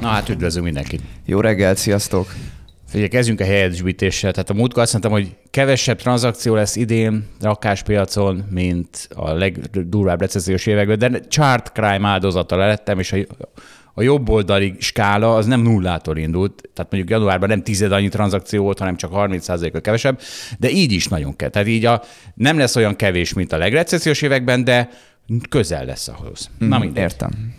Na hát üdvözlünk mindenkit. Jó reggelt, sziasztok! Figyelj, kezdjünk a helyesbítéssel. Tehát a múltkor azt mondtam, hogy kevesebb tranzakció lesz idén lakáspiacon, mint a legdurvább recessziós években, de chart crime áldozata lettem, és a, a jobb oldali skála az nem nullától indult, tehát mondjuk januárban nem tized annyi tranzakció volt, hanem csak 30%-a kevesebb, de így is nagyon kell. Tehát így a, nem lesz olyan kevés, mint a legrecessziós években, de közel lesz ahhoz. Mm, Na mindegy. Értem.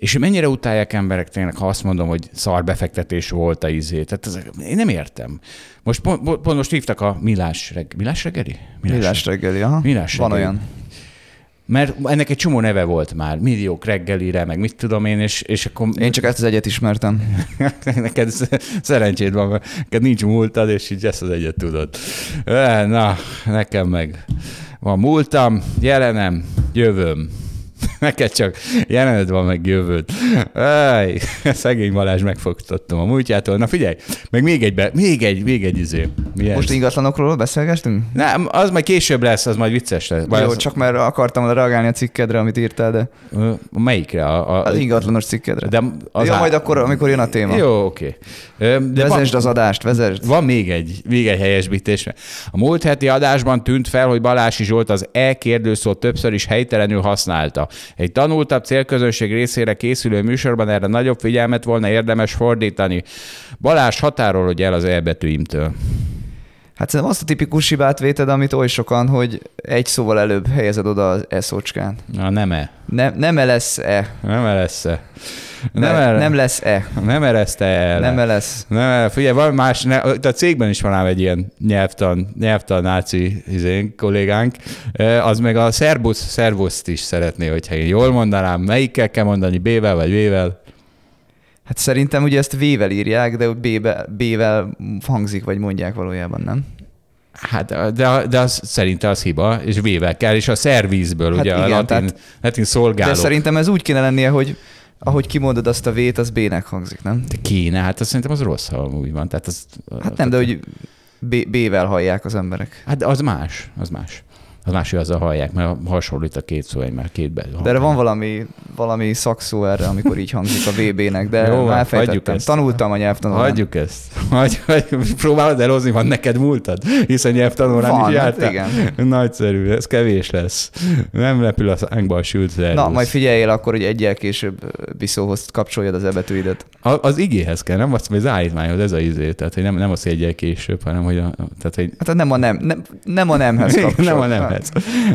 És mennyire utálják emberek tényleg, ha azt mondom, hogy szar befektetés volt a izé. Tehát ez, én nem értem. Most pont, pont most hívtak a Milás, reg, Milás reggeli? Milás, Milás reggeli, aha. Milás Van reggeli. olyan. Mert ennek egy csomó neve volt már, milliók reggelire, meg mit tudom én, és, és akkor... Én csak ezt az egyet ismertem. neked szerencséd van, mert neked nincs múltad, és így ezt az egyet tudod. Na, nekem meg van múltam, jelenem, jövőm. Neked csak jelened van, meg jövőd. Áj, szegény Balázs megfogtattam a múltjától. Na figyelj, meg még egy, be, még egy, még egy izé. Mi Most ingatlanokról beszélgestünk? Nem, az majd később lesz, az majd vicces lesz. Jó, az... csak mert akartam reagálni a cikkedre, amit írtál, de... Melyikre? A, a... Az ingatlanos cikkedre. De az Jó, á... majd akkor, amikor jön a téma. Jó, oké. Okay. De vezesd van... az adást, vezesd. Van még egy, még egy helyesbítés. A múlt heti adásban tűnt fel, hogy Balási Zsolt az E kérdőszót többször is helytelenül használta. Egy tanultabb célközönség részére készülő műsorban erre nagyobb figyelmet volna érdemes fordítani. Balázs, határolodj el az elbetűimtől. Hát szerintem azt a tipikus hibát véted, amit oly sokan, hogy egy szóval előbb helyezed oda az e-szócskán. Na, nem-e. Ne, nem-e lesz-e. Nem-e lesz-e. Nem, nem, nem lesz-e. Nem ereszte el. Nem lesz. Nem, figyelj, van más, ne, a cégben is van ám egy ilyen nyelvtan, nyelvtan náci izén, kollégánk, az meg a szerbusz, szervuszt is szeretné, hogyha én jól mondanám, melyikkel kell mondani, B-vel vagy V-vel? Hát szerintem ugye ezt V-vel írják, de B-vel, B-vel hangzik, vagy mondják valójában, nem? Hát, de, de az, szerinte az hiba, és V-vel kell, és a szervízből, hát ugye igen, a latin, tehát, latin szolgáló. De szerintem ez úgy kéne lennie, hogy ahogy kimondod azt a vét, az B-nek hangzik, nem? De kéne, hát azt szerintem az rossz, ha úgy van. Tehát az, hát nem, de hogy B-vel hallják az emberek. Hát az más, az más az más, hogy azzal hallják, mert hasonlít a két szó egymás, két be. De erre van valami, valami szakszó erre, amikor így hangzik a VB-nek, de Jó, már elfejtettem. Ezt. Tanultam a nyelvtanulán. Hagyjuk ezt. Hagy, hagy, próbálod elozni, van neked múltad? Hiszen nyelvtanulán van, is jártál. Igen. Nagyszerű, ez kevés lesz. Nem repül a szánkba a sült szervusz. Na, majd figyeljél akkor, hogy egyel később viszóhoz kapcsoljad az ebetűidet. A, az igéhez kell, nem azt, hogy az állítmányhoz, ez a izé. Tehát, hogy nem, nem az, hogy egyel később, hanem hogy a, tehát, hogy... Hát nem a nem, nem, nem a nemhez kapcsol. nem a nemhez.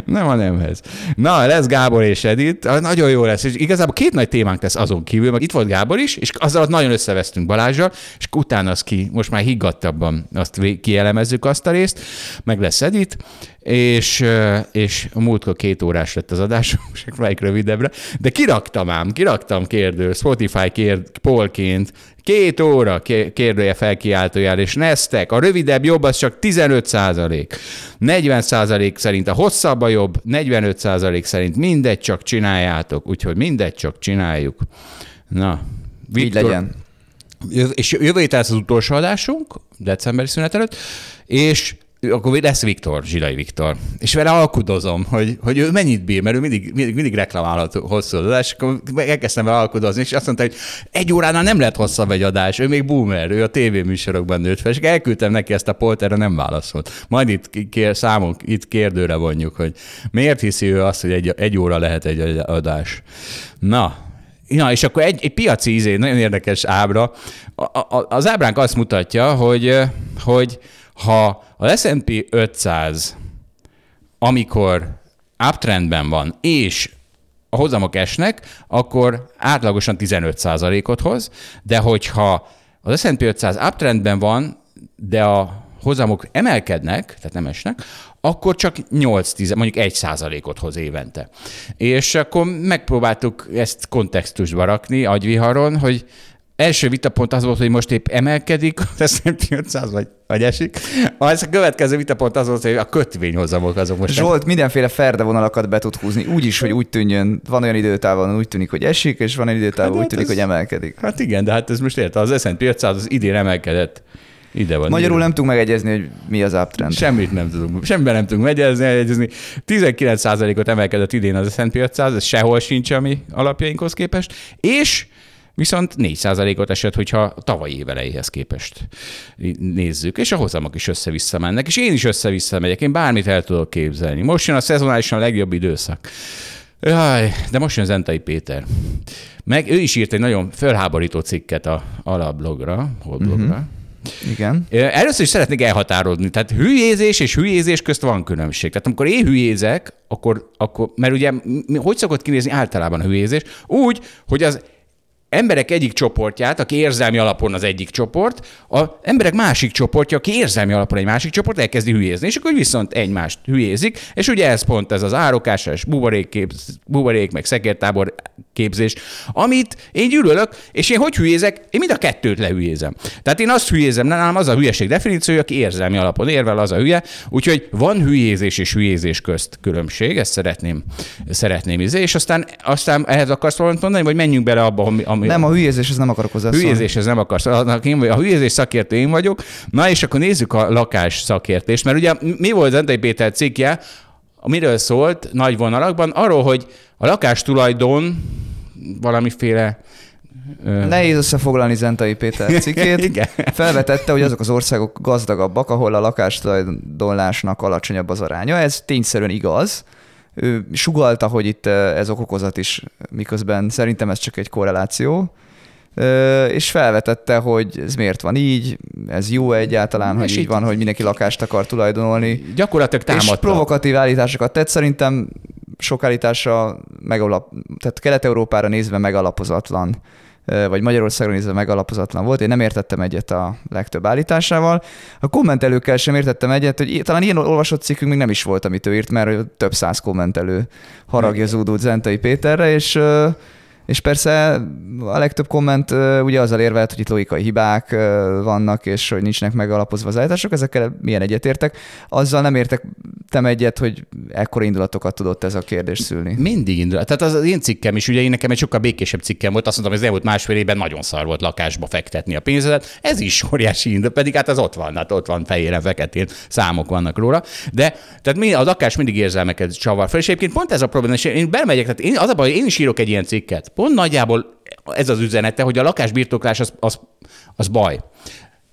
Nem a nemhez. Na, lesz Gábor és Edith, nagyon jó lesz. És igazából két nagy témánk lesz azon kívül, meg itt volt Gábor is, és azzal nagyon összevesztünk Balázsral, és utána az ki, most már higgadtabban azt kielemezzük azt a részt, meg lesz Edith, és, és a múltkor két órás lett az adás, most melyik rövidebbre, de kiraktam ám, kiraktam kérdő, Spotify kérd, polként, két óra kérdője felkiáltójál, és neztek, a rövidebb jobb az csak 15 százalék. 40 százalék szerint a hosszabb a jobb, 45 százalék szerint mindegy, csak csináljátok, úgyhogy mindegy, csak csináljuk. Na, Viktor, Így legyen. És jövő héten az utolsó adásunk, decemberi szünet előtt, és akkor lesz Viktor, Zsilai Viktor. És vele alkudozom, hogy, hogy ő mennyit bír, mert ő mindig, mindig, mindig reklamálhat hosszú adás, és akkor elkezdtem vele alkudozni, és azt mondta, hogy egy óránál nem lehet hosszabb egy adás, ő még boomer, ő a tévéműsorokban nőtt fel, és elküldtem neki ezt a polt, erre nem válaszolt. Majd itt kér, számunk, itt kérdőre vonjuk, hogy miért hiszi ő azt, hogy egy, egy óra lehet egy adás. Na, Ja, és akkor egy, egy piaci izé, nagyon érdekes ábra. A, a, az ábránk azt mutatja, hogy, hogy ha a S&P 500, amikor uptrendben van, és a hozamok esnek, akkor átlagosan 15%-ot hoz, de hogyha az S&P 500 uptrendben van, de a hozamok emelkednek, tehát nem esnek, akkor csak 8 mondjuk 1 százalékot hoz évente. És akkor megpróbáltuk ezt kontextusba rakni agyviharon, hogy első vitapont az volt, hogy most épp emelkedik az S&P 500, vagy, vagy esik. Az a következő vitapont az volt, hogy a kötvényhozamok azok most... Zsolt mindenféle ferde vonalakat be tud húzni, úgy is, hogy úgy tűnjön, van olyan időtávon, úgy tűnik, hogy esik, és van olyan időtávon, Hát úgy tűnik, ez- hogy emelkedik. Hát igen, de hát ez most érte, az S&P 500 az idén emelkedett. Ide van. Magyarul ide. nem tudunk megegyezni, hogy mi az uptrend. Semmit nem tudunk, semmiben nem tudunk megegyezni. egyezni. 19%-ot emelkedett idén az S&P 500, ez sehol sincs a mi alapjainkhoz képest, és viszont 4%-ot esett, hogyha tavalyi év elejéhez képest nézzük, és a hozamok is össze-vissza mennek, és én is össze-vissza megyek, én bármit el tudok képzelni. Most jön a szezonálisan a legjobb időszak. Jaj, de most jön Zentai Péter. Meg ő is írt egy nagyon fölháborító cikket a alablogra, hol blogra, uh-huh. Igen. Először is szeretnék elhatározni. Tehát hülyézés és hülyézés közt van különbség. Tehát amikor én hülyézek, akkor, akkor mert ugye hogy szokott kinézni általában a hülyézés? Úgy, hogy az emberek egyik csoportját, aki érzelmi alapon az egyik csoport, a emberek másik csoportja, aki érzelmi alapon egy másik csoport, elkezdi hülyézni, és akkor viszont egymást hülyézik, és ugye ez pont ez az árokásás, buborék, képz, buborék meg szekértábor képzés, amit én gyűlölök, és én hogy hülyézek? Én mind a kettőt lehülyézem. Tehát én azt hülyézem, nálam az a hülyeség definíciója, aki érzelmi alapon érvel, az a hülye, úgyhogy van hülyézés és hülyézés közt különbség, ezt szeretném, szeretném izé, és aztán, aztán ehhez akarsz valamit mondani, vagy menjünk bele abba, ami, ami Nem, a hülyézés, ez nem akarok hozzászólni. Hülyézéshez nem akarsz. Én, a hülyézés szakértő én vagyok. Na és akkor nézzük a lakás szakértést, mert ugye mi volt Zentai Péter cikkje, miről szólt nagy vonalakban? Arról, hogy a lakástulajdon valamiféle Nehéz összefoglalni Zentai Péter cikkét. Igen. Felvetette, hogy azok az országok gazdagabbak, ahol a lakástulajdonlásnak alacsonyabb az aránya. Ez tényszerűen igaz. Ő sugalta, hogy itt ez okokozat is, miközben szerintem ez csak egy korreláció. És felvetette, hogy ez miért van így, ez jó egyáltalán, hogy És így itt- van, hogy mindenki lakást akar tulajdonolni. gyakorlatilag És támadta. provokatív állításokat tett, szerintem sok állítása megalap, tehát Kelet-Európára nézve megalapozatlan, vagy Magyarországra nézve megalapozatlan volt. Én nem értettem egyet a legtöbb állításával. A kommentelőkkel sem értettem egyet, hogy talán ilyen olvasott cikkünk még nem is volt, amit ő írt, mert több száz kommentelő haragja zúdult Zentai Péterre, és és persze a legtöbb komment ugye azzal érvelt, hogy itt logikai hibák vannak, és hogy nincsnek megalapozva az állítások, ezekkel milyen egyetértek. Azzal nem értek egyet, hogy ekkora indulatokat tudott ez a kérdés szülni. Mindig indul. Tehát az, az én cikkem is, ugye én nekem egy sokkal békésebb cikkem volt, azt mondtam, hogy az elmúlt másfél évben nagyon szar volt lakásba fektetni a pénzedet. Ez is óriási indul, pedig hát az ott van, hát ott van fehéren, feketén, számok vannak róla. De tehát mi, a lakás mindig érzelmeket csavar fel, és egyébként pont ez a probléma, és én belemegyek, tehát én, az a baj, én is írok egy ilyen cikket. Pont nagyjából ez az üzenete, hogy a lakásbirtoklás az, az, az baj.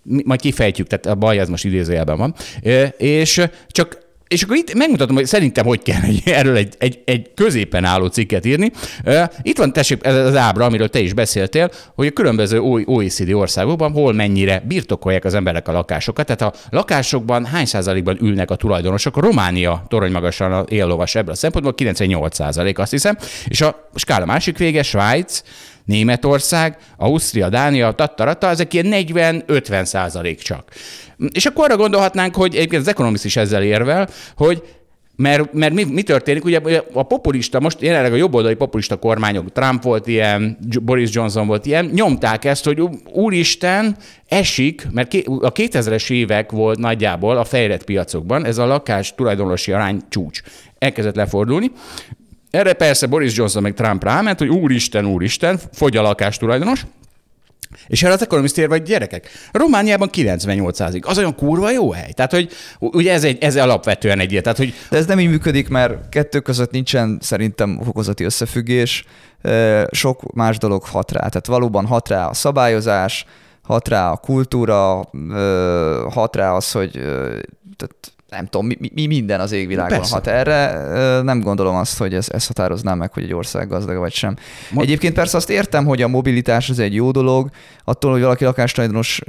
Majd kifejtjük, tehát a baj az most idézőjelben van. És csak és akkor itt megmutatom, hogy szerintem hogy kell egy, erről egy, egy, egy középen álló cikket írni. Itt van, tessék, ez az ábra, amiről te is beszéltél, hogy a különböző OECD országokban hol mennyire birtokolják az emberek a lakásokat. Tehát a lakásokban hány százalékban ülnek a tulajdonosok. Románia toronymagasan a éllovas ebből a szempontból 98 százalék, azt hiszem. És a skála másik vége, Svájc, Németország, Ausztria, Dánia, tattarata, ezek ilyen 40-50 százalék csak. És akkor arra gondolhatnánk, hogy egyébként az Economist is ezzel érvel, hogy mert, mert mi, mi történik? Ugye a populista, most jelenleg a jobboldali populista kormányok, Trump volt ilyen, Boris Johnson volt ilyen, nyomták ezt, hogy úristen, esik, mert a 2000-es évek volt nagyjából a fejlett piacokban, ez a lakás tulajdonosi arány csúcs. Elkezdett lefordulni, erre persze Boris Johnson meg Trump ráment, hogy úristen, úristen, fogy a lakás tulajdonos, és erre az Economist ér vagy gyerekek. Romániában 98 Az olyan kurva jó hely. Tehát, hogy ugye ez, egy, ez alapvetően egy ilyen, tehát, hogy De ez nem így működik, mert kettő között nincsen szerintem okozati összefüggés. Sok más dolog hat rá. Tehát valóban hat rá a szabályozás, hat rá a kultúra, hat rá az, hogy tehát nem tudom, mi, mi minden az égvilágon Persze. hat erre. Nem gondolom azt, hogy ez, ez határozná meg, hogy egy ország gazdag vagy sem. Ma- Egyébként persze azt értem, hogy a mobilitás az egy jó dolog, attól, hogy valaki lakástulajdonos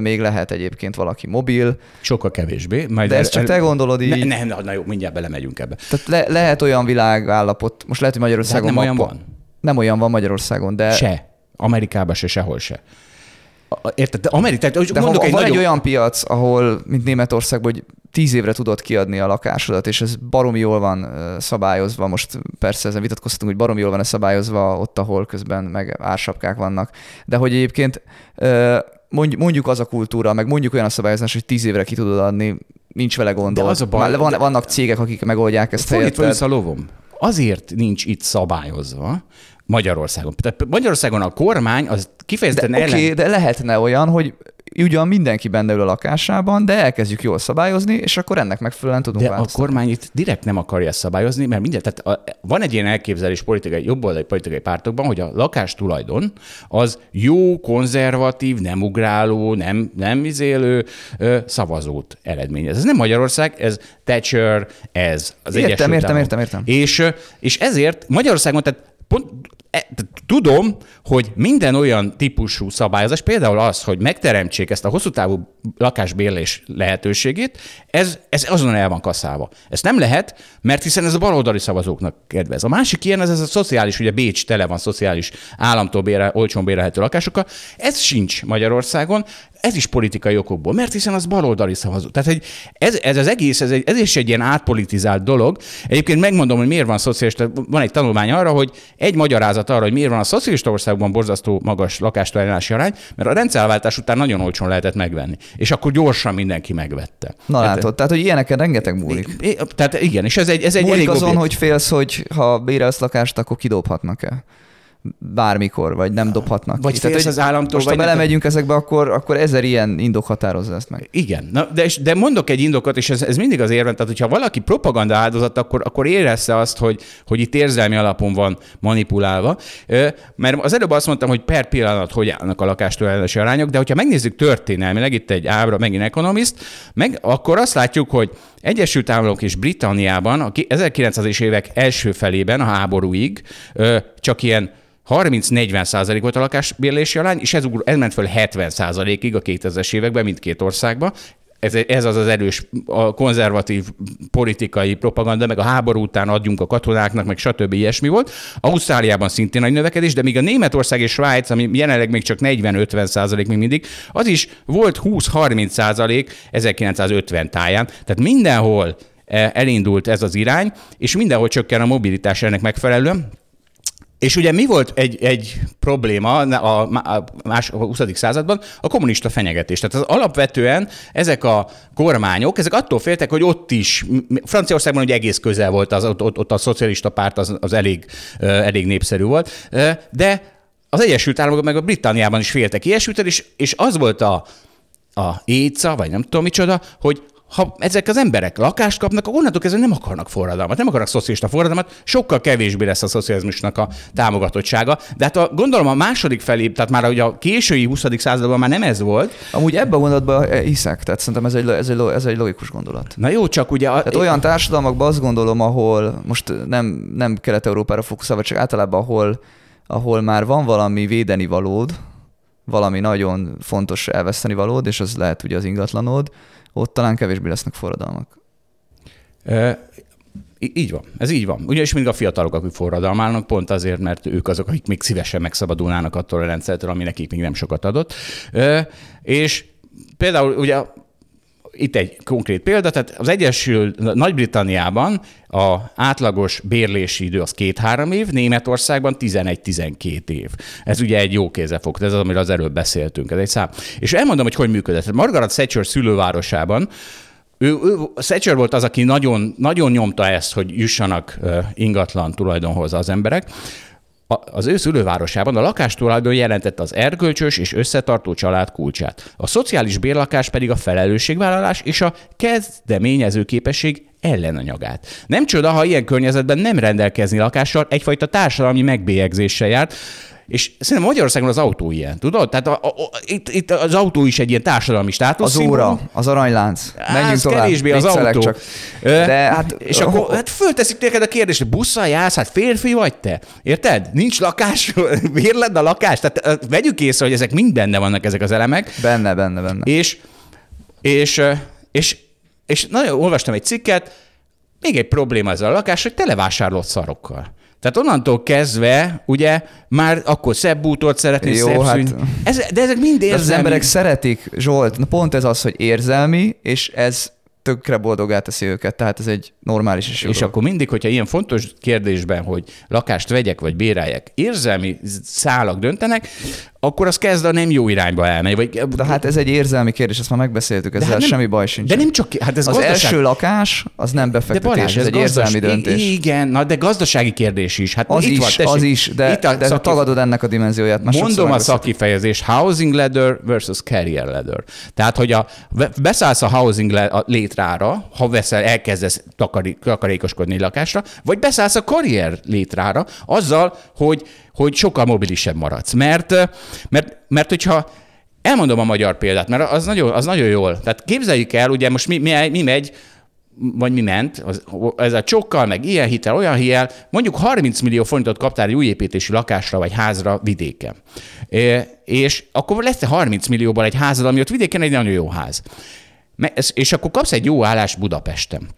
még lehet egyébként valaki mobil, sokkal kevésbé. Majd de ezt csak te gondolod így. Ne, ne, na jó, mindjárt belemegyünk ebbe. Tehát le, lehet olyan világállapot, most lehet, hogy De hát Magyarországon nem olyan van. Nem olyan van Magyarországon, de Se. Amerikában se, sehol se. Érted? De Amerika, tehát De mondok ha egy van nagyon... egy olyan piac, ahol, mint Németországban, hogy tíz évre tudod kiadni a lakásodat, és ez baromi jól van szabályozva, most persze ezen vitatkoztatunk, hogy baromi jól van-e szabályozva ott, ahol közben meg ársapkák vannak, de hogy egyébként mondjuk az a kultúra, meg mondjuk olyan a szabályozás, hogy tíz évre ki tudod adni, nincs vele gondol. De az a baj- Már van, de- vannak cégek, akik megoldják ezt Fordítva vissza a lovom. Azért nincs itt szabályozva Magyarországon. Tehát Magyarországon a kormány az kifejezetten De, ellen... Okay, de lehetne olyan, hogy ugyan mindenki benne ül a lakásában, de elkezdjük jól szabályozni, és akkor ennek megfelelően tudunk De a változtatni. kormány itt direkt nem akarja szabályozni, mert mindjárt, tehát a, van egy ilyen elképzelés politikai, jobboldali politikai pártokban, hogy a lakástulajdon az jó, konzervatív, nem ugráló, nem, nem izélő ö, szavazót eredményez. Ez nem Magyarország, ez Thatcher, ez az Értem, Egyesült értem, Államok. értem, értem. És, és ezért Magyarországon, tehát pont, tudom, hogy minden olyan típusú szabályozás, például az, hogy megteremtsék ezt a hosszú távú lakásbérlés lehetőségét, ez, ez azonnal el van kaszálva. Ezt nem lehet, mert hiszen ez a baloldali szavazóknak kedvez. A másik ilyen, ez, ez a szociális, ugye Bécs tele van szociális államtól bére, olcsón bérelhető lakásokkal, ez sincs Magyarországon, ez is politikai okokból, mert hiszen az baloldali szavazó. Tehát hogy ez, ez az egész, ez, egy, ez is egy ilyen átpolitizált dolog. Egyébként megmondom, hogy miért van szocialista, van egy tanulmány arra, hogy egy magyarázat arra, hogy miért van a szocialista országban borzasztó magas lakástulajdonási arány, mert a rendszerváltás után nagyon olcsón lehetett megvenni. És akkor gyorsan mindenki megvette. Na Tehát- látod, tehát hogy ilyeneken rengeteg múlik. I- Tehát igen, és ez egy, ez egy Múlik elég azon, objektív- hogy félsz, hogy ha bérelsz lakást, akkor kidobhatnak-e? Bármikor, vagy nem dobhatnak Vagy ki. félsz hogy az államtól, Most vagy ha nem- belemegyünk ezekbe, akkor, akkor ezer ilyen indok határozza ezt meg. Igen, Na, de, de mondok egy indokot, és ez, ez mindig az érvem, tehát hogyha valaki propaganda áldozat, akkor, akkor érezze azt, hogy, hogy itt érzelmi alapon van manipulálva. Mert az előbb azt mondtam, hogy per pillanat hogy állnak a lakástulajdonási arányok, de hogyha megnézzük történelmileg, itt egy ábra, megint Economist, meg akkor azt látjuk, hogy Egyesült Államok és Britanniában a ki- 1900-es évek első felében, a háborúig csak ilyen 30-40 százalék volt a lakásbérlési arány, és ez, ez ment föl 70 százalékig a 2000-es években mindkét országban. Ez, ez az az erős, a konzervatív politikai propaganda, meg a háború után adjunk a katonáknak, meg stb. ilyesmi volt. Ausztráliában szintén nagy növekedés, de míg a Németország és Svájc, ami jelenleg még csak 40-50 százalék még mindig, az is volt 20-30 százalék 1950 táján. Tehát mindenhol eh, elindult ez az irány, és mindenhol csökken a mobilitás ennek megfelelően. És ugye mi volt egy, egy probléma a, más, a 20. században? A kommunista fenyegetés. Tehát az alapvetően ezek a kormányok, ezek attól féltek, hogy ott is, Franciaországban ugye egész közel volt, az, ott, ott, ott a szocialista párt az, az elég, elég népszerű volt, de az Egyesült Államok meg a Britanniában is féltek ilyesmitől, és, és az volt a, a éca, vagy nem tudom micsoda, hogy ha ezek az emberek lakást kapnak, akkor onnantól kezdve nem akarnak forradalmat, nem akarnak szocialista forradalmat, sokkal kevésbé lesz a szocializmusnak a támogatottsága. De hát a, gondolom a második felé, tehát már ugye a késői 20. században már nem ez volt. Amúgy ebben a gondolatban hiszek, tehát szerintem ez egy, ez egy, ez egy logikus gondolat. Na jó, csak ugye... A, Tehát olyan társadalmakban azt gondolom, ahol most nem, nem Kelet-Európára fókuszálva, csak általában ahol, ahol már van valami védeni valód, valami nagyon fontos elveszteni valód, és az lehet ugye az ingatlanod, ott talán kevésbé lesznek forradalmak. Í- így van, ez így van. Ugyanis mindig a fiatalok, akik forradalmálnak, pont azért, mert ők azok, akik még szívesen megszabadulnának attól a rendszertől, ami nekik még nem sokat adott. Ö, És például ugye itt egy konkrét példa, tehát az Egyesült Nagy-Britanniában a átlagos bérlési idő az két-három év, Németországban 11-12 év. Ez ugye egy jó kézefog, ez az, amiről az előbb beszéltünk, ez egy szám. És elmondom, hogy hogy működött. Margaret Thatcher szülővárosában ő, ő, Thatcher volt az, aki nagyon, nagyon nyomta ezt, hogy jussanak ingatlan tulajdonhoz az emberek. Az ő szülővárosában a lakástulajdon jelentette az erkölcsös és összetartó család kulcsát. A szociális bérlakás pedig a felelősségvállalás és a kezdeményező képesség ellenanyagát. Nem csoda, ha ilyen környezetben nem rendelkezni lakással egyfajta társadalmi megbélyegzéssel járt, és szerintem Magyarországon az autó ilyen, tudod? Tehát a, a, a, itt, itt az autó is egy ilyen társadalmi státusz. Az óra, az aranylánc. Menjünk az tovább. kevésbé az autó. Csak. De hát, és akkor hát fölteszik neked a kérdést, hogy busszal jársz, hát férfi vagy te? Érted? Nincs lakás, bérled a lakást? Tehát vegyük észre, hogy ezek mind benne vannak ezek az elemek, Benne, benne, benne. és, és, és, és nagyon olvastam egy cikket, még egy probléma ezzel a lakás, hogy televásárolod szarokkal. Tehát onnantól kezdve, ugye, már akkor szebb bútort szeretni, Jó, szebb hát- szűny. Ez, de ezek mind De az érzelmi. emberek szeretik, Zsolt, na pont ez az, hogy érzelmi, és ez tökre boldogá teszi őket, tehát ez egy normális jó És akkor mindig, hogyha ilyen fontos kérdésben, hogy lakást vegyek vagy béreljek, érzelmi szálak döntenek, akkor az kezd a nem jó irányba elmenni. Vagy, De hát ez egy érzelmi kérdés, ezt már megbeszéltük, ezzel hát nem- semmi baj sincs. de nem csak, hát ez az gazdaság... első lakás, az nem de befektetés, Balázs, ez egy gazdas- érzelmi döntés. Igen, na de gazdasági kérdés is. Hát Az itt is, van, tessék. az is, de, Itt a de szaki- tagadod ennek a dimenzióját. Már Mondom a szakifejezést, housing ladder versus career ladder. Tehát, hogy a, beszállsz a housing létrára, ha veszel, elkezdesz takarékoskodni lakásra, vagy beszállsz a karrier létrára, azzal, hogy, hogy sokkal mobilisebb maradsz. Mert, mert, mert hogyha elmondom a magyar példát, mert az nagyon, az nagyon jól. Tehát képzeljük el, ugye most mi, mi, mi megy, vagy mi ment, az, ez a csokkal, meg ilyen hitel, olyan hitel, mondjuk 30 millió forintot kaptál egy új építésű lakásra vagy házra vidéken. É, és akkor lesz 30 millióból egy házad, ami ott vidéken egy nagyon jó ház. És akkor kapsz egy jó állást Budapesten.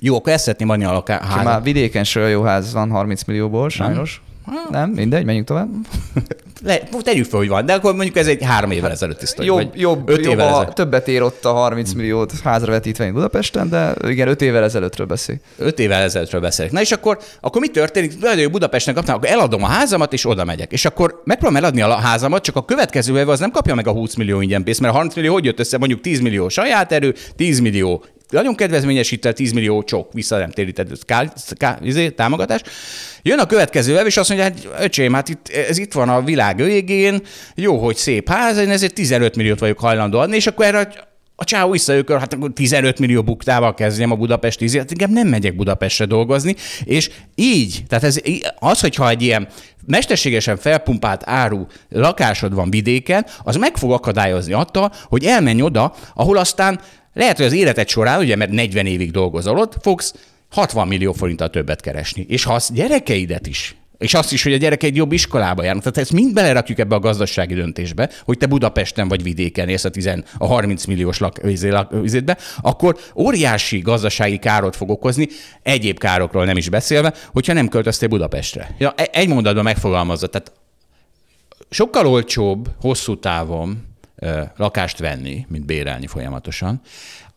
Jó, akkor ezt szeretném adni a laká- Ki házat. Már vidéken se jó ház van 30 millióból, sajnos. Nem, mindegy, menjünk tovább. Le, tegyük fel, hogy van, de akkor mondjuk ez egy három évvel ezelőtt is. Jobb, jobb, öt jobb évvel a, ezelőtt. többet ér ott a 30 milliót házra vetítve, Budapesten, de igen, 5 évvel ezelőttről beszél. Öt évvel ezelőttről beszélek. Na és akkor, akkor mi történik? Nagyon Budapesten kaptam, akkor eladom a házamat, és oda megyek. És akkor megpróbálom eladni a házamat, csak a következő évben az nem kapja meg a 20 millió ingyen pénzt, mert a 30 millió hogy jött össze? Mondjuk 10 millió saját erő, 10 millió nagyon kedvezményesített 10 millió csok, vissza nem térített ká, izé, támogatás. Jön a következő és azt mondja, hát öcsém, hát itt, ez itt van a világ végén, jó, hogy szép ház, én ezért 15 milliót vagyok hajlandó adni, és akkor erre a- csáó visszajökör, hát akkor 15 millió buktával kezdjem a budapesti izét, hát inkább nem megyek Budapestre dolgozni, és így, tehát ez, az, hogyha egy ilyen mesterségesen felpumpált áru lakásod van vidéken, az meg fog akadályozni attól, hogy elmenj oda, ahol aztán lehet, hogy az életed során, ugye, mert 40 évig dolgozol ott, fogsz 60 millió forinttal többet keresni. És ha az gyerekeidet is és azt is, hogy a gyerekeid jobb iskolába járnak. Tehát ezt mind belerakjuk ebbe a gazdasági döntésbe, hogy te Budapesten vagy vidéken élsz a, 10, a 30 milliós lak, izé, lak, izétbe, akkor óriási gazdasági károt fog okozni, egyéb károkról nem is beszélve, hogyha nem költöztél Budapestre. Ja, e- egy mondatban megfogalmazza, tehát sokkal olcsóbb hosszú távon lakást venni, mint bérelni folyamatosan,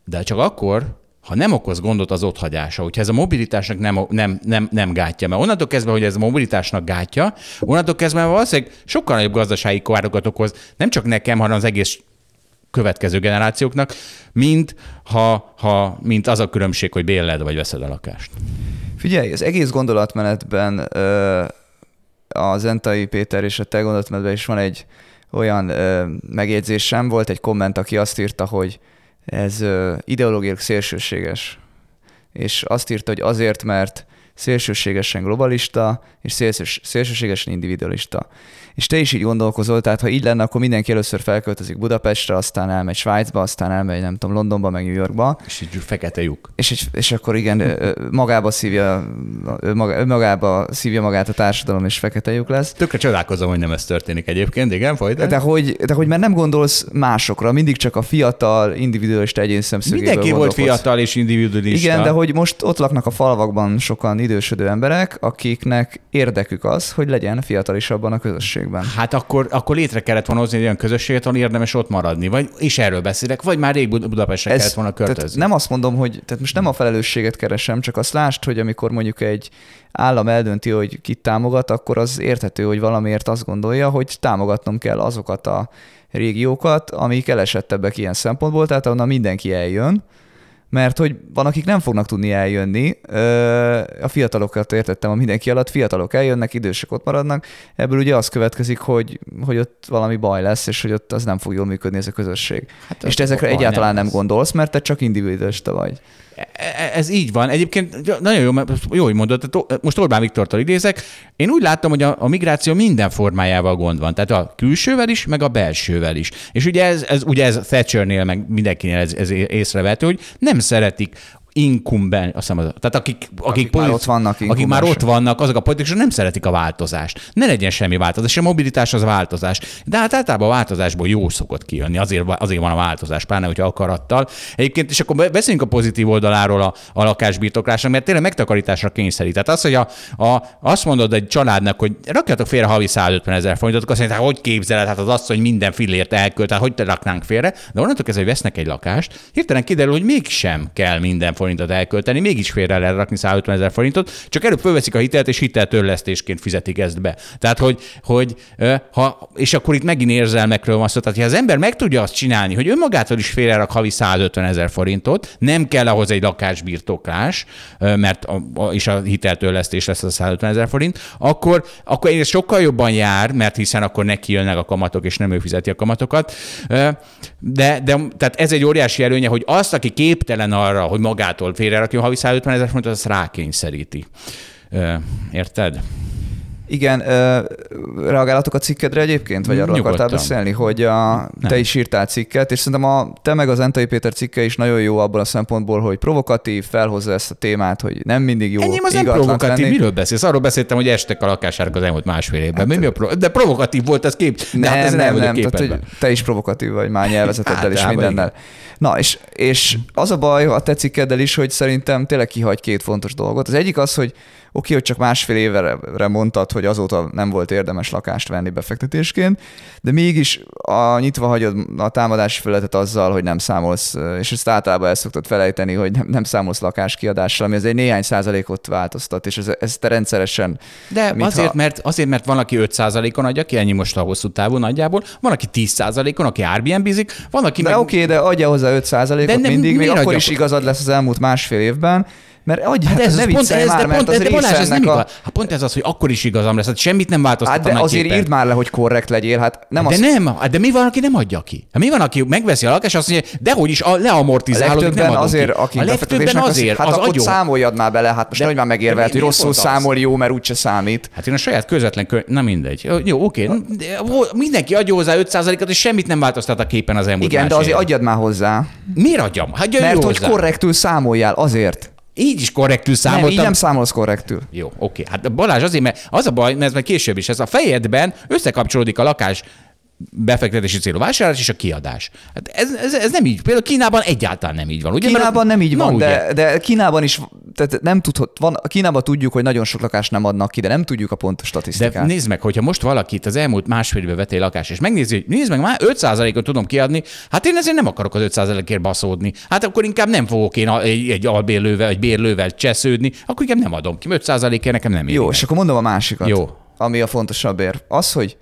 de csak akkor, ha nem okoz gondot az otthagyása, hogyha ez a mobilitásnak nem, nem, nem, nem gátja, mert onnantól kezdve, hogy ez a mobilitásnak gátja, onnantól kezdve valószínűleg sokkal nagyobb gazdasági károkat okoz, nem csak nekem, hanem az egész következő generációknak, mint, ha, ha, mint az a különbség, hogy bérled vagy veszed a lakást. Figyelj, az egész gondolatmenetben ö, a Zentai Péter és a te gondolatmenetben is van egy olyan ö, megjegyzésem, volt egy komment, aki azt írta, hogy ez ö, ideológiailag szélsőséges. És azt írta, hogy azért, mert szélsőségesen globalista, és szélsős, szélsőségesen individualista. És te is így gondolkozol, tehát ha így lenne, akkor mindenki először felköltözik Budapestre, aztán elmegy Svájcba, aztán elmegy, nem tudom, Londonba, meg New Yorkba, És így fekete lyuk. és, és, és akkor igen, magába szívja, maga, magába szívja magát a társadalom, és fekete lyuk lesz. Tökre csodálkozom, hogy nem ez történik egyébként, igen, folytasd. De hogy, de hogy már nem gondolsz másokra, mindig csak a fiatal, individualista egyén szemszögéből Mindenki volt fiatal és individualista. Igen, de hogy most ott laknak a falvakban sokan idősödő emberek, akiknek érdekük az, hogy legyen fiatalisabban a közösségben. Hát akkor, akkor létre kellett volna hozni egy olyan közösséget, ahol érdemes ott maradni. Vagy, és erről beszélek, vagy már rég Bud- Budapestre kellett volna költözni. nem azt mondom, hogy tehát most nem a felelősséget keresem, csak azt lásd, hogy amikor mondjuk egy állam eldönti, hogy kit támogat, akkor az érthető, hogy valamiért azt gondolja, hogy támogatnom kell azokat a régiókat, amik elesettebbek ilyen szempontból, tehát onnan mindenki eljön, mert hogy van, akik nem fognak tudni eljönni, a fiatalokat értettem a mindenki alatt, fiatalok eljönnek, idősek ott maradnak, ebből ugye az következik, hogy, hogy ott valami baj lesz, és hogy ott az nem fog jól működni ez a közösség. Hát és te ezekre egyáltalán nem, lesz. gondolsz, mert te csak individualista vagy. E- Ez így van. Egyébként nagyon jó, jó, hogy mondod. Tehát Most Orbán Viktortól idézek. Én úgy látom, hogy a, a migráció minden formájával gond van. Tehát a külsővel is, meg a belsővel is. És ugye ez, ez, ugye ez Thatchernél, meg mindenkinél ez, ez észrevehető, hogy nem szeretik inkumben, azt hiszem, az- tehát akik, akik, Akik már politi- ott vannak, akik már ott vannak, azok a politikusok nem szeretik a változást. Ne legyen semmi változás, és a mobilitás az változás. De hát általában a változásból jó szokott kijönni, azért, azért van a változás, pláne, hogyha akarattal. Egyébként, és akkor be- beszéljünk a pozitív oldaláról a, a lakásbirtoklásnak, mert tényleg megtakarításra kényszerít. Tehát az, hogy a, a, azt mondod egy családnak, hogy rakjatok félre havi 150 ezer forintot, azt mondják, hogy képzeled, hát az asszony minden fillért elkölt, hát hogy te raknánk félre, de onnantól kezdve, hogy vesznek egy lakást, hirtelen kiderül, hogy mégsem kell minden forintot elkölteni, mégis félre lehet rakni 150 ezer forintot, csak előbb fölveszik a hitelt, és hiteltörlesztésként fizetik ezt be. Tehát, hogy, hogy ha, és akkor itt megint érzelmekről van szó. Tehát, ha az ember meg tudja azt csinálni, hogy önmagától is félrerak havi 150 ezer forintot, nem kell ahhoz egy lakásbirtoklás, mert a, a, és a hiteltörlesztés lesz a 150 ezer forint, akkor, akkor ez sokkal jobban jár, mert hiszen akkor neki jönnek a kamatok, és nem ő fizeti a kamatokat. De, de tehát ez egy óriási előnye, hogy azt, aki képtelen arra, hogy magától félrerakjon havi 150 ezer forintot, azt rákényszeríti. Érted? Igen, reagálatok a cikkedre egyébként, vagy arról Nyugodtan. akartál beszélni, hogy a, te is írtál cikket, és szerintem a, te meg az Entai Péter cikke is nagyon jó abban a szempontból, hogy provokatív, felhozza ezt a témát, hogy nem mindig jó Ennyi az nem provokatív. venni. Miről beszélsz? Arról beszéltem, hogy estek a lakásárak az elmúlt másfél évben. Mi, mi a pro... De provokatív volt ez kép. De hát Nem, ezen el nem, vagyok nem, tehát, hogy te is provokatív vagy már nyelvezeteddel és Általában mindennel. Na, és, és az a baj a te cikkeddel is, hogy szerintem tényleg kihagy két fontos dolgot. Az egyik az, hogy oké, hogy csak másfél évre mondtad, hogy azóta nem volt érdemes lakást venni befektetésként, de mégis a, nyitva hagyod a támadási felületet azzal, hogy nem számolsz, és ezt általában el szoktad felejteni, hogy nem, nem számolsz lakáskiadással, ami az egy néhány százalékot változtat, és ez, ez te rendszeresen De mintha- azért, mert, azért, mert van, aki 5%-on adja ki, ennyi most a hosszú távú nagyjából, van, aki 10%-on, aki Airbnb-zik, van, aki De meg... oké, okay, de adja hozzá 5 De ot nem- mindig, még akkor is igazad lesz az elmúlt másfél évben, mert adj, Hát ez, ne pont, ez, már, de pont, az de Balázs, ez nem ennek a... igaz. Hát pont ez az, hogy akkor is igazam lesz. Hát semmit nem változtat Hát de azért képen. írd már le, hogy korrekt legyél, hát nem de az... nem, hát de mi van, aki nem adja ki? Hát mi van, aki megveszi a lakást, azt mondja, de hogy is a, leamortizálódik, nem adom azért, ki. akik a legtöbben azért, hát az akkor agyon. számoljad már bele, hát most De- nehogy már de megérvelt, hogy mi- rosszul számol jó, mert úgyse számít. Hát én a saját közvetlen kö... Na mindegy. Jó, oké. Mindenki adja hozzá 5%-ot, és semmit nem változtat a képen az elmúlt Igen, de azért adjad már hozzá, Miért adjam? Hát mert hogy korrektül számoljál, azért. Így is korrektül Nem, számoltam. így nem számolsz korrektül. Jó, oké. Hát Balázs azért, mert az a baj, mert ez majd később is, ez a fejedben összekapcsolódik a lakás befektetési célú vásárlás és a kiadás. Hát ez, ez, ez, nem így. Például Kínában egyáltalán nem így van. Ugye? Mert- Kínában nem így van, ugye? de, de Kínában is, tehát nem tudhat, van, Kínában tudjuk, hogy nagyon sok lakást nem adnak ki, de nem tudjuk a pontos De statisztikát. nézd meg, hogyha most valakit az elmúlt másfél évben vettél lakást, és megnézi, hogy nézd meg, már 5%-ot tudom kiadni, hát én ezért nem akarok az 5%-ért baszódni. Hát akkor inkább nem fogok én egy, egy albérlővel, egy bérlővel csesződni, akkor inkább nem adom ki. 5%-ért nekem nem éri Jó, meg. és akkor mondom a másikat, Jó. ami a fontosabb ér. Az, hogy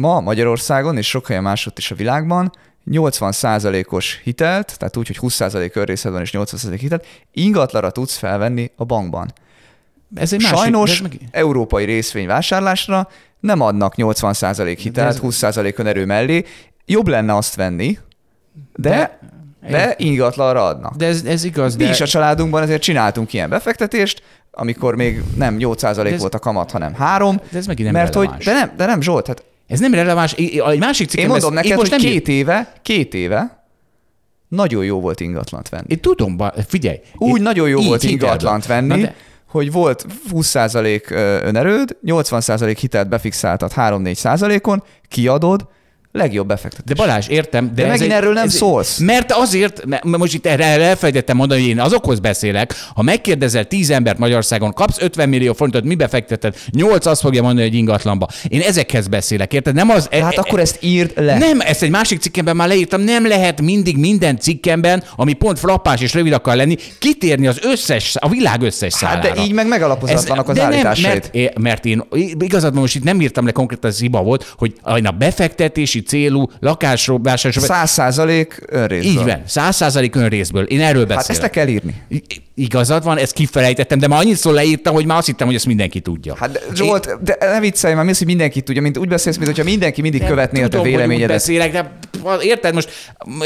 ma Magyarországon és sok helyen másodt is a világban 80%-os hitelt, tehát úgy, hogy 20% önrészed van és 80% hitelt, ingatlanra tudsz felvenni a bankban. Ez egy másik, Sajnos ez meg... európai részvényvásárlásra nem adnak 80% hitelt, ez- 20% önerő mellé. Jobb lenne azt venni, de, de, de ingatlanra adnak. De ez, ez igaz, Mi de... is a családunkban ezért csináltunk ilyen befektetést, amikor még nem 8% ez- volt a kamat, hanem 3. De ez megint nem mert hogy, de nem, de nem Zsolt, hát Ez nem releváns. Egy másik cikkem én mondom lesz- neked, hogy nem két éve, két éve nagyon jó volt ingatlant venni. Én tudom, figyelj. Úgy én- nagyon jó volt ingatlant Na venni, de- hogy volt 20% ö, önerőd, 80% hitelt befixáltad 3-4%-on, kiadod, legjobb befektetés. De Balázs, értem. De, De megint egy, erről nem ez, szólsz. Mert azért, mert most itt erre elfelejtettem mondani, hogy én azokhoz beszélek, ha megkérdezel 10 embert Magyarországon, kapsz 50 millió forintot, mibe fekteted? 8 azt fogja mondani, hogy ingatlanba. Én ezekhez beszélek, érted? Nem az... hát akkor ezt írd le. Nem, ezt egy másik cikkemben már leírtam, nem lehet mindig minden cikkemben, ami pont frappás és rövid akar lenni, kitérni az összes, a világ összes Hát szálára. de így meg megalapozatlanak az de nem, állításaid. mert, mert én igazad most itt nem írtam le konkrétan, ez hiba volt, hogy a befektetési célú lakásról, vásárlásról, 100 százalék önrészből. így van, száz százalék önrészből. Én erről beszélek. Hát ezt le kell írni. I- Igazad van, ezt kifelejtettem, de már annyiszor leírtam, hogy már azt hittem, hogy ezt mindenki tudja. Hát de Zsolt, de ne viccelj már, mi az, hogy mindenki tudja, mint úgy beszélsz, mint hogyha mindenki mindig követné a te véleményedet. beszélek, de érted most...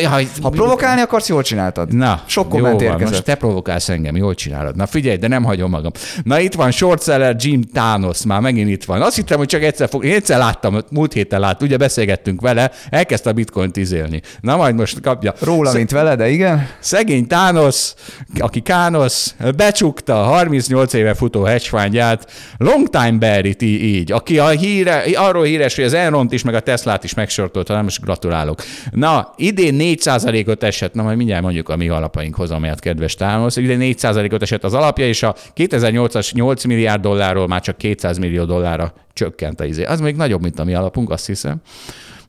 Jaj, Ha provokálni akarsz, jól csináltad. Na, Sok jó komment van, érkezett. most te provokálsz engem, jól csinálod. Na figyelj, de nem hagyom magam. Na itt van shortseller Jim Thanos, már megint itt van. Azt hittem, hogy csak egyszer fog... Én egyszer láttam, múlt héten lát, ugye beszélgettünk vele, elkezdte a bitcoint izélni. Na majd most kapja. Róla, mint vele, de igen. Szegény Thanos, aki Kánosz, becsukta a 38 éve futó hedgefundját, long time bear it így, aki a híre, arról híres, hogy az Enront is, meg a Teslát is megsortolta, nem most gratulálok. Na, idén 4%-ot esett, na majd mindjárt mondjuk a mi alapainkhoz, amelyet kedves Thanos, idén 4%-ot esett az alapja, és a 2008-as 8 milliárd dollárról már csak 200 millió dollárra csökkent a izé. Az még nagyobb, mint a mi alapunk, azt hiszem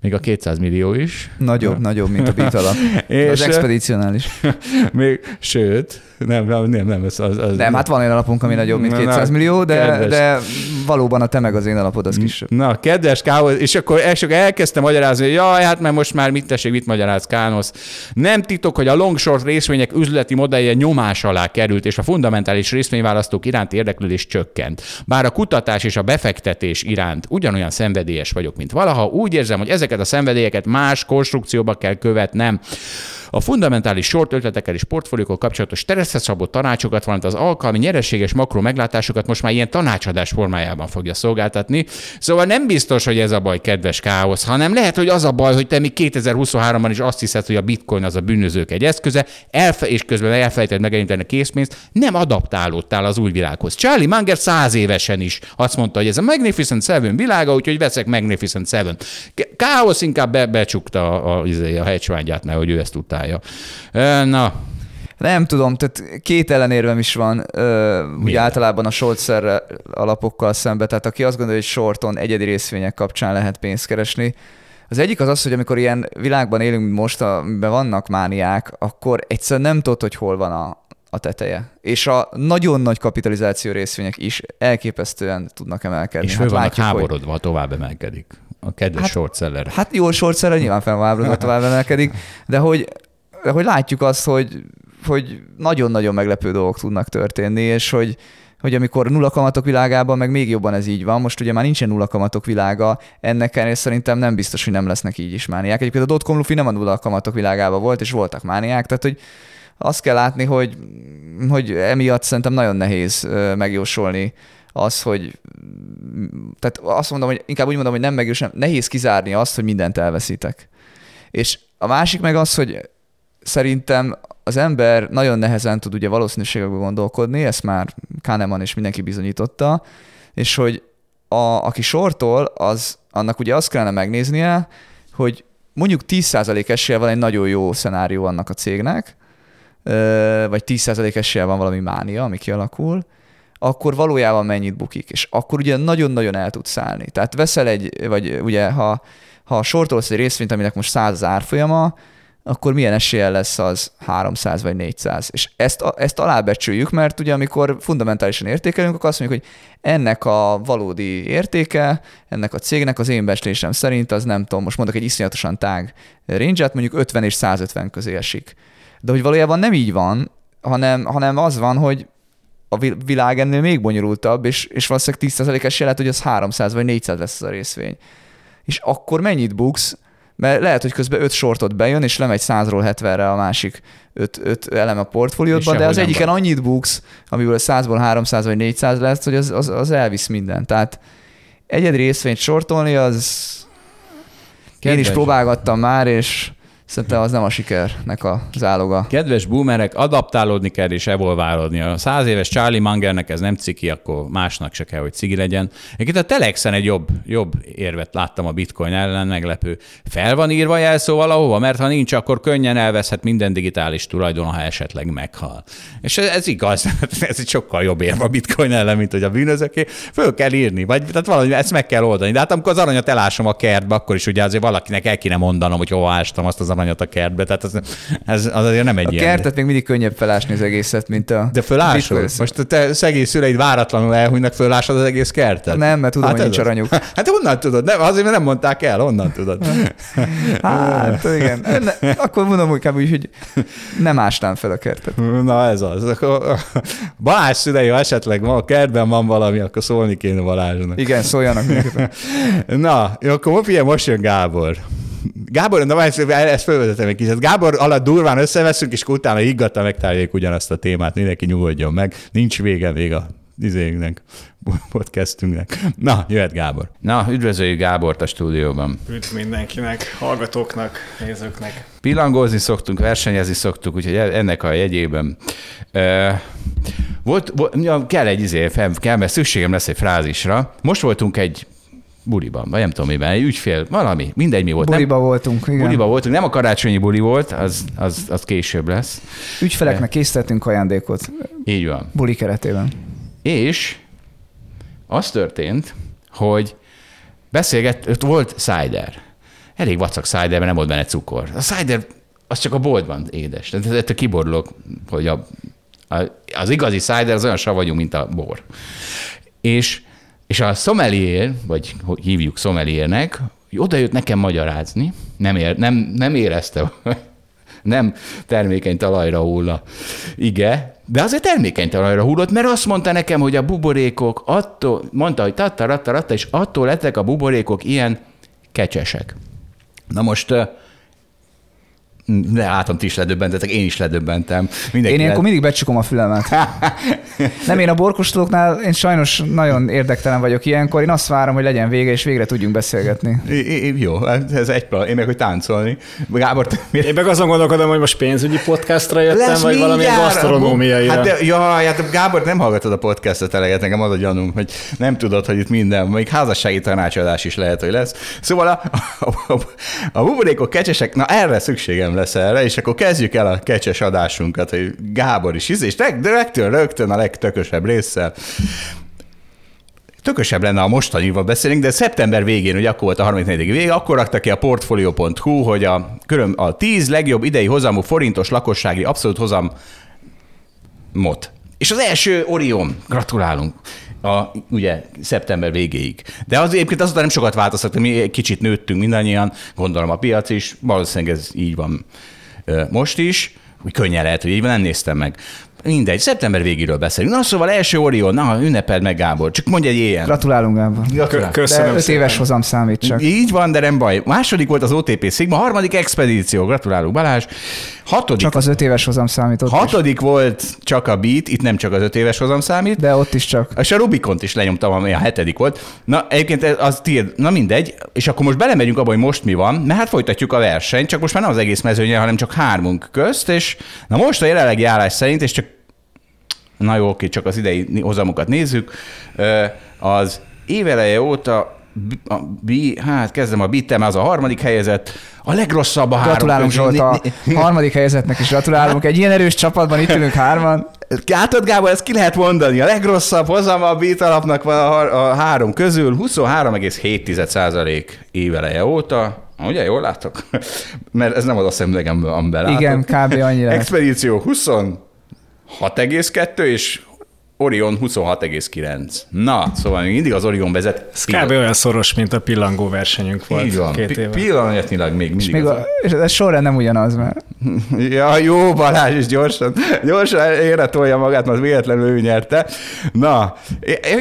még a 200 millió is. Nagyobb, nagyobb, mint a bit alap. és az expedicionális. még, sőt, nem, nem, nem, nem, az, az, Nem, hát van egy alapunk, ami nagyobb, mint 200 na, millió, de, de valóban a te meg az én alapod az kisebb. Na, kedves Káosz, és akkor, akkor elkezdtem magyarázni, hogy jaj, hát mert most már mit tessék, mit magyaráz Kánosz. Nem titok, hogy a long short részvények üzleti modellje nyomás alá került, és a fundamentális részvényválasztók iránti érdeklődés csökkent. Bár a kutatás és a befektetés iránt ugyanolyan szenvedélyes vagyok, mint valaha, úgy érzem, hogy ezeket a szenvedélyeket más konstrukcióba kell követnem. A fundamentális short ötletekkel és portfóliókkal kapcsolatos stresszre szabott tanácsokat, valamint az alkalmi nyereséges makro meglátásokat most már ilyen tanácsadás formájában fogja szolgáltatni. Szóval nem biztos, hogy ez a baj, kedves káosz, hanem lehet, hogy az a baj, hogy te még 2023-ban is azt hiszed, hogy a bitcoin az a bűnözők egy eszköze, elfe- és közben elfelejted megelinteni a készpénzt, nem adaptálódtál az új világhoz. Charlie Munger száz évesen is azt mondta, hogy ez a Magnificent Seven világa, úgyhogy veszek Magnificent Seven. Káosz inkább be, becsukta a, a, a, a hedge mert hogy ő ezt tudta csinálja. Na, nem tudom, tehát két ellenérvem is van, ugye általában a short alapokkal szemben, tehát aki azt gondolja, hogy shorton egyedi részvények kapcsán lehet pénzt keresni, az egyik az az, hogy amikor ilyen világban élünk most, amiben vannak mániák, akkor egyszerűen nem tudod, hogy hol van a, a teteje. És a nagyon nagy kapitalizáció részvények is elképesztően tudnak emelkedni. És hát vannak háborodva, hogy... tovább emelkedik. A kedves hát, short seller. Hát jó, short seller nyilván fel van tovább emelkedik, de hogy hogy látjuk azt, hogy, hogy nagyon-nagyon meglepő dolgok tudnak történni, és hogy, hogy amikor nulla kamatok világában meg még jobban ez így van, most ugye már nincsen nulla kamatok világa, ennek ellenére szerintem nem biztos, hogy nem lesznek így is mániák. Egyébként a dotcom lufi nem a nulla kamatok világában volt, és voltak mániák, tehát hogy azt kell látni, hogy, hogy emiatt szerintem nagyon nehéz megjósolni az, hogy tehát azt mondom, hogy inkább úgy mondom, hogy nem megjósolni, nehéz kizárni azt, hogy mindent elveszítek. És a másik meg az, hogy szerintem az ember nagyon nehezen tud ugye valószínűségekben gondolkodni, ezt már Kahneman és mindenki bizonyította, és hogy a, aki sortol, az, annak ugye azt kellene megnéznie, hogy mondjuk 10% esélye van egy nagyon jó szenárió annak a cégnek, vagy 10% esélye van valami mánia, ami kialakul, akkor valójában mennyit bukik, és akkor ugye nagyon-nagyon el tud szállni. Tehát veszel egy, vagy ugye ha, ha sortolsz egy részvényt, aminek most 100 az árfolyama, akkor milyen esélye lesz az 300 vagy 400. És ezt, ezt alábecsüljük, mert ugye amikor fundamentálisan értékelünk, akkor azt mondjuk, hogy ennek a valódi értéke, ennek a cégnek az én becslésem szerint az nem tudom, most mondok egy iszonyatosan tág range mondjuk 50 és 150 közé esik. De hogy valójában nem így van, hanem, hanem az van, hogy a világ ennél még bonyolultabb, és, és valószínűleg 10% esélye lehet, hogy az 300 vagy 400 lesz az a részvény. És akkor mennyit buksz, mert lehet, hogy közben öt sortot bejön, és lemegy 100-ról 70-re a másik öt, öt elem a portfóliódban, de az egyiken van. annyit buksz, amiből 100-ból 300 vagy 400 lesz, hogy az, az, az elvisz minden. Tehát egyed részvényt sortolni, az Kedves. én is próbálgattam már, és Szerintem az nem a sikernek a záloga. Kedves boomerek, adaptálódni kell és evolválódni. A száz éves Charlie Mangernek ez nem ciki, akkor másnak se kell, hogy cigi legyen. Egyébként a Telexen egy jobb, jobb érvet láttam a bitcoin ellen, meglepő. Fel van írva jelszó valahova, mert ha nincs, akkor könnyen elveszhet minden digitális tulajdon, ha esetleg meghal. És ez, ez igaz, ez egy sokkal jobb érv a bitcoin ellen, mint hogy a bűnözöké. Föl kell írni, vagy tehát valami ezt meg kell oldani. De hát amikor az aranyat elásom a kertbe, akkor is ugye azért valakinek el kéne mondanom, hogy hova ástam azt az aranyat a kertbe, tehát ez, ez az azért nem egy a ilyen. kertet még mindig könnyebb felásni az egészet, mint a... De fölásod? Most te szegény szüleid váratlanul elhunynak, fölásod az egész kertet? Nem, mert tudom, hát hogy nincs aranyuk. Hát honnan tudod? Nem, azért, mert nem mondták el, honnan tudod? Hát igen. Ne, akkor mondom inkább úgy, hogy nem ásnám fel a kertet. Na ez az. Balázs szülei, ha esetleg ma a kertben van valami, akkor szólni kéne Balázsnak. Igen, szóljanak Na, jó, akkor most jön Gábor. Gábor, na ezt, ezt felvezetem egy kicsit. Gábor alatt durván összeveszünk, és utána higgadta megtárgyaljuk ugyanazt a témát. Mindenki nyugodjon meg. Nincs vége még a izénknek, podcastünknek. Na, jöhet Gábor. Na, üdvözöljük Gábort a stúdióban. Üdv mindenkinek, hallgatóknak, nézőknek. Pillangozni szoktunk, versenyezni szoktuk, úgyhogy e- ennek a jegyében. Volt, volt, ja, kell egy izé, kell, mert szükségem lesz egy frázisra. Most voltunk egy buliban, vagy nem tudom miben, egy ügyfél, valami, mindegy mi volt. Buliba nem, voltunk, igen. Buliba voltunk, nem a karácsonyi buli volt, az, az, az később lesz. Ügyfeleknek készítettünk ajándékot. Így van. Buli keretében. És az történt, hogy beszélgett, volt cider. Elég vacak cider, mert nem volt benne cukor. A cider az csak a boltban édes. Tehát ettől kiborulok, hogy a, a, az igazi cider az olyan savanyú, mint a bor. És, és a sommelier, vagy hívjuk sommeliernek, oda jött nekem magyarázni, nem, ér, nem, nem érezte, nem termékeny talajra hull ige, de azért termékeny talajra hullott, mert azt mondta nekem, hogy a buborékok attól, mondta, hogy tatta, ratta, ratta, és attól lettek a buborékok ilyen kecsesek. Na most de átom ti is ledöbbentetek, én is ledöbbentem. Mindenki én ilyenkor mindig becsukom a fülemet. nem én a borkostolóknál, én sajnos nagyon érdektelen vagyok ilyenkor, én azt várom, hogy legyen vége, és végre tudjunk beszélgetni. I, I, jó, hát ez egy plan. Én meg, hogy táncolni. Gábor, te miért? Én meg azon gondolkodom, hogy most pénzügyi podcastra jöttem, Lesz vagy valami gasztronómiai. Hát, de, ja, hát Gábor, nem hallgatod a podcastot eleget, nekem az a gyanunk, hogy nem tudod, hogy itt minden, még házassági tanácsadás is lehet, hogy lesz. Szóval a, a, a, a buborékok kecsesek, na erre szükségem lesz erre, és akkor kezdjük el a kecses adásunkat, hogy Gábor is és rögtön, rögtön a legtökösebb résszel. Tökösebb lenne a mostanival beszélünk, de szeptember végén, hogy akkor volt a 34. vége, akkor rakta ki a portfolio.hu, hogy a, köröm, a 10 legjobb idei hozamú forintos lakossági abszolút hozam mot. És az első Orion, gratulálunk a, ugye szeptember végéig. De az egyébként azután nem sokat változtak, mi egy kicsit nőttünk mindannyian, gondolom a piac is, valószínűleg ez így van most is, úgy könnyen lehet, hogy így van, nem néztem meg. Mindegy, szeptember végéről beszélünk. Na szóval első Orion, na ünnepeld meg Gábor, csak mondj egy ilyen. Gratulálunk Gábor. Gratulálunk. Köszönöm de öt éves hozam számít csak. Így van, de nem baj. Második volt az OTP Sigma, harmadik expedíció. Gratulálunk Balázs. Hatodik. Csak az öt éves hozam számít ott Hatodik is. volt csak a Beat, itt nem csak az öt éves hozam számít. De ott is csak. És a Rubikont is lenyomtam, ami a hetedik volt. Na egyébként az tiéd, na mindegy, és akkor most belemegyünk abba, hogy most mi van, mert hát folytatjuk a versenyt, csak most már nem az egész mezőnye, hanem csak hármunk közt, és na most a jelenlegi állás szerint, és csak na jó, oké, csak az idei hozamokat nézzük, az éveleje óta a B, hát kezdem a bitem, az a harmadik helyezett, a legrosszabb a Gratulálunk három. Gratulálunk Zsolt, a harmadik helyezetnek is gratulálunk. Egy ilyen erős csapatban itt ülünk hárman. Látod, Gábor, ezt ki lehet mondani. A legrosszabb hozam a bit alapnak van a, a három közül, 23,7% éveleje óta. Ugye, jól látok? Mert ez nem az a szemlegem, amiben látok. Igen, kb. annyira. Expedíció 20 6,2 és Orion 26,9. Na, szóval még mindig az Orion vezet. Ez kb. olyan szoros, mint a pillangó versenyünk volt Így van. két éve. Pillanatnyilag még mindig. És, még a, és ez sorra nem ugyanaz, mert... ja, jó, Balázs is gyorsan, gyorsan ére tolja magát, mert véletlenül ő nyerte. Na,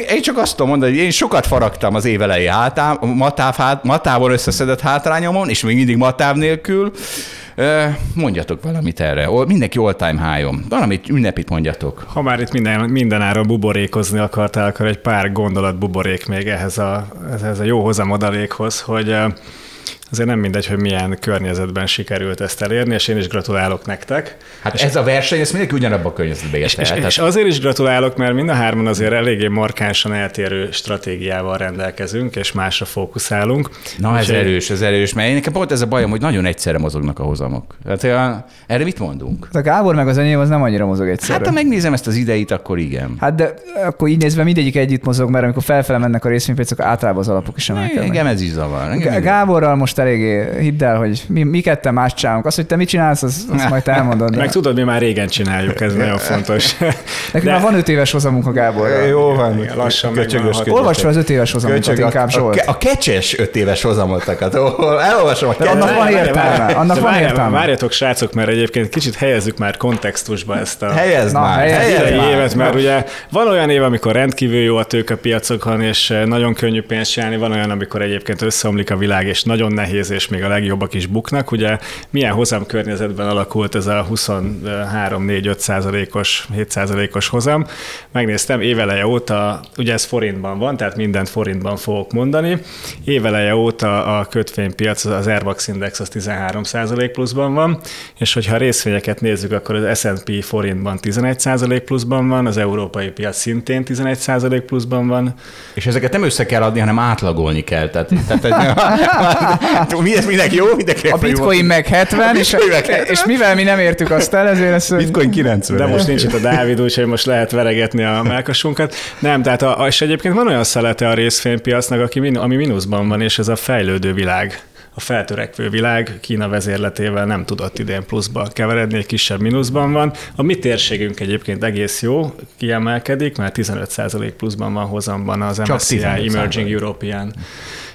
én, csak azt tudom mondani, hogy én sokat faragtam az évelei hátám, matáv, hát, matávon összeszedett hátrányomon, és még mindig matáv nélkül. Mondjatok valamit erre. Mindenki all-time high-on. Valamit ünnepit mondjatok. Ha már itt minden, mindenáron buborékozni akartál, akkor egy pár gondolat buborék még ehhez a, ehhez a jó hozamadalékhoz, hogy azért nem mindegy, hogy milyen környezetben sikerült ezt elérni, és én is gratulálok nektek. Hát és ez a verseny, ez mindenki ugyanabban a környezetben és, és, és azért is gratulálok, mert mind a hárman azért eléggé markánsan eltérő stratégiával rendelkezünk, és másra fókuszálunk. Na ez erős, ez erős, mert én nekem pont ez a bajom, hogy nagyon egyszerre mozognak a hozamok. Hát erre mit mondunk? A Gábor meg az enyém az nem annyira mozog egyszerre. Hát ha megnézem ezt az ideit, akkor igen. Hát de akkor így nézve mindegyik együtt mozog, mert amikor felfele mennek a részvénypiacok, általában az alapok is emelkednek. Igen, ez is zavar. Gáborral most eléggé hidd el, hogy mi, mi ketten más csinálunk. Azt, hogy te mit csinálsz, az, azt majd te elmondod. De... Meg tudod, mi már régen csináljuk, ez nagyon fontos. Nekünk de... már van öt éves hozamunk a Gábor. Jó van. Lassan Köcsögös. Olvasd fel az öt éves hozamunkat inkább, Zsolt. A, a kecses öt éves hozamottakat. Elolvasom a Annak van értelme. Annak van értelme. Várjatok, srácok, mert egyébként kicsit helyezzük már kontextusba ezt a Helyezd már. Helyezd évet, mert ugye van olyan év, amikor rendkívül jó a tőkepiacokon, és nagyon könnyű pénzt csinálni, van olyan, amikor egyébként összeomlik a világ, és nagyon nehéz nehéz, és még a legjobbak is buknak. Ugye milyen hozam környezetben alakult ez a 23-4-5 százalékos, 7 százalékos hozam. Megnéztem éveleje óta, ugye ez forintban van, tehát mindent forintban fogok mondani. Éveleje óta a kötvénypiac, az Airbax Index az 13 százalék pluszban van, és hogyha a részvényeket nézzük, akkor az S&P forintban 11 százalék pluszban van, az európai piac szintén 11 százalék pluszban van. És ezeket nem össze kell adni, hanem átlagolni kell. Tehát, tehát mi ez mindenki jó, mindenki A bitcoin jó. meg 70, és, meg 70. és mivel mi nem értük azt el, ezért ez... Bitcoin 90. De most nincs itt a Dávid, úgyhogy most lehet veregetni a melkasunkat. Nem, tehát a, és egyébként van olyan szelete a részfénypiacnak, aki, ami mínuszban van, és ez a fejlődő világ a feltörekvő világ Kína vezérletével nem tudott idén pluszba keveredni, egy kisebb mínuszban van. A mi térségünk egyébként egész jó, kiemelkedik, mert 15% pluszban van hozamban az MSCI Emerging European.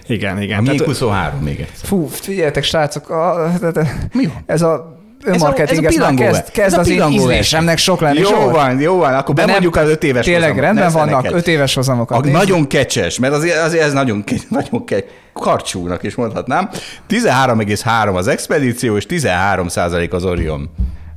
Igen, igen. A 23 még egyszer. Fú, figyeljetek, srácok, a, Mi van? Ez a önmarketing, ez, a, ez, ez már kezd, kezd ez az én ízlésemnek sok lenni. Jó sor. van, jó van, akkor bemondjuk az öt éves Tényleg hozamot. rendben vannak neked. öt éves hozamokat. A, nagyon kecses, mert azért, azért ez nagyon, nagyon ke, karcsúnak is mondhatnám. 13,3 az expedíció, és 13 az Orion.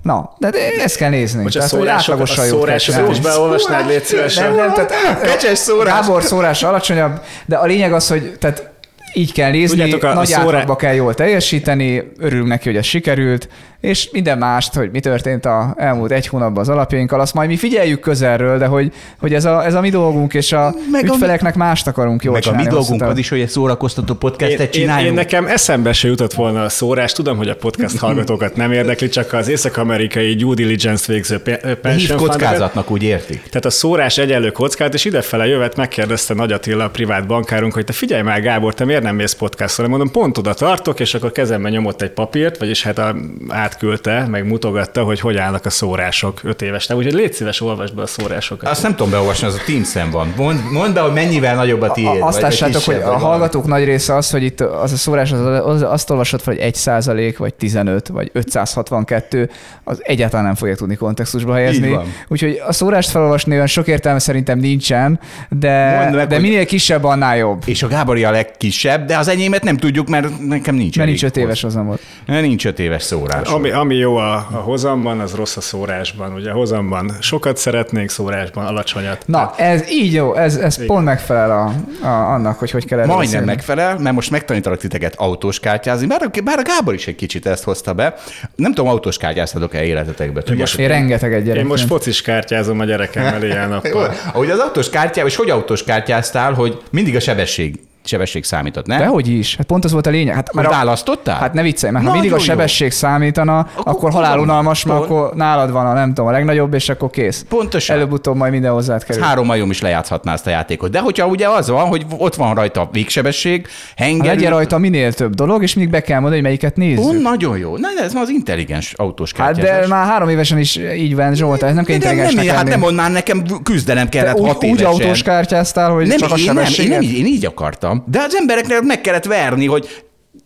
Na, de, de ezt kell nézni. Most a szórásokat, a szórásokat is beolvasnád, légy szívesen. Nem, nem, tehát Kecses szórás. Gábor szórása alacsonyabb, de a lényeg az, hogy tehát így kell nézni, Tudjátok, a, nagy a szórá... kell jól teljesíteni, örülünk neki, hogy ez sikerült, és minden mást, hogy mi történt a elmúlt egy hónapban az alapjainkkal, azt majd mi figyeljük közelről, de hogy, hogy ez, a, ez a mi dolgunk, és a meg ügyfeleknek a, mást akarunk jól meg csinálni. Meg a mi dolgunk az is, hogy egy szórakoztató podcastet én, csináljunk. Én, én, nekem eszembe se jutott volna a szórás, tudom, hogy a podcast hallgatókat nem érdekli, csak az észak-amerikai due diligence végző pension kockázatnak úgy értik. Tehát a szórás egyenlő kockázat, és idefele jövet megkérdezte Nagy Attila, a privát bankárunk, hogy te figyelj már, Gábor, te miért nem mész podcastra? Mondom, pont oda tartok, és akkor kezembe nyomott egy papírt, vagyis hát a, átküldte, meg mutogatta, hogy hogy állnak a szórások öt éves. Úgyhogy légy szíves, olvasd be a szórásokat. Azt nem tudom beolvasni, az a teams van. Mond, mondd be, hogy mennyivel nagyobb a tiéd. Azt lássátok, hogy a hallgatók nagy része az, hogy itt az a szórás, az, az, azt olvasod fel, hogy 1 százalék, vagy 15, vagy 562, az egyáltalán nem fogja tudni kontextusba helyezni. Úgyhogy a szórást felolvasni olyan sok értelme szerintem nincsen, de, meg, de minél kisebb, annál jobb. És a Gábori a legkisebb, de az enyémet nem tudjuk, mert nekem nincs. Mert nincs öt éves hozamot. Nincs öt éves szórás. Ami, ami jó a, a hozamban, az rossz a szórásban. Ugye a hozamban sokat szeretnénk, szórásban alacsonyat. Na, ez így jó, ez, ez pont megfelel a, a, annak, hogy hogy kell Majdnem beszélni. megfelel, mert most megtanítalak titeket autós kártyázni, bár, bár a Gábor is egy kicsit ezt hozta be. Nem tudom, autós kártyáztatok-e életetekbe? Én most, én rengeteg egy Én most focis kártyázom a gyerekemmel ilyen nappal. Ahogy az autós kártyával, és hogy autós kártyáztál, hogy mindig a sebesség sebesség számított, nem? Dehogy is. Hát pont az volt a lényeg. Hát, mert választottál? Hát ne viccelj, mert ha mindig a sebesség jó. számítana, akkor, akkor halálunalmas, mert akkor nálad van a nem tudom, a legnagyobb, és akkor kész. Pontosan. Előbb-utóbb majd minden hozzád kerül. Három majom is lejátszhatná ezt a játékot. De hogyha ugye az van, hogy ott van rajta a végsebesség, henger. Hát legyen rajta minél több dolog, és mindig be kell mondani, hogy melyiket nézzük. Pont nagyon jó. Na, ez az intelligens autós Hát de már három évesen is így van, Zsolt, ez nem kell intelligensnek nem, Hát nem mondnám, nekem küzdenem kellett Te hat úgy, úgy autós kártyáztál, hogy nem, csak a én, nem, én, nem, én így akartam. De az emberek meg kellett verni, hogy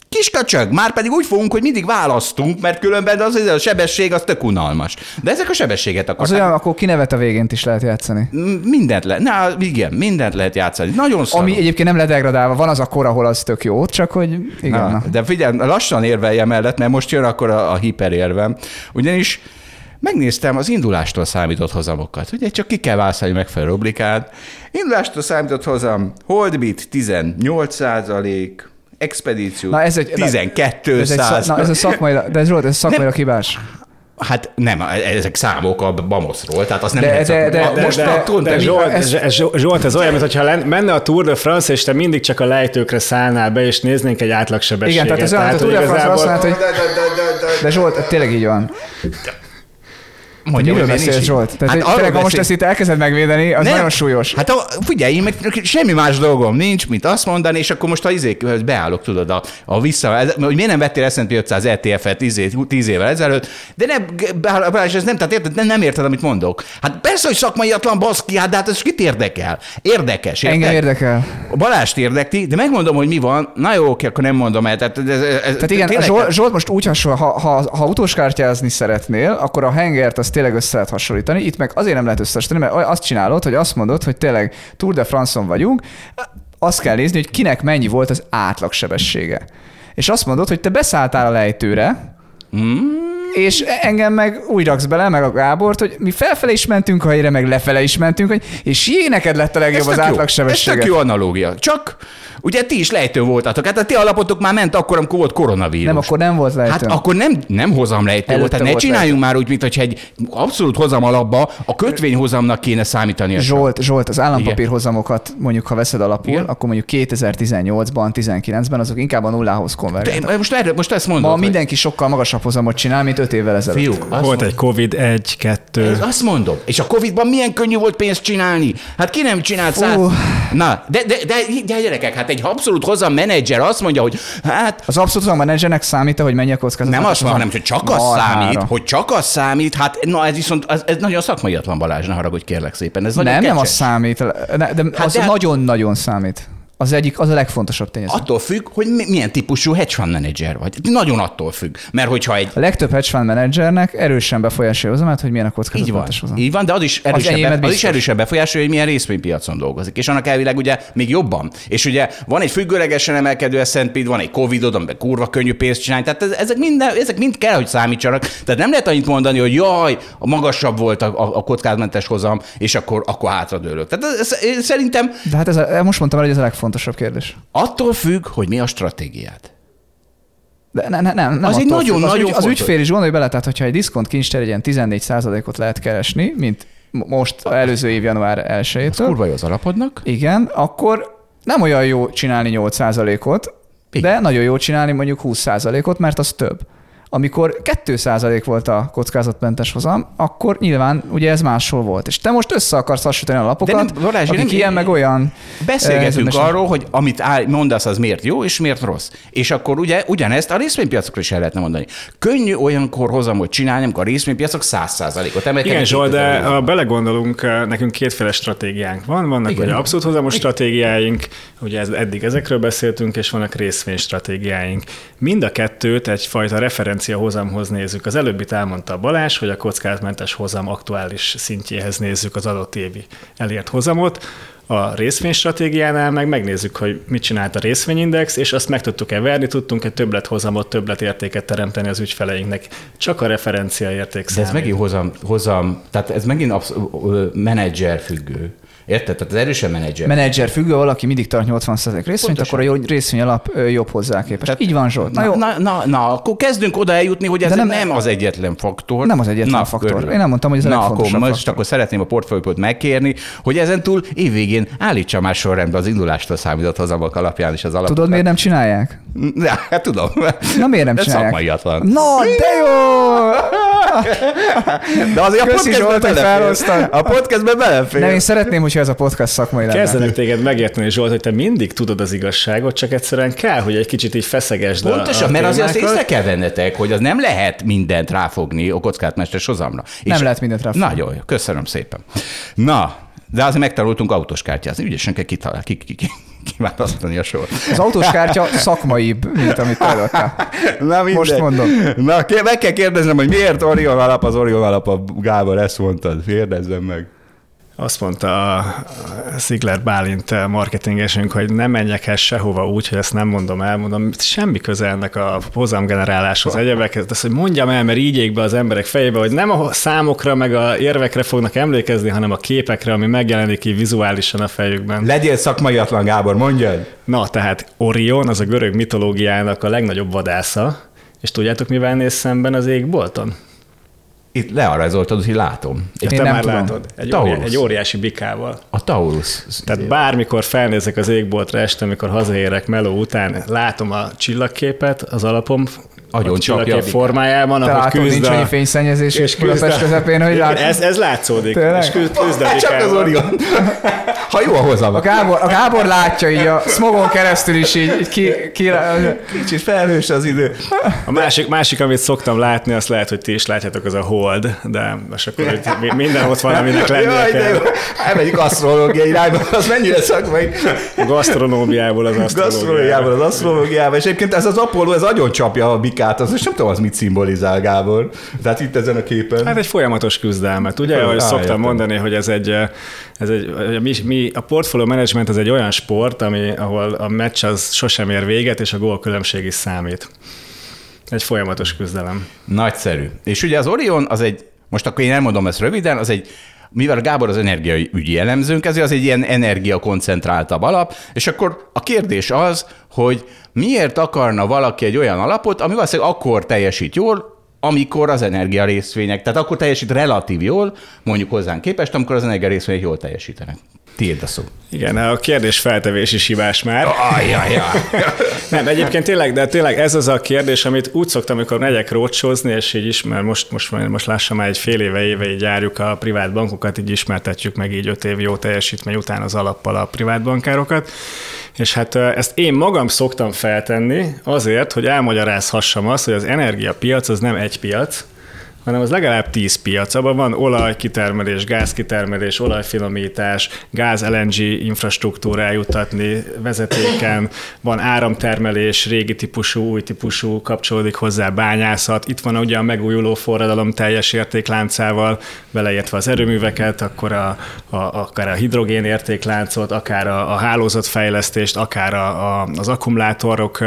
Kiskacsög, már pedig úgy fogunk, hogy mindig választunk, mert különben az, az a sebesség az tök unalmas. De ezek a sebességet akarnak. Az olyan, akkor kinevet a végén is lehet játszani. Mindent lehet, na igen, mindent lehet játszani. Nagyon szarul. Ami egyébként nem ledegradálva, van az a kor, ahol az tök jó, csak hogy igen. Na, na. De figyelj, lassan érvelje mellett, mert most jön akkor a, a hiperérvem. Ugyanis megnéztem az indulástól számított hozamokat. Ugye csak ki kell választani megfelelő oblikát. Indulástól számított hozam, Holdbit 18 százalék, expedíció na ez egy, 12 ez egy, na, ez a szakmai, de ez, Zsolt, ez szakmai kibás. Hát nem, ezek számok a Bamoszról, tehát az nem de, lehet de, de, de, most de, de, de Zsolt, ez, Zsolt, ez olyan, mintha menne a Tour de France, és te mindig csak a lejtőkre szállnál be, és néznénk egy átlagsebességet. Igen, tehát ez olyan, a Tour de France azt hogy... De Zsolt, tényleg így van. Mondja, Miről beszélsz, Zsolt? Tehát, hát tényleg, ha most ezt itt elkezded megvédeni, az nem. nagyon súlyos. Hát a, figyelj, én meg semmi más dolgom nincs, mint azt mondani, és akkor most a izék, beállok, tudod, a, a vissza, hogy miért nem vettél S&P 500 ETF-et tíz évvel ezelőtt, de nem, Balázs, ez nem, tehát érted, nem, nem érted, amit mondok. Hát persze, hogy szakmaiatlan baszki, hát, de hát ez kit érdekel? Érdekes, érted? Engem érdekel. Balást érdekli, de megmondom, hogy mi van. Na jó, oké, akkor nem mondom el. Tehát, ez, ez, tehát igen, tényleg... Zsolt, Zsolt, most úgy hasonló, ha, ha, ha autóskártyázni szeretnél, akkor a hengert azt tényleg össze lehet hasonlítani. Itt meg azért nem lehet összehasonlítani, mert azt csinálod, hogy azt mondod, hogy tényleg Tour de France-on vagyunk, azt kell nézni, hogy kinek mennyi volt az átlagsebessége. és azt mondod, hogy te beszálltál a lejtőre, Mm. És engem meg úgy raksz bele, meg a Gábort, hogy mi felfele is mentünk a helyre, meg lefele is mentünk, hogy, és jé, neked lett a legjobb az jó. Ez átlagsebessége. tök jó analógia. Csak ugye ti is lejtő voltatok. Hát a ti alapotok már ment akkor, amikor volt koronavírus. Nem, akkor nem volt lejtő. Hát akkor nem, nem hozam lejtő volt, Előtte tehát ne volt csináljunk már úgy, mintha egy abszolút hozam alapba a kötvényhozamnak kéne számítani. Zsolt, Zsolt, az állampapírhozamokat mondjuk, ha veszed alapul, Igen. akkor mondjuk 2018-ban, 19-ben azok inkább a nullához De konvergáltak. én most, erre, most ezt mondod. Ma hogy- mindenki sokkal magasabb hozamot csinál, mint 5 évvel ezelőtt. Fiúk, Volt egy Covid 1, 2. Ez azt mondom. És a Covid-ban milyen könnyű volt pénzt csinálni? Hát ki nem csinált Fú. száz... Na, de, de, de, de, gyerekek, hát egy abszolút hozzam menedzser azt mondja, hogy hát Az abszolút hozam menedzsernek számít hogy mennyi a kockázat. nem azt mondom, hanem hogy csak az számít, hogy csak az számít, hát na ez viszont, ez, ez nagyon szakmaiatlan Balázs, ne haragudj kérlek szépen. Ez Nem, nem az számít, ne- de Hát az de- nagyon-nagyon számít. Az egyik, az a legfontosabb tényező. Attól függ, hogy mi- milyen típusú hedge fund menedzser vagy. Nagyon attól függ. Mert hogyha egy A legtöbb hedge fund menedzsernek erősen befolyásolja hozamát, hogy milyen a így van, hozam. így van, de az is erősebb, enyémet az is erősebb befolyásolja, hogy milyen részvénypiacon dolgozik. És annak elvileg ugye még jobban. És ugye van egy függőlegesen emelkedő S&P, van egy Covid-od, amiben kurva könnyű pénzt csinálni. Tehát ez- ezek, minden, ezek mind kell, hogy számítsanak. Tehát nem lehet annyit mondani, hogy jaj, a magasabb volt a, a, a kockázatmentes hozam, és akkor, akkor hátradőlök. Tehát ez, ez, szerintem De hát ez a, most mondtam el, hogy ez a legfontosabb kérdés. attól függ, hogy mi a stratégiád. De ne, ne, nem, nem Az egy nagyon- függ. az, nagyon ügy, az ügyfél is gondolj bele, tehát hogyha egy diszkont kincstér egy ilyen 14%-ot lehet keresni, mint mo- most az előző év január 1 Kurva jó az alapodnak. igen, akkor nem olyan jó csinálni 8%-ot, de nagyon jó csinálni mondjuk 20%-ot, mert az több. Amikor 2% volt a kockázatmentes hozam, akkor nyilván ugye ez máshol volt. És te most össze akarsz hasonlítani a lapokat, De nem, Balázs, akik nem- ilyen meg olyan. Beszélgetünk eh, arról, hogy amit áll- mondasz, az miért jó, és miért rossz. És akkor ugye ugyanezt a részvénypiacokra is el lehetne mondani. Könnyű olyankor hozamot csinálni, amikor a részvénypiacok 100%-ot emelkednek. Igen, Zsolt, de 2000 ha belegondolunk, eh, nekünk kétféle stratégiánk van. Vannak Igen. ugye abszolút hozamos stratégiáink, ugye ez, eddig ezekről beszéltünk, és vannak részvény stratégiáink. Mind a kettőt egyfajta referencia hozamhoz nézzük. Az előbbit elmondta Balázs, hogy a kockázatmentes hozam aktuális szintjéhez nézzük az adott évi elért hozamot. A részvénystratégiánál meg megnézzük, hogy mit csinált a részvényindex, és azt meg tudtuk-e verni, tudtunk egy többlet-hozamot, többletértéket teremteni az ügyfeleinknek. Csak a referencia érték De ez számít. megint hozam, hozam tehát ez megint absz- menedzser függő. Érted? Tehát ez erősen menedzser. menedzser függő, valaki mindig tart 80% részvényt, akkor a jó részvény alap jobb hozzá képest. Tehát, így van, Zsolt. Na, Na, jó, na, na, na, akkor kezdünk oda eljutni, hogy ez De nem, nem- az egyetlen faktor. Nem az egyetlen na, faktor. örülök. Én nem mondtam, hogy ez a na, akkor legfontosabb most faktor. akkor szeretném a portfóliót megkérni, hogy ezentúl évvégén állítsa már sorrendbe az indulástól számított hozamok alapján is az alapot. tudod, miért nem csinálják? Ja, hát tudom. Na miért nem Ez csinálják? szakmaiatlan. Na, de jó! De azért a Köszi, podcastben Zsolt, hogy belefér. A podcastben belefér. Nem, én szeretném, hogyha ez a podcast szakmai lenne. Kezdenek téged megérteni, Zsolt, hogy te mindig tudod az igazságot, csak egyszerűen kell, hogy egy kicsit így feszegesd Pontosan, a mert azért azt észre kell vennetek, hogy az nem lehet mindent ráfogni a kockázatmester hozamra. Nem lehet mindent ráfogni. Nagyon jó, köszönöm szépen. Na, de azért megtanultunk autóskártyázni, ügyesen kell kitalálni, ki, ki, ki, kiválasztani a sort. Az autós kártya szakmaibb, mint amit te adtál. Na, mindegy. Most mondom. Na, meg kell kérdeznem, hogy miért Orion alap az Orion alap a Gábor, ezt mondtad. Kérdezzem meg. Azt mondta a Szigler Bálint marketingesünk, hogy nem menjek el sehova úgy, hogy ezt nem mondom el, mondom, semmi köze ennek a hozamgeneráláshoz, egyebekhez, azt, hogy mondjam el, mert így ég be az emberek fejébe, hogy nem a számokra meg a érvekre fognak emlékezni, hanem a képekre, ami megjelenik így vizuálisan a fejükben. Legyél szakmaiatlan, Gábor, mondjad. Na, tehát Orion, az a görög mitológiának a legnagyobb vadásza, és tudjátok, mivel néz szemben az égbolton? Itt learajzoltad, hogy látom. Ja, Én te nem már tudom. látod. Egy, óriá, egy óriási bikával. A Taurus. Tehát bármikor felnézek az égboltra este, amikor hazaérek meló után, látom a csillagképet az alapom, Agyon a csapja. formájában, Te ahogy látod, küzd nincs a... annyi fényszennyezés és küzd Budapest a- közepén, hogy látod. ez, ez látszódik. Tényleg? És küzd, küzd a Hát csak az. Orion. Ha jó a hozam. A Gábor, a Gábor látja így a smogon keresztül is így, így ki, ki, Kicsit felhős az idő. A másik, másik, amit szoktam látni, azt lehet, hogy ti is látjátok, az a hold, de most akkor itt mi- minden ott van, aminek lennie Jaj, de jó. kell. Elmegyünk asztrológiai irányba, az mennyire szakmai. A gasztronómiából az asztrológiába. Gasztrológiából az asztrológiába, és egyébként ez az Apollo, ez agyon csapja a, bik, dinamikát, az most nem tudom, az mit szimbolizál, Gábor. Tehát itt ezen a képen. Hát egy folyamatos küzdelmet. Ugye, ahogy szoktam értem. mondani, hogy ez egy, ez egy mi, mi, a portfolio management az egy olyan sport, ami, ahol a meccs az sosem ér véget, és a gól különbség is számít. Egy folyamatos küzdelem. Nagyszerű. És ugye az Orion az egy, most akkor én elmondom ezt röviden, az egy mivel Gábor az energiai ügyi elemzőnk, ezért az egy ilyen energiakoncentráltabb alap, és akkor a kérdés az, hogy miért akarna valaki egy olyan alapot, ami valószínűleg akkor teljesít jól, amikor az energia részvények, tehát akkor teljesít relatív jól, mondjuk hozzánk képest, amikor az energia részvények jól teljesítenek. Tiéd a szó. Igen, a kérdés feltevés is hibás már. Ajajaj. Nem, egyébként tényleg, de tényleg ez az a kérdés, amit úgy szoktam, amikor megyek rócsózni, és így ismer, most, most, most lássam már egy fél éve, éve így járjuk a privát bankokat, így ismertetjük meg így öt év jó teljesítmény után az alappal a privát bankárokat. És hát ezt én magam szoktam feltenni azért, hogy elmagyarázhassam azt, hogy az energiapiac az nem egy piac, hanem az legalább 10 piac. Abban van olajkitermelés, gázkitermelés, olajfinomítás, gáz-LNG infrastruktúra eljutatni vezetéken, van áramtermelés, régi típusú, új típusú, kapcsolódik hozzá bányászat. Itt van ugye a megújuló forradalom teljes értékláncával, beleértve az erőműveket, akkor a, a, akár a hidrogén értékláncot, akár a, a hálózatfejlesztést, akár a, a, az akkumulátorok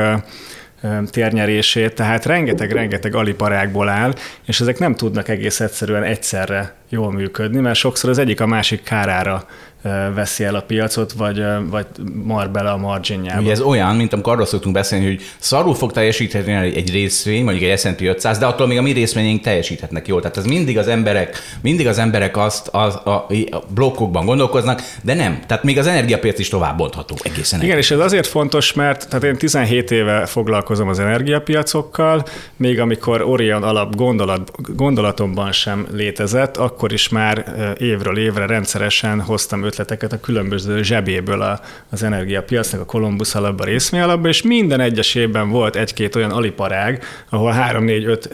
térnyerését, tehát rengeteg-rengeteg aliparákból áll, és ezek nem tudnak egész egyszerűen egyszerre jól működni, mert sokszor az egyik a másik kárára veszi el a piacot, vagy, vagy mar bele a marginjába. Ugye ez olyan, mint amikor arról szoktunk beszélni, hogy szarul fog teljesíteni egy részvény, mondjuk egy S&P 500, de attól még a mi részvényeink teljesíthetnek jól. Tehát ez mindig az emberek, mindig az emberek azt az, a, a blokkokban gondolkoznak, de nem. Tehát még az energiapiac is tovább bontható egészen. Igen, és ez azért fontos, mert tehát én 17 éve foglalkozom az energiapiacokkal, még amikor Orion alap gondolat, gondolatomban sem létezett, akkor is már évről évre rendszeresen hoztam ötleteket a különböző zsebéből a, az energiapiacnak, a Columbus alapba, részmény alapba, és minden egyes évben volt egy-két olyan aliparág, ahol 3-4-5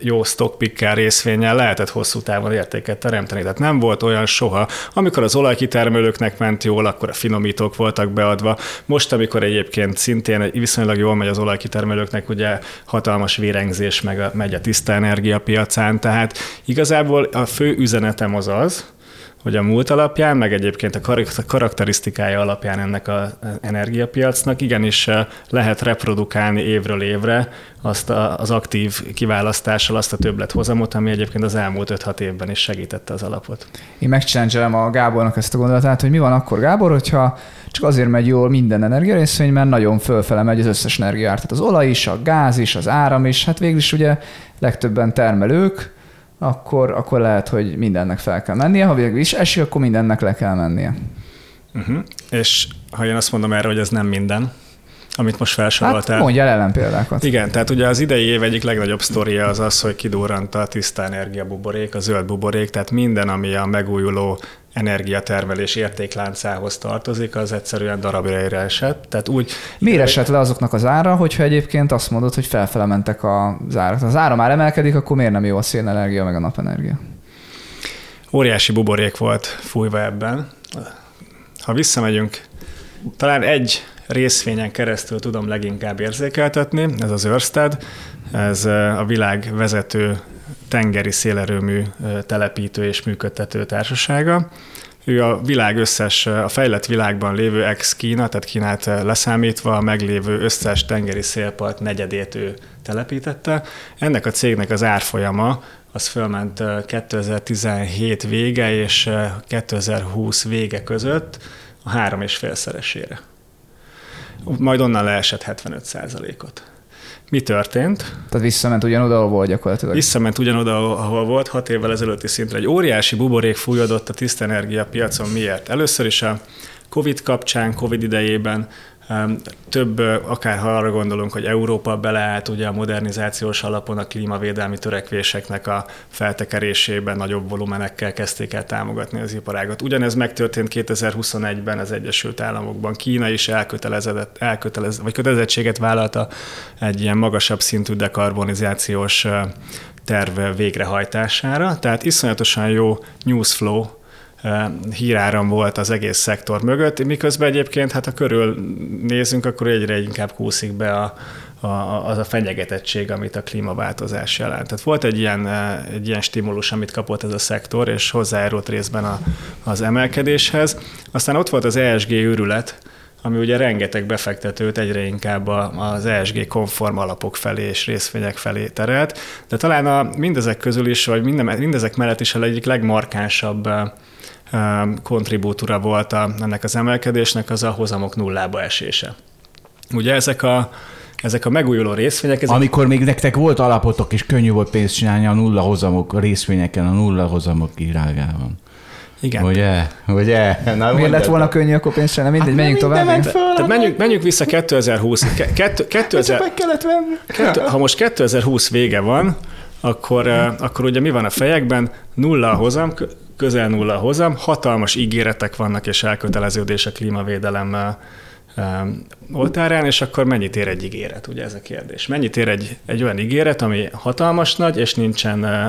jó stockpickkel részvényel lehetett hosszú távon értéket teremteni. Tehát nem volt olyan soha. Amikor az olajkitermelőknek ment jól, akkor a finomítók voltak beadva. Most, amikor egyébként szintén viszonylag jól megy az olajkitermelőknek, ugye hatalmas vérengzés meg a, megy a tiszta energiapiacán, tehát igazából a fő üzenetem az az, hogy a múlt alapján, meg egyébként a karakterisztikája alapján ennek az energiapiacnak igenis eh, lehet reprodukálni évről évre azt a, az aktív kiválasztással azt a többlethozamot, ami egyébként az elmúlt 5-6 évben is segítette az alapot. Én megcsinálom a Gábornak ezt a gondolatát, hogy mi van akkor, Gábor, hogyha csak azért megy jól minden energiarészvény, mert nagyon fölfele megy az összes energiár. Tehát az olaj is, a gáz is, az áram is, hát végül is ugye legtöbben termelők, akkor, akkor lehet, hogy mindennek fel kell mennie. Ha végül is esik, akkor mindennek le kell mennie. Uh-huh. És ha én azt mondom erre, hogy ez nem minden, amit most felsoroltál. Hát mondja el ellenpéldákat. Igen, tehát ugye az idei év egyik legnagyobb sztoria az az, hogy kidurrant a tiszta energia buborék, a zöld buborék, tehát minden, ami a megújuló energiatermelés értékláncához tartozik, az egyszerűen darabjaira esett. Tehát úgy, Miért esett le azoknak az ára, hogyha egyébként azt mondod, hogy felfele mentek az árak? Az ára már emelkedik, akkor miért nem jó a szénenergia meg a napenergia? Óriási buborék volt fújva ebben. Ha visszamegyünk, talán egy részvényen keresztül tudom leginkább érzékeltetni, ez az Örsted, ez a világ vezető tengeri szélerőmű telepítő és működtető társasága. Ő a világ összes, a fejlett világban lévő ex-Kína, tehát Kínát leszámítva a meglévő összes tengeri szélpart negyedét ő telepítette. Ennek a cégnek az árfolyama az fölment 2017 vége és 2020 vége között a három és félszeresére. Majd onnan leesett 75 ot mi történt? Tehát visszament ugyanoda, ahol volt gyakorlatilag. Visszament ugyanoda, ahol volt, hat évvel ezelőtti szintre. Egy óriási buborék fújódott a tiszta energia piacon. Miért? Először is a COVID kapcsán, COVID idejében több, akár ha arra gondolunk, hogy Európa beleállt ugye a modernizációs alapon a klímavédelmi törekvéseknek a feltekerésében nagyobb volumenekkel kezdték el támogatni az iparágat. Ugyanez megtörtént 2021-ben az Egyesült Államokban. Kína is elkötelezett, elkötelez, vagy kötelezettséget vállalta egy ilyen magasabb szintű dekarbonizációs terv végrehajtására. Tehát iszonyatosan jó news flow híráram volt az egész szektor mögött, miközben egyébként, hát ha körül nézünk, akkor egyre inkább kúszik be a, a, az a fenyegetettség, amit a klímaváltozás jelent. Tehát volt egy ilyen, egy ilyen stimulus, amit kapott ez a szektor, és hozzájárult részben a, az emelkedéshez. Aztán ott volt az ESG őrület, ami ugye rengeteg befektetőt egyre inkább az ESG konform alapok felé és részvények felé terelt, de talán a, mindezek közül is, vagy mindezek mellett is a egyik legmarkánsabb kontribútora volt a, ennek az emelkedésnek az a hozamok nullába esése. Ugye ezek a, ezek a megújuló részvények... Ezek... Amikor még nektek volt alapotok, és könnyű volt pénzt csinálni a nulla hozamok részvényeken, a nulla hozamok irágában. Igen. Ugye? Ugye? Na, Miért lett volna könnyű akkor pénzt csinálni? Mindegy, hát menjünk tovább. Tehát menjünk, menjünk vissza 2020. Ke, 2000, meg kellett venni. Kettő, ha most 2020 vége van, akkor, akkor ugye mi van a fejekben? Nulla a hozam, közel nulla a hozam, hatalmas ígéretek vannak és elköteleződés a klímavédelemmel oltárán, és akkor mennyit ér egy ígéret, ugye ez a kérdés. Mennyit ér egy, egy olyan ígéret, ami hatalmas nagy, és nincsen a,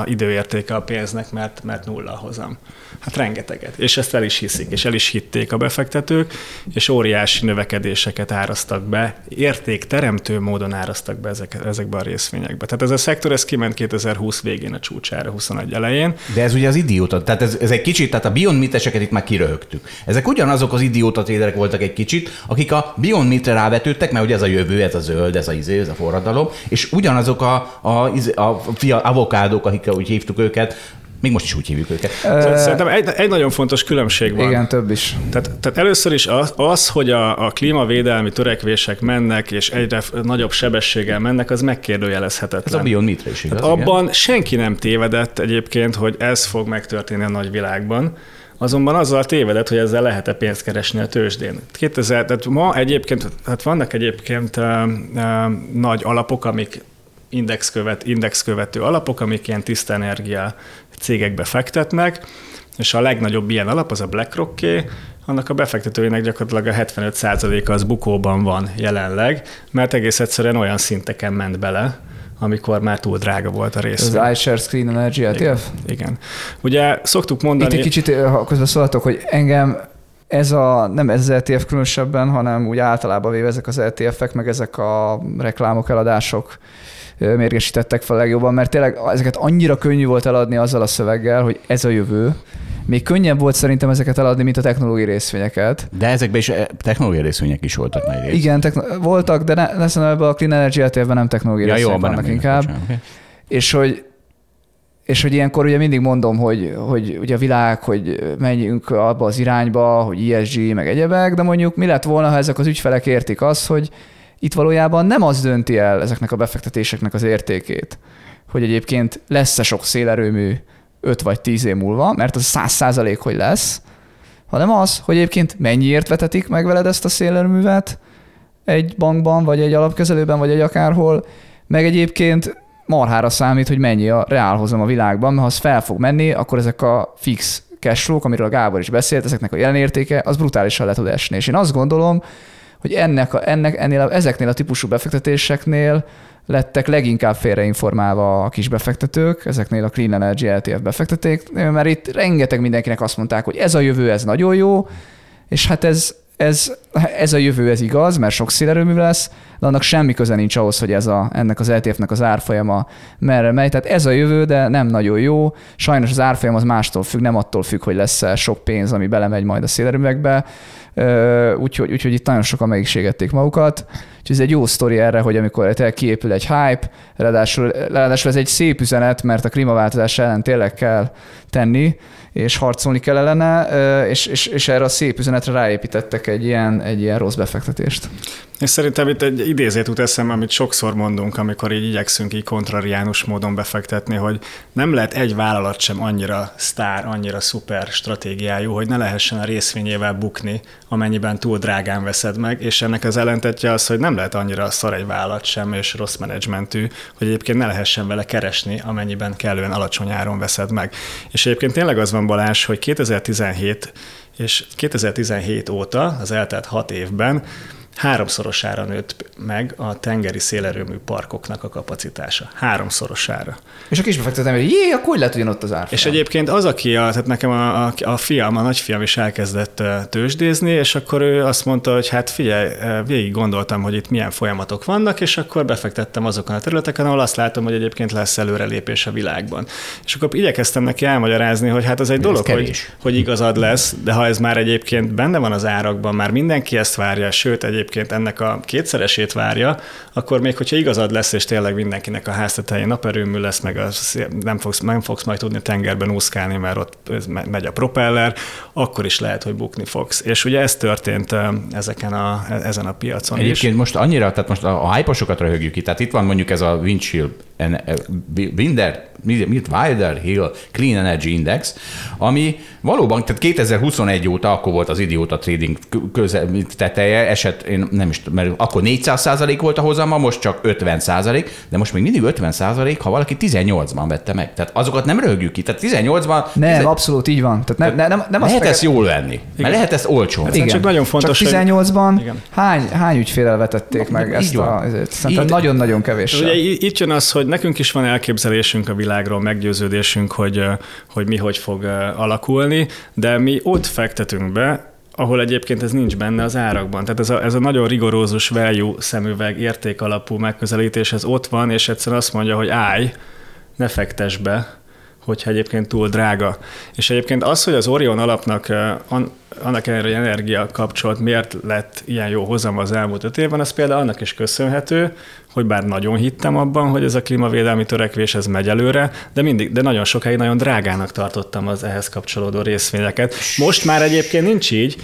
a időértéke a pénznek, mert, mert nulla hozam. Hát rengeteget. És ezt el is hiszik, és el is hitték a befektetők, és óriási növekedéseket árasztak be, értékteremtő módon árasztak be ezek, ezekbe a részvényekbe. Tehát ez a szektor, ez kiment 2020 végén a csúcsára, 21 elején. De ez ugye az idióta, tehát ez, ez egy kicsit, tehát a Beyond Meat-eseket itt már kiröhögtük. Ezek ugyanazok az idióta tréderek voltak egy kicsit, akik a Beyond Meat-re rávetődtek, mert ugye ez a jövő, ez a zöld, ez a izé, ez a forradalom, és ugyanazok a, a, a, a, a avokádók, akik úgy hívtuk őket, még most is úgy hívjuk őket. Szerintem egy, egy nagyon fontos különbség van. Igen, több is. Tehát, tehát először is az, az hogy a, a klímavédelmi törekvések mennek, és egyre nagyobb sebességgel mennek, az megkérdőjelezhetetlen. Ez a Beyond Meat is igaz, tehát abban senki nem tévedett egyébként, hogy ez fog megtörténni a nagyvilágban. Azonban azzal tévedett, hogy ezzel lehet-e pénzt keresni a tőzsdén. 2000, tehát ma egyébként, hát vannak egyébként uh, uh, nagy alapok, amik indexkövet, indexkövető alapok, amik ilyen tiszta energia cégekbe fektetnek, és a legnagyobb ilyen alap az a BlackRock annak a befektetőinek gyakorlatilag a 75%-a az bukóban van jelenleg, mert egész egyszerűen olyan szinteken ment bele, amikor már túl drága volt a rész. Az iShares Clean Energy ETF? Igen. Igen. Ugye szoktuk mondani... Itt egy kicsit, ha közben szólhatok, hogy engem ez a, nem ez az ETF különösebben, hanem úgy általában véve ezek az ETF-ek, meg ezek a reklámok, eladások mérgesítettek fel legjobban, mert tényleg ezeket annyira könnyű volt eladni azzal a szöveggel, hogy ez a jövő, még könnyebb volt szerintem ezeket eladni, mint a technológiai részvényeket. De ezekben is eh, technológiai részvények is voltak nagy rész. Igen, techno- voltak, de ne, ne ebben a Clean Energy ETF-ben nem technológiai ja, részvények jó, vannak nem inkább. Bocsánat, okay. És hogy és hogy ilyenkor ugye mindig mondom, hogy, hogy ugye a világ, hogy menjünk abba az irányba, hogy ESG, meg egyebek, de mondjuk mi lett volna, ha ezek az ügyfelek értik azt, hogy itt valójában nem az dönti el ezeknek a befektetéseknek az értékét, hogy egyébként lesz-e sok szélerőmű 5 vagy 10 év múlva, mert az 100 százalék, hogy lesz, hanem az, hogy egyébként mennyiért vetetik meg veled ezt a szélerőművet egy bankban, vagy egy alapkezelőben, vagy egy akárhol, meg egyébként marhára számít, hogy mennyi a reálhozam a világban, mert ha az fel fog menni, akkor ezek a fix cashflow amiről a Gábor is beszélt, ezeknek a jelenértéke, az brutálisan le tud esni. És én azt gondolom, hogy ennek, a, ennek ennél a, ezeknél a típusú befektetéseknél lettek leginkább félreinformálva a kis befektetők, ezeknél a Clean Energy LTF befekteték, mert itt rengeteg mindenkinek azt mondták, hogy ez a jövő, ez nagyon jó, és hát ez, ez, ez a jövő, ez igaz, mert sok szélerőmű lesz, de annak semmi köze nincs ahhoz, hogy ez a, ennek az ETF-nek az árfolyama merre megy. Tehát ez a jövő, de nem nagyon jó. Sajnos az árfolyam az mástól függ, nem attól függ, hogy lesz-e sok pénz, ami belemegy majd a szélerőművekbe. Úgyhogy, úgyhogy itt nagyon sokan megiségették magukat. Úgyhogy ez egy jó sztori erre, hogy amikor tényleg kiépül egy hype, ráadásul, ráadásul ez egy szép üzenet, mert a klímaváltozás ellen tényleg kell tenni, és harcolni kell ellene, és, és, és erre a szép üzenetre ráépítettek egy ilyen, egy ilyen rossz befektetést. És szerintem itt egy idézét út eszembe, amit sokszor mondunk, amikor így igyekszünk így kontrariánus módon befektetni, hogy nem lehet egy vállalat sem annyira sztár, annyira szuper stratégiájú, hogy ne lehessen a részvényével bukni, amennyiben túl drágán veszed meg, és ennek az ellentetje az, hogy nem lehet annyira szar egy vállalat sem, és rossz menedzsmentű, hogy egyébként ne lehessen vele keresni, amennyiben kellően alacsony áron veszed meg. És egyébként tényleg az van Balázs, hogy 2017 és 2017 óta, az eltelt hat évben háromszorosára nőtt meg a tengeri szélerőmű parkoknak a kapacitása. Háromszorosára. És a kisbefektető, hogy jé, akkor hogy lehet, ott az árfolyam? És egyébként az, aki, a, tehát nekem a, a, a fiam, a nagyfiam is elkezdett tőzsdézni, és akkor ő azt mondta, hogy hát figyelj, végig gondoltam, hogy itt milyen folyamatok vannak, és akkor befektettem azokon a területeken, ahol azt látom, hogy egyébként lesz előrelépés a világban. És akkor igyekeztem neki elmagyarázni, hogy hát az egy ez dolog, hogy, hogy igazad lesz, de ha ez már egyébként benne van az árakban, már mindenki ezt várja, sőt egyébként ennek a kétszeresét várja, akkor még hogyha igazad lesz, és tényleg mindenkinek a háztetején naperőmű lesz, meg az, nem, fogsz, nem fogsz majd tudni tengerben úszkálni, mert ott megy a propeller, akkor is lehet, hogy bukni fogsz. És ugye ez történt ezeken a, ezen a piacon Egyébként is. most annyira, tehát most a, a hype röhögjük ki, tehát itt van mondjuk ez a windshield, Winder, mit Wilder Hill Clean Energy Index, ami valóban, tehát 2021 óta, akkor volt az idióta trading köze, teteje, eset, én nem is mert akkor 400% volt a hozama, most csak 50% de most még mindig 50% ha valaki 18-ban vette meg. Tehát azokat nem röhögjük ki. Tehát 18-ban... Nem, ez abszolút így van. Tehát ne, ne, nem, nem lehet ezt jól venni, igen. mert lehet ezt olcsón. Hát igen. Csak nagyon fontos, csak 18-ban hogy... hány, hány ügyfélel vetették meg így ezt van. a... Szerintem nagyon-nagyon kevés. Ugye itt jön az, hogy nekünk is van elképzelésünk a világról, meggyőződésünk, hogy, hogy mi hogy fog alakulni, de mi ott fektetünk be, ahol egyébként ez nincs benne az árakban. Tehát ez a, ez a nagyon rigorózus value szemüveg értékalapú megközelítés, ez ott van, és egyszerűen azt mondja, hogy állj, ne fektes be, hogyha egyébként túl drága. És egyébként az, hogy az Orion alapnak annak ellenére, hogy energia kapcsolat miért lett ilyen jó hozam az elmúlt öt évben, az például annak is köszönhető, hogy bár nagyon hittem abban, hogy ez a klímavédelmi törekvés ez megy előre, de mindig, de nagyon sokáig nagyon drágának tartottam az ehhez kapcsolódó részvényeket. Most már egyébként nincs így,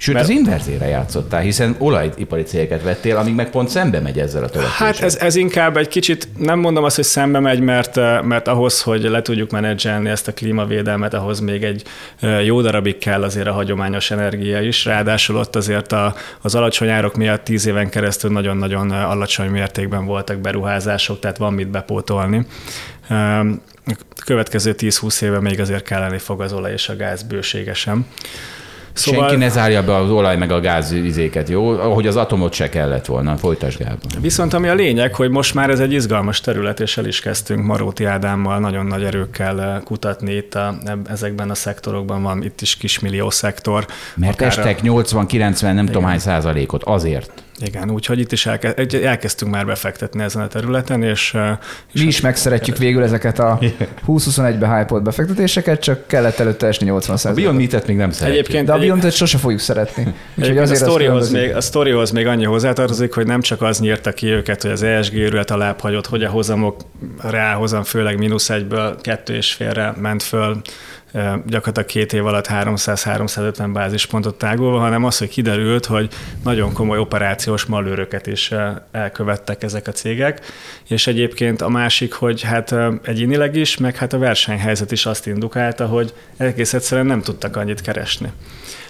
Sőt, Mert... az inverzére játszottál, hiszen olajipari cégeket vettél, amíg meg pont szembe megy ezzel a törekvéssel. Hát ez, ez inkább egy kicsit, nem mondom azt, hogy szembe megy, mert, mert ahhoz, hogy le tudjuk menedzselni ezt a klímavédelmet, ahhoz még egy jó darabig kell azért a hagyományos energia is. Ráadásul ott azért a, az alacsony árok miatt tíz éven keresztül nagyon-nagyon alacsony mértékben voltak beruházások, tehát van mit bepótolni következő 10-20 éve még azért kelleni fog az olaj és a gáz bőségesen. Szóval... Senki ne zárja be az olaj meg a gáz izéket, jó? Ahogy az atomot se kellett volna. Folytas Gábor. Viszont ami a lényeg, hogy most már ez egy izgalmas terület, és el is kezdtünk Maróti Ádámmal nagyon nagy erőkkel eh, kutatni itt a, ezekben a szektorokban van itt is kismillió szektor. Mert estek 80-90, nem igen. tudom hány százalékot, azért. Igen, úgyhogy itt is elke, elkezdtünk már befektetni ezen a területen, és... és Mi is megszeretjük végül ezeket a 20-21-be hype befektetéseket, csak kellett előtte esni 80 A Beyond Meat-et még nem szeretjük. Egyébként, De a Beyond Meat sose fogjuk szeretni. Úgyhogy azért a, sztorihoz még, a sztorihoz még annyi hozzátartozik, hogy nem csak az nyírta ki őket, hogy az ESG őrület alább hagyott, hogy a hozamok reálhozam főleg mínusz egyből kettő és félre ment föl gyakorlatilag két év alatt 300-350 bázispontot tágulva, hanem az, hogy kiderült, hogy nagyon komoly operációs malőröket is elkövettek ezek a cégek, és egyébként a másik, hogy hát egyénileg is, meg hát a versenyhelyzet is azt indukálta, hogy egész egyszerűen nem tudtak annyit keresni.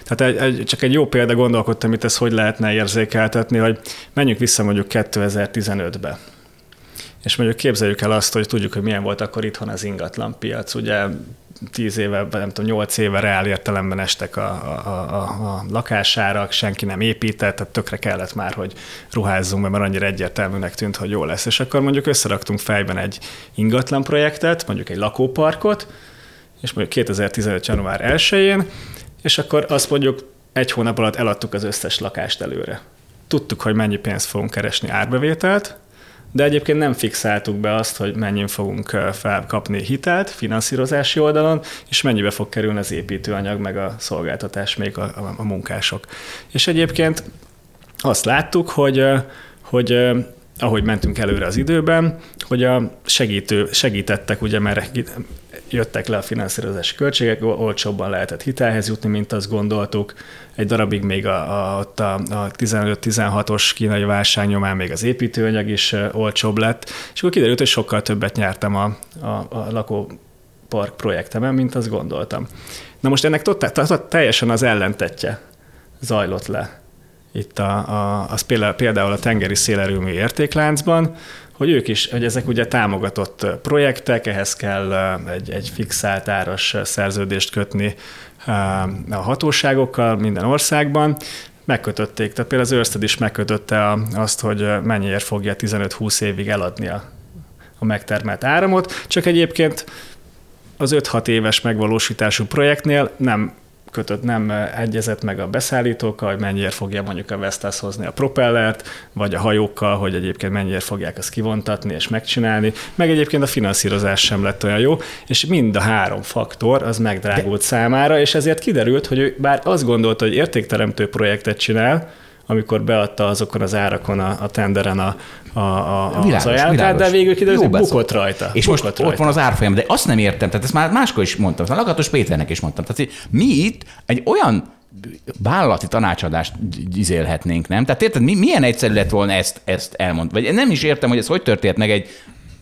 Tehát egy, egy, csak egy jó példa gondolkodtam, itt ezt hogy lehetne érzékeltetni, hogy menjünk vissza mondjuk 2015-be. És mondjuk képzeljük el azt, hogy tudjuk, hogy milyen volt akkor itthon az ingatlan piac. Ugye tíz éve, vagy nem tudom, nyolc éve reál értelemben estek a, a, a, a lakásárak, senki nem épített, tehát tökre kellett már, hogy ruházzunk, mert annyira egyértelműnek tűnt, hogy jó lesz. És akkor mondjuk összeraktunk fejben egy ingatlan projektet, mondjuk egy lakóparkot, és mondjuk 2015. január 1-én, és akkor azt mondjuk egy hónap alatt eladtuk az összes lakást előre. Tudtuk, hogy mennyi pénzt fogunk keresni árbevételt, de egyébként nem fixáltuk be azt, hogy mennyi fogunk felkapni hitelt finanszírozási oldalon, és mennyibe fog kerülni az építőanyag, meg a szolgáltatás, még a, a, a munkások. És egyébként azt láttuk, hogy, hogy ahogy mentünk előre az időben, hogy a segítő, segítettek, ugye, mert jöttek le a finanszírozási költségek, olcsóbban lehetett hitelhez jutni, mint azt gondoltuk. Egy darabig még a, a, a, a 15-16-os kínai válság nyomán még az építőanyag is olcsóbb lett, és akkor kiderült, hogy sokkal többet nyertem a, a, a lakópark projektemen, mint azt gondoltam. Na most ennek totál, teljesen az ellentetje zajlott le itt a, a, az például, a tengeri szélerőmű értékláncban, hogy ők is, hogy ezek ugye támogatott projektek, ehhez kell egy, egy fixált áras szerződést kötni a hatóságokkal minden országban, megkötötték. Tehát például az Örsted is megkötötte azt, hogy mennyiért fogja 15-20 évig eladni a, a megtermelt áramot, csak egyébként az 5-6 éves megvalósítású projektnél nem kötött, nem egyezett meg a beszállítókkal, hogy mennyiért fogja mondjuk a Vestas hozni a propellert, vagy a hajókkal, hogy egyébként mennyiért fogják ezt kivontatni és megcsinálni, meg egyébként a finanszírozás sem lett olyan jó, és mind a három faktor az megdrágult De... számára, és ezért kiderült, hogy ő bár azt gondolta, hogy értékteremtő projektet csinál, amikor beadta azokon az árakon a, a tenderen a, a, a, világos, az ajánlatát, de végül kiderült, hogy bukott rajta. És bukott most rajta. ott van az árfolyam, de azt nem értem, tehát ezt már máskor is mondtam, a Lakatos Péternek is mondtam. Tehát mi itt egy olyan vállalati tanácsadást gyizélhetnénk, nem? Tehát érted, mi, milyen egyszerű lett volna ezt, ezt elmondani? Vagy nem is értem, hogy ez hogy történt meg egy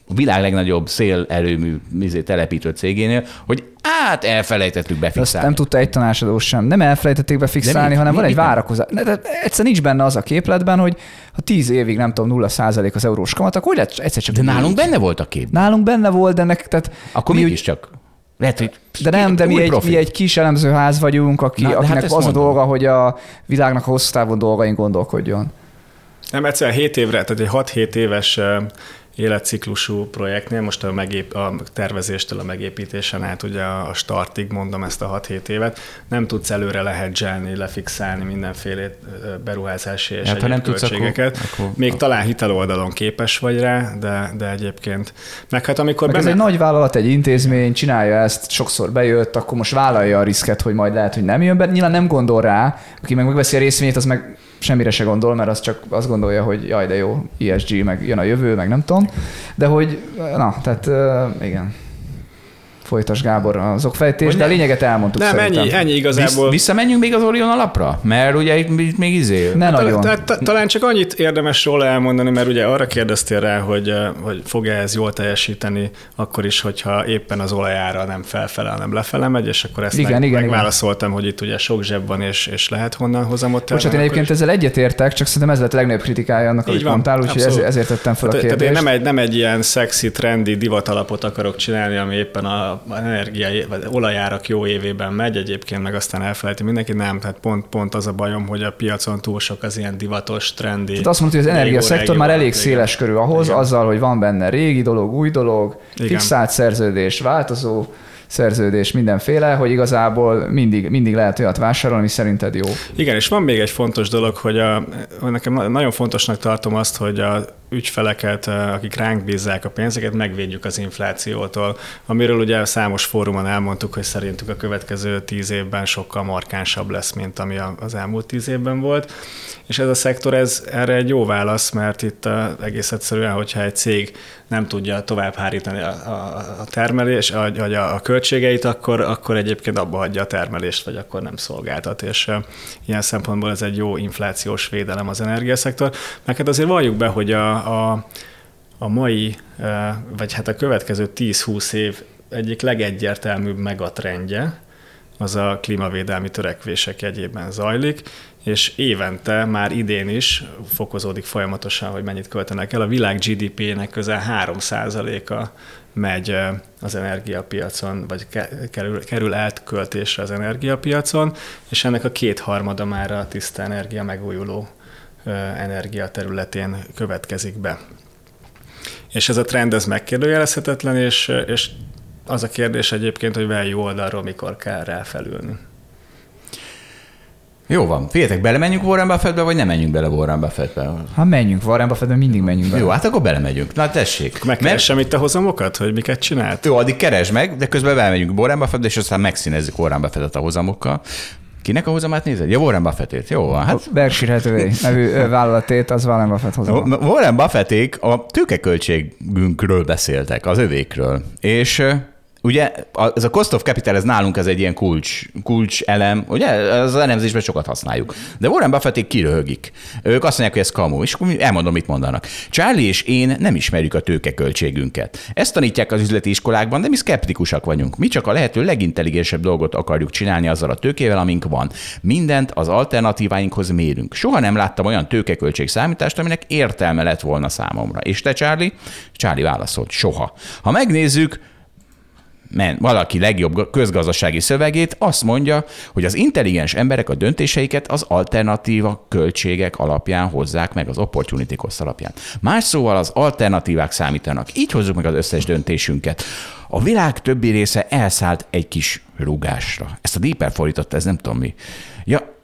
a világ legnagyobb szélerőmű izé, telepítő cégénél, hogy át elfelejtettük befixálni. Azt nem tudta egy tanácsadó sem. Nem elfelejtették befixálni, hanem mi, van egy várakozás. De, de egyszer nincs benne az a képletben, hogy ha tíz évig, nem tudom, 0% az eurós kamat, akkor hogy lehet egyszer csak... De nálunk benne volt a kép. Nálunk benne volt, de ennek, tehát... Akkor mi mégiscsak. Lehet, hogy de nem, de mi egy, mi egy kis elemzőház vagyunk, aki, Na, hát akinek hát az mondom. a dolga, hogy a világnak a hosszú távon dolgain gondolkodjon. Nem, egyszer 7 évre, tehát egy 6-7 éves életciklusú projektnél, most a, megép, a tervezéstől a megépítésen át ugye a startig, mondom ezt a 6-7 évet, nem tudsz előre lehedzselni, lefixálni mindenféle beruházási és hát, egyéb nem költségeket. Tudsz, akkor, Még akkor... talán hiteloldalon képes vagy rá, de, de egyébként. Meg hát amikor meg benne... ez egy nagy vállalat, egy intézmény, csinálja ezt, sokszor bejött, akkor most vállalja a riszket, hogy majd lehet, hogy nem jön be. Nyilván nem gondol rá, aki meg megveszi a részvényét, az meg semmire se gondol, mert az csak azt gondolja, hogy jaj, de jó, ESG, meg jön a jövő, meg nem tudom. De hogy, na, tehát igen. Folytas Gábor az okfejtés, de a lényeget elmondtuk Nem, szerintem. ennyi, ennyi igazából. Visszamenjünk még az Orion alapra? Mert ugye itt még izé... Ne hát, nagyon. Tehát talán csak annyit érdemes róla elmondani, mert ugye arra kérdeztél rá, hogy, hogy fog-e ez jól teljesíteni, akkor is, hogyha éppen az olajára nem felfele, hanem lefele megy, és akkor ezt igen, meg, igen, megválaszoltam, igen. hogy itt ugye sok zseb van, és, és lehet honnan hozamot Most hát én egyébként is. ezzel egyetértek, csak szerintem ez lett a legnagyobb kritikája annak, amit mondtál, úgyhogy ez, ezért tettem fel a kérdést. Tehát én nem egy, nem egy ilyen szexi, trendi divatalapot akarok csinálni, ami éppen a energia, vagy olajárak jó évében megy, egyébként meg aztán elfelejti mindenki, nem, tehát pont, pont az a bajom, hogy a piacon túl sok az ilyen divatos, trendi. Tehát azt mondta, hogy az energiaszektor már elég széles körű ahhoz, Igen. azzal, hogy van benne régi dolog, új dolog, Igen. fixált szerződés, változó, szerződés, mindenféle, hogy igazából mindig, mindig lehet olyat vásárolni, ami szerinted jó. Igen, és van még egy fontos dolog, hogy a, nekem nagyon fontosnak tartom azt, hogy a ügyfeleket, akik ránk bízzák a pénzeket, megvédjük az inflációtól, amiről ugye számos fórumon elmondtuk, hogy szerintük a következő tíz évben sokkal markánsabb lesz, mint ami az elmúlt tíz évben volt. És ez a szektor, ez erre egy jó válasz, mert itt egész egyszerűen, hogyha egy cég nem tudja tovább hárítani a, a, a termelés, vagy a, a költségeit, akkor, akkor egyébként abba hagyja a termelést, vagy akkor nem szolgáltat. És ilyen szempontból ez egy jó inflációs védelem az energiaszektor. Meg hát azért valljuk be, hogy a, a, a mai, vagy hát a következő 10-20 év egyik legegyértelműbb megatrendje, az a klímavédelmi törekvések egyében zajlik, és évente, már idén is fokozódik folyamatosan, hogy mennyit költenek el. A világ GDP-nek közel 3%-a megy az energiapiacon, vagy kerül, kerül elköltésre az energiapiacon, és ennek a kétharmada már a tiszta energia megújuló energia területén következik be. És ez a trend ez megkérdőjelezhetetlen, és, és az a kérdés egyébként, hogy value oldalról mikor kell rá felülni. Jó van. Figyeljetek, belemenjünk Warren Buffettbe, vagy nem menjünk bele Warren Buffettbe? Ha menjünk Warren Buffettbe, mindig menjünk bele. Jó, hát akkor belemegyünk. Na tessék. Megkeresem Mert... itt a hozamokat, hogy miket csinált? Jó, addig keresd meg, de közben belemegyünk Warren Buffettbe, és aztán megszínezzük Warren Buffettet a hozamokkal. Kinek a hozamát nézed? Ja, Warren Buffettét. Jó, hát... Berkshire Hathaway nevű vállalatét, az Warren Buffett hozama. Warren Buffették a tőkeköltségünkről beszéltek, az övékről. És ugye ez a cost of capital, ez nálunk ez egy ilyen kulcs, kulcs elem, ugye az elemzésben sokat használjuk. De Warren Buffették kiröhögik. Ők azt mondják, hogy ez kamu, és akkor elmondom, mit mondanak. Charlie és én nem ismerjük a tőkeköltségünket. Ezt tanítják az üzleti iskolákban, de mi szkeptikusak vagyunk. Mi csak a lehető legintelligensebb dolgot akarjuk csinálni azzal a tőkével, amink van. Mindent az alternatíváinkhoz mérünk. Soha nem láttam olyan tőkeköltség számítást, aminek értelme lett volna számomra. És te, Charlie? Charlie válaszolt, soha. Ha megnézzük, men, valaki legjobb közgazdasági szövegét, azt mondja, hogy az intelligens emberek a döntéseiket az alternatíva költségek alapján hozzák meg, az opportunity cost alapján. Más szóval az alternatívák számítanak. Így hozzuk meg az összes döntésünket. A világ többi része elszállt egy kis rugásra. Ezt a Deeper fordította, ez nem tudom mi. Ja,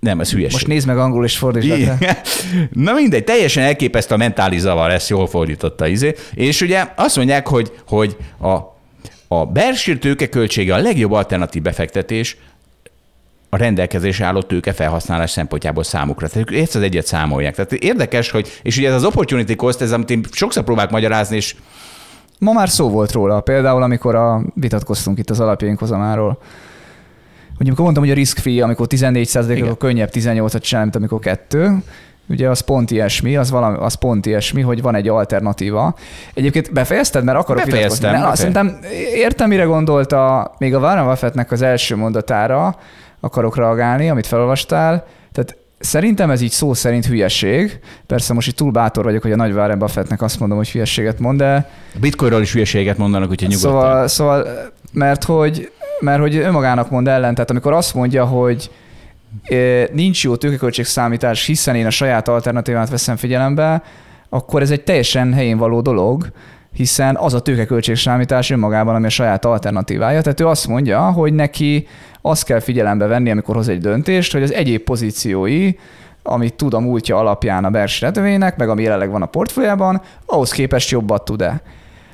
nem, ez hülyeség. Most nézd meg angol és fordítsd. Na mindegy, teljesen elképesztő a mentális zavar, ezt jól fordította izé. És ugye azt mondják, hogy, hogy a, a belső tőke költsége a legjobb alternatív befektetés a rendelkezésre álló tőke felhasználás szempontjából számukra. Tehát ők ezt az egyet számolják. Tehát érdekes, hogy, és ugye ez az opportunity cost, ez amit én sokszor próbálok magyarázni, és Ma már szó volt róla, például amikor a, vitatkoztunk itt az alapjaink hozamáról. Hogy amikor mondtam, hogy a risk free, amikor 14 akkor könnyebb 18-at csinálni, mint amikor kettő. Ugye az pont ilyesmi, az, valami, az pont ilyesmi, hogy van egy alternatíva. Egyébként befejezted, mert akarok Befejeztem. vitatkozni. Szerintem értem, mire gondolta még a Warren Buffettnek az első mondatára, akarok reagálni, amit felolvastál. Tehát Szerintem ez így szó szerint hülyeség. Persze most itt túl bátor vagyok, hogy a nagy Warren Buffettnek azt mondom, hogy hülyeséget mond, de... A bitcoinról is hülyeséget mondanak, úgyhogy nyugodtan. Szóval, szóval mert, hogy, mert hogy önmagának mond ellen, tehát amikor azt mondja, hogy nincs jó számítás, hiszen én a saját alternatívát veszem figyelembe, akkor ez egy teljesen helyén való dolog, hiszen az a számítás önmagában, ami a saját alternatívája. Tehát ő azt mondja, hogy neki azt kell figyelembe venni, amikor hoz egy döntést, hogy az egyéb pozíciói, amit tud a múltja alapján a Bersi meg ami jelenleg van a portfóliában, ahhoz képest jobbat tud-e.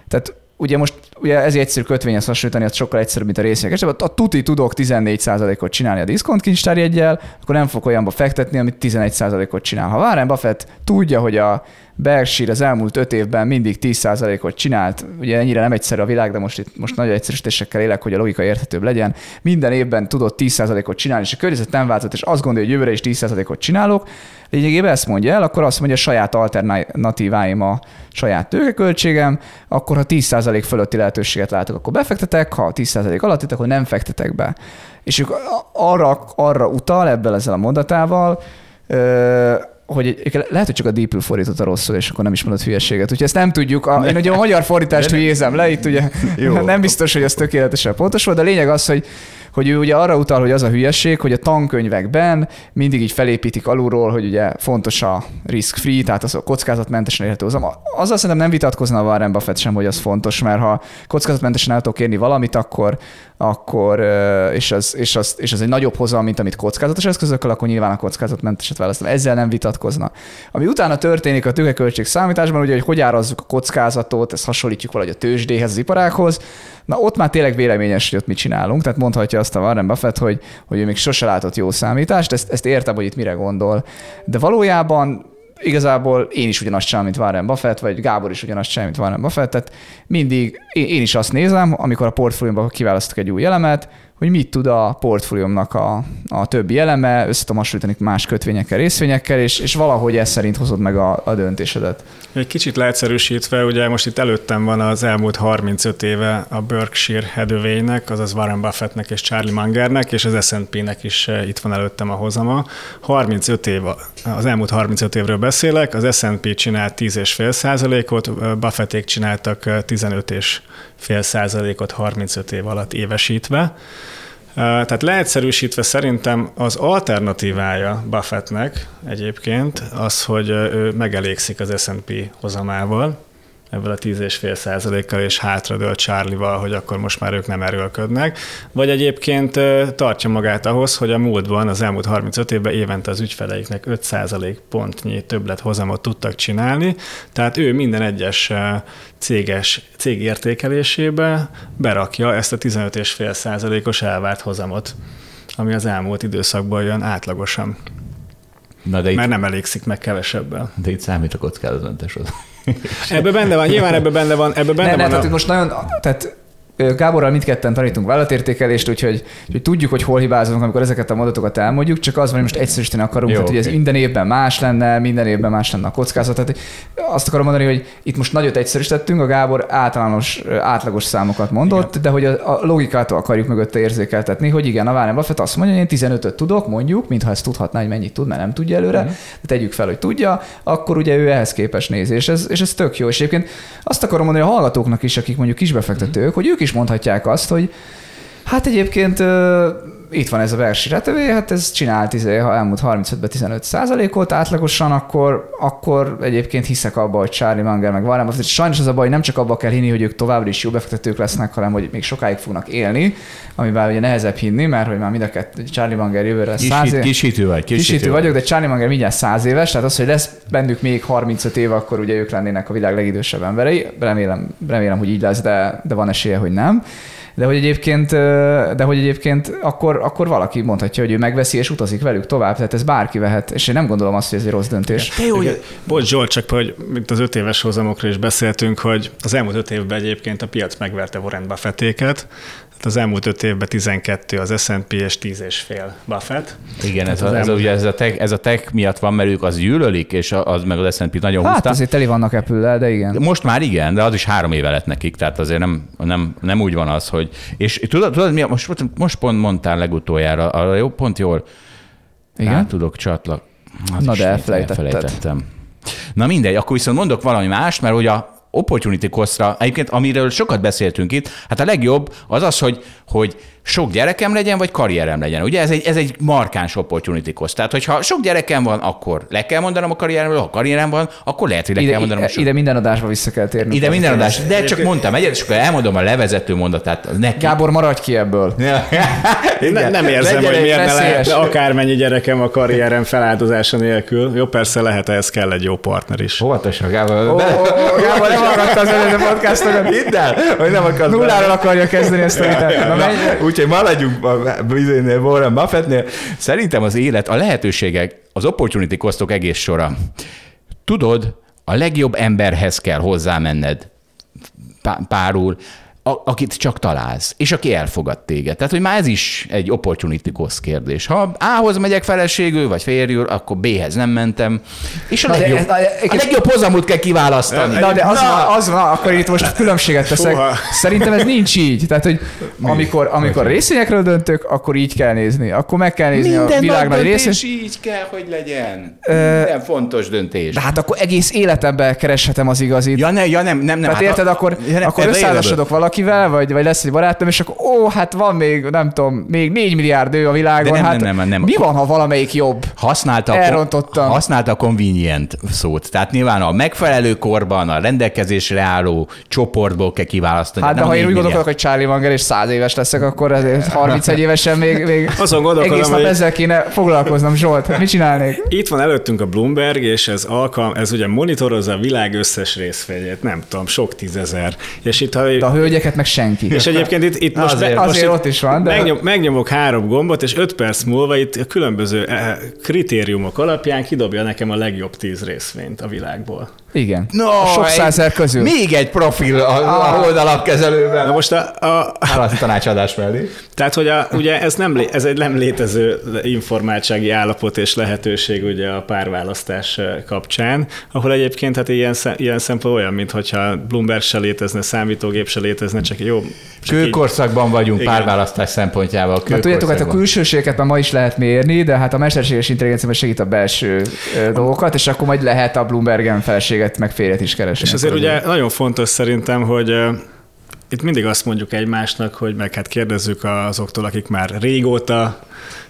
Tehát ugye most ugye ez egyszerű kötvényhez hasonlítani, az sokkal egyszerűbb, mint a részvények. És a tuti tudok 14%-ot csinálni a diszkont kincstárjeggyel, akkor nem fog olyanba fektetni, amit 11%-ot csinál. Ha Warren Buffett tudja, hogy a Berkshire az elmúlt öt évben mindig 10%-ot csinált, ugye ennyire nem egyszerű a világ, de most itt most nagy egyszerűsítésekkel élek, hogy a logika érthetőbb legyen. Minden évben tudott 10%-ot csinálni, és a környezet nem változott, és azt gondolja, hogy jövőre is 10%-ot csinálok. Lényegében ezt mondja el, akkor azt mondja, saját alternatíváim a saját tőkeköltségem, akkor ha 10% fölötti lehetőséget látok, akkor befektetek, ha 10% alatt, akkor nem fektetek be. És ők arra, arra utal ebben ezzel a mondatával, hogy lehet, hogy csak a Deep fordította rosszul, és akkor nem is mondott hülyeséget. Úgyhogy ezt nem tudjuk. A, én ugye a magyar fordítást hülyézem le, itt ugye Jó. nem biztos, hogy ez tökéletesen pontos volt, de a lényeg az, hogy hogy ő ugye arra utal, hogy az a hülyeség, hogy a tankönyvekben mindig így felépítik alulról, hogy ugye fontos a risk-free, tehát az a kockázatmentesen érhető hozam. Azzal szerintem nem vitatkozna a Warren Buffett sem, hogy az fontos, mert ha kockázatmentesen el tudok érni valamit, akkor, akkor és, az, és, az, és az egy nagyobb hozam, mint amit kockázatos eszközökkel, akkor nyilván a kockázatmenteset választom. Ezzel nem vitatkozna. Ami utána történik a tőkeköltség számításban, ugye, hogy hogy árazzuk a kockázatot, ezt hasonlítjuk valahogy a tőzsdéhez, az iparákhoz, Na ott már tényleg véleményes, hogy ott mit csinálunk, tehát mondhatja azt a Warren Buffett, hogy, hogy ő még sose látott jó számítást, ezt, ezt értem, hogy itt mire gondol. De valójában igazából én is ugyanazt csinálom, mint Warren Buffett, vagy Gábor is ugyanazt csinál, mint Warren Buffett, tehát mindig én is azt nézem, amikor a portfóliómban kiválasztok egy új elemet, hogy mit tud a portfóliómnak a, a többi eleme, össze tudom hasonlítani más kötvényekkel, részvényekkel, és, és valahogy ez szerint hozod meg a, a döntésedet. Egy kicsit leegyszerűsítve, ugye most itt előttem van az elmúlt 35 éve a Berkshire Hathaway-nek, azaz Warren Buffettnek és Charlie Mangernek, és az S&P-nek is eh, itt van előttem a hozama. 35 év, az elmúlt 35 évről beszélek, az S&P csinált 10,5 százalékot, Buffették csináltak 15 eh, és fél százalékot 35 év alatt évesítve. Tehát leegyszerűsítve szerintem az alternatívája Buffettnek egyébként az, hogy ő megelégszik az S&P hozamával, ebből a 10,5 százalékkal és hátradől Charlie-val, hogy akkor most már ők nem erőlködnek. Vagy egyébként tartja magát ahhoz, hogy a múltban, az elmúlt 35 évben évente az ügyfeleiknek 5 százalék pontnyi többlet hozamot tudtak csinálni, tehát ő minden egyes céges cég értékelésébe berakja ezt a 15,5 százalékos elvárt hozamot, ami az elmúlt időszakban jön átlagosan. Na de itt, Mert nem elégszik meg kevesebbel. De itt számít a kockázatmentes oda. Ebben benne van, nyilván ebben benne van. Ebben benne ne, van ne, a... tehát most nagyon, tehát Gáborral mindketten tanítunk vállalatértékelést, úgyhogy, úgyhogy tudjuk, hogy hol hibázunk, amikor ezeket a mondatokat elmondjuk, csak az van, hogy most egyszerűsíteni akarunk, Jó, tehát, hogy ez minden évben más lenne, minden évben más lenne a kockázat. Tehát azt akarom mondani, hogy itt most nagyot egyszerűsítettünk, a Gábor általános, átlagos számokat mondott, igen. de hogy a, a logikától akarjuk mögötte érzékeltetni, hogy igen, a Warren Buffett azt mondja, hogy én 15-öt tudok, mondjuk, mintha ezt tudhatná, hogy mennyit tud, mert nem tudja előre, de tegyük fel, hogy tudja, akkor ugye ő ehhez képes néz, és ez, és ez tök jó. És egyébként azt akarom mondani a hallgatóknak is, akik mondjuk kisbefektetők, uh-huh. hogy ők is is mondhatják azt, hogy hát egyébként itt van ez a versi retevé, hát ez csinált, izé, ha elmúlt 35 15 százalékot átlagosan, akkor, akkor egyébként hiszek abba, hogy Charlie Munger meg Warren Buffett. Sajnos az a baj, nem csak abba kell hinni, hogy ők továbbra is jó befektetők lesznek, hanem hogy még sokáig fognak élni, amivel ugye nehezebb hinni, mert hogy már mind a kettő, Charlie Munger jövőre Kis, száz év... kis hitű vagy. Kis, Kis hitű vagyok, de Charlie Munger mindjárt száz éves, tehát az, hogy lesz bennük még 35 év, akkor ugye ők lennének a világ legidősebb emberei. Remélem, remélem hogy így lesz, de, de van esélye, hogy nem de hogy egyébként, de hogy egyébként akkor, akkor valaki mondhatja, hogy ő megveszi és utazik velük tovább, tehát ez bárki vehet, és én nem gondolom azt, hogy ez egy rossz döntés. Te jó, Bocs, Zsolt, csak hogy mint az öt éves hozamokról is beszéltünk, hogy az elmúlt öt évben egyébként a piac megverte Warren Buffettéket, az elmúlt öt évben 12 az S&P és 10 és fél Buffett. Igen, ez, a, ez, a, ugye ez, a tech, ez a tech miatt van, mert ők az gyűlölik, és az meg az S&P nagyon hát, húzta. Hát azért teli vannak apple de igen. Most már igen, de az is három éve lett nekik, tehát azért nem, nem, nem úgy van az, hogy... És tudod, tudod mi, most, most pont mondtál legutoljára, arra jó, pont jól igen? Rá tudok csatlak. Na de elfelejtettem. Na mindegy, akkor viszont mondok valami más, mert hogy a opportunity cost egyébként amiről sokat beszéltünk itt, hát a legjobb az az, hogy, hogy sok gyerekem legyen, vagy karrierem legyen. Ugye ez egy, ez egy markáns opportunity cost. Tehát, hogyha sok gyerekem van, akkor le kell mondanom a karrieremről, ha karrierem van, akkor lehet, hogy le ide, kell mondanom. Ide, ide minden adásba vissza kell térni. Ide minden adásba. De csak mondtam egyet, és akkor elmondom a levezető mondatát neki. Gábor, maradj ki ebből. ne, nem érzem, hogy miért ne lehet akármennyi gyerekem a karrierem feláldozása nélkül. Jó, persze lehet, ez kell egy jó partner is. Óvatosan, Gábor. Oh, oh, Gábor nem akarta az előző podcastokat. Hidd el, hogy nem akarta. Nulláról akarja kezdeni ezt a vitát. Úgyhogy maradjunk bizonynél Warren Buffettnél. Szerintem az élet, a lehetőségek, az opportunity costok egész sora. Tudod, a legjobb emberhez kell hozzámenned párul, a, akit csak találsz, és aki elfogad téged. Tehát, hogy már ez is egy opportunity cost kérdés. Ha A-hoz megyek feleségül, vagy férjül, akkor B-hez nem mentem, és a Na legjobb, de, a legjobb hozamút kell kiválasztani. Na, de az, Na. Van, az van, akkor itt most különbséget teszek. Soha. Szerintem ez nincs így. Tehát, hogy amikor, amikor részvényekről döntök, akkor így kell nézni. Akkor meg kell nézni Minden a világ nagy részét. így kell, hogy legyen. Minden fontos döntés. De hát akkor egész életemben kereshetem az igazit. Ja, ne, ja nem, nem, nem. Tehát hát érted, a, akkor, ja, nem, akkor összeházasodok valaki valakivel, vagy, vagy lesz egy barátom, és akkor ó, hát van még, nem tudom, még 4 milliárd ő a világon. De nem, hát nem, nem, nem. Mi van, ha valamelyik jobb? Használta a, használta a convenient szót. Tehát nyilván a megfelelő korban, a rendelkezésre álló csoportból kell kiválasztani. Hát de ha én úgy gondolok, hogy Charlie Munger és 100 éves leszek, akkor azért 31 évesen még, még Azon egész nap hogy... ezzel kéne foglalkoznom. Zsolt, mit csinálnék? Itt van előttünk a Bloomberg, és ez alkalm, ez ugye monitorozza a világ összes részvényét, nem tudom, sok tízezer. És itt, ha... De a hölgyek hölgyeket meg senki. És egyébként itt, itt most, azért, be, most azért itt ott is van, de... Megnyom, megnyomok három gombot, és öt perc múlva itt a különböző eh, kritériumok alapján kidobja nekem a legjobb tíz részvényt a világból. Igen. No, a sok százer közül. Még egy profil a, a ah. oldalapkezelőben. Na most a... a Állati tanácsadás mellé. Tehát, hogy a, ugye ez, nem, ez egy nem létező informáltsági állapot és lehetőség ugye a párválasztás kapcsán, ahol egyébként hát ilyen, ilyen szempont olyan, mintha Bloomberg se létezne, számítógép se létezne, csak jó. Csak Kőkorszakban így, vagyunk igen. párválasztás szempontjával. Na, tudjátok, hát a külsőséget már ma is lehet mérni, de hát a mesterséges intelligencia segít a belső dolgokat, és akkor majd lehet a Bloombergen felség feleséget, meg férjet is keresni. És azért ugye nagyon fontos szerintem, hogy itt mindig azt mondjuk egymásnak, hogy meg hát kérdezzük azoktól, akik már régóta,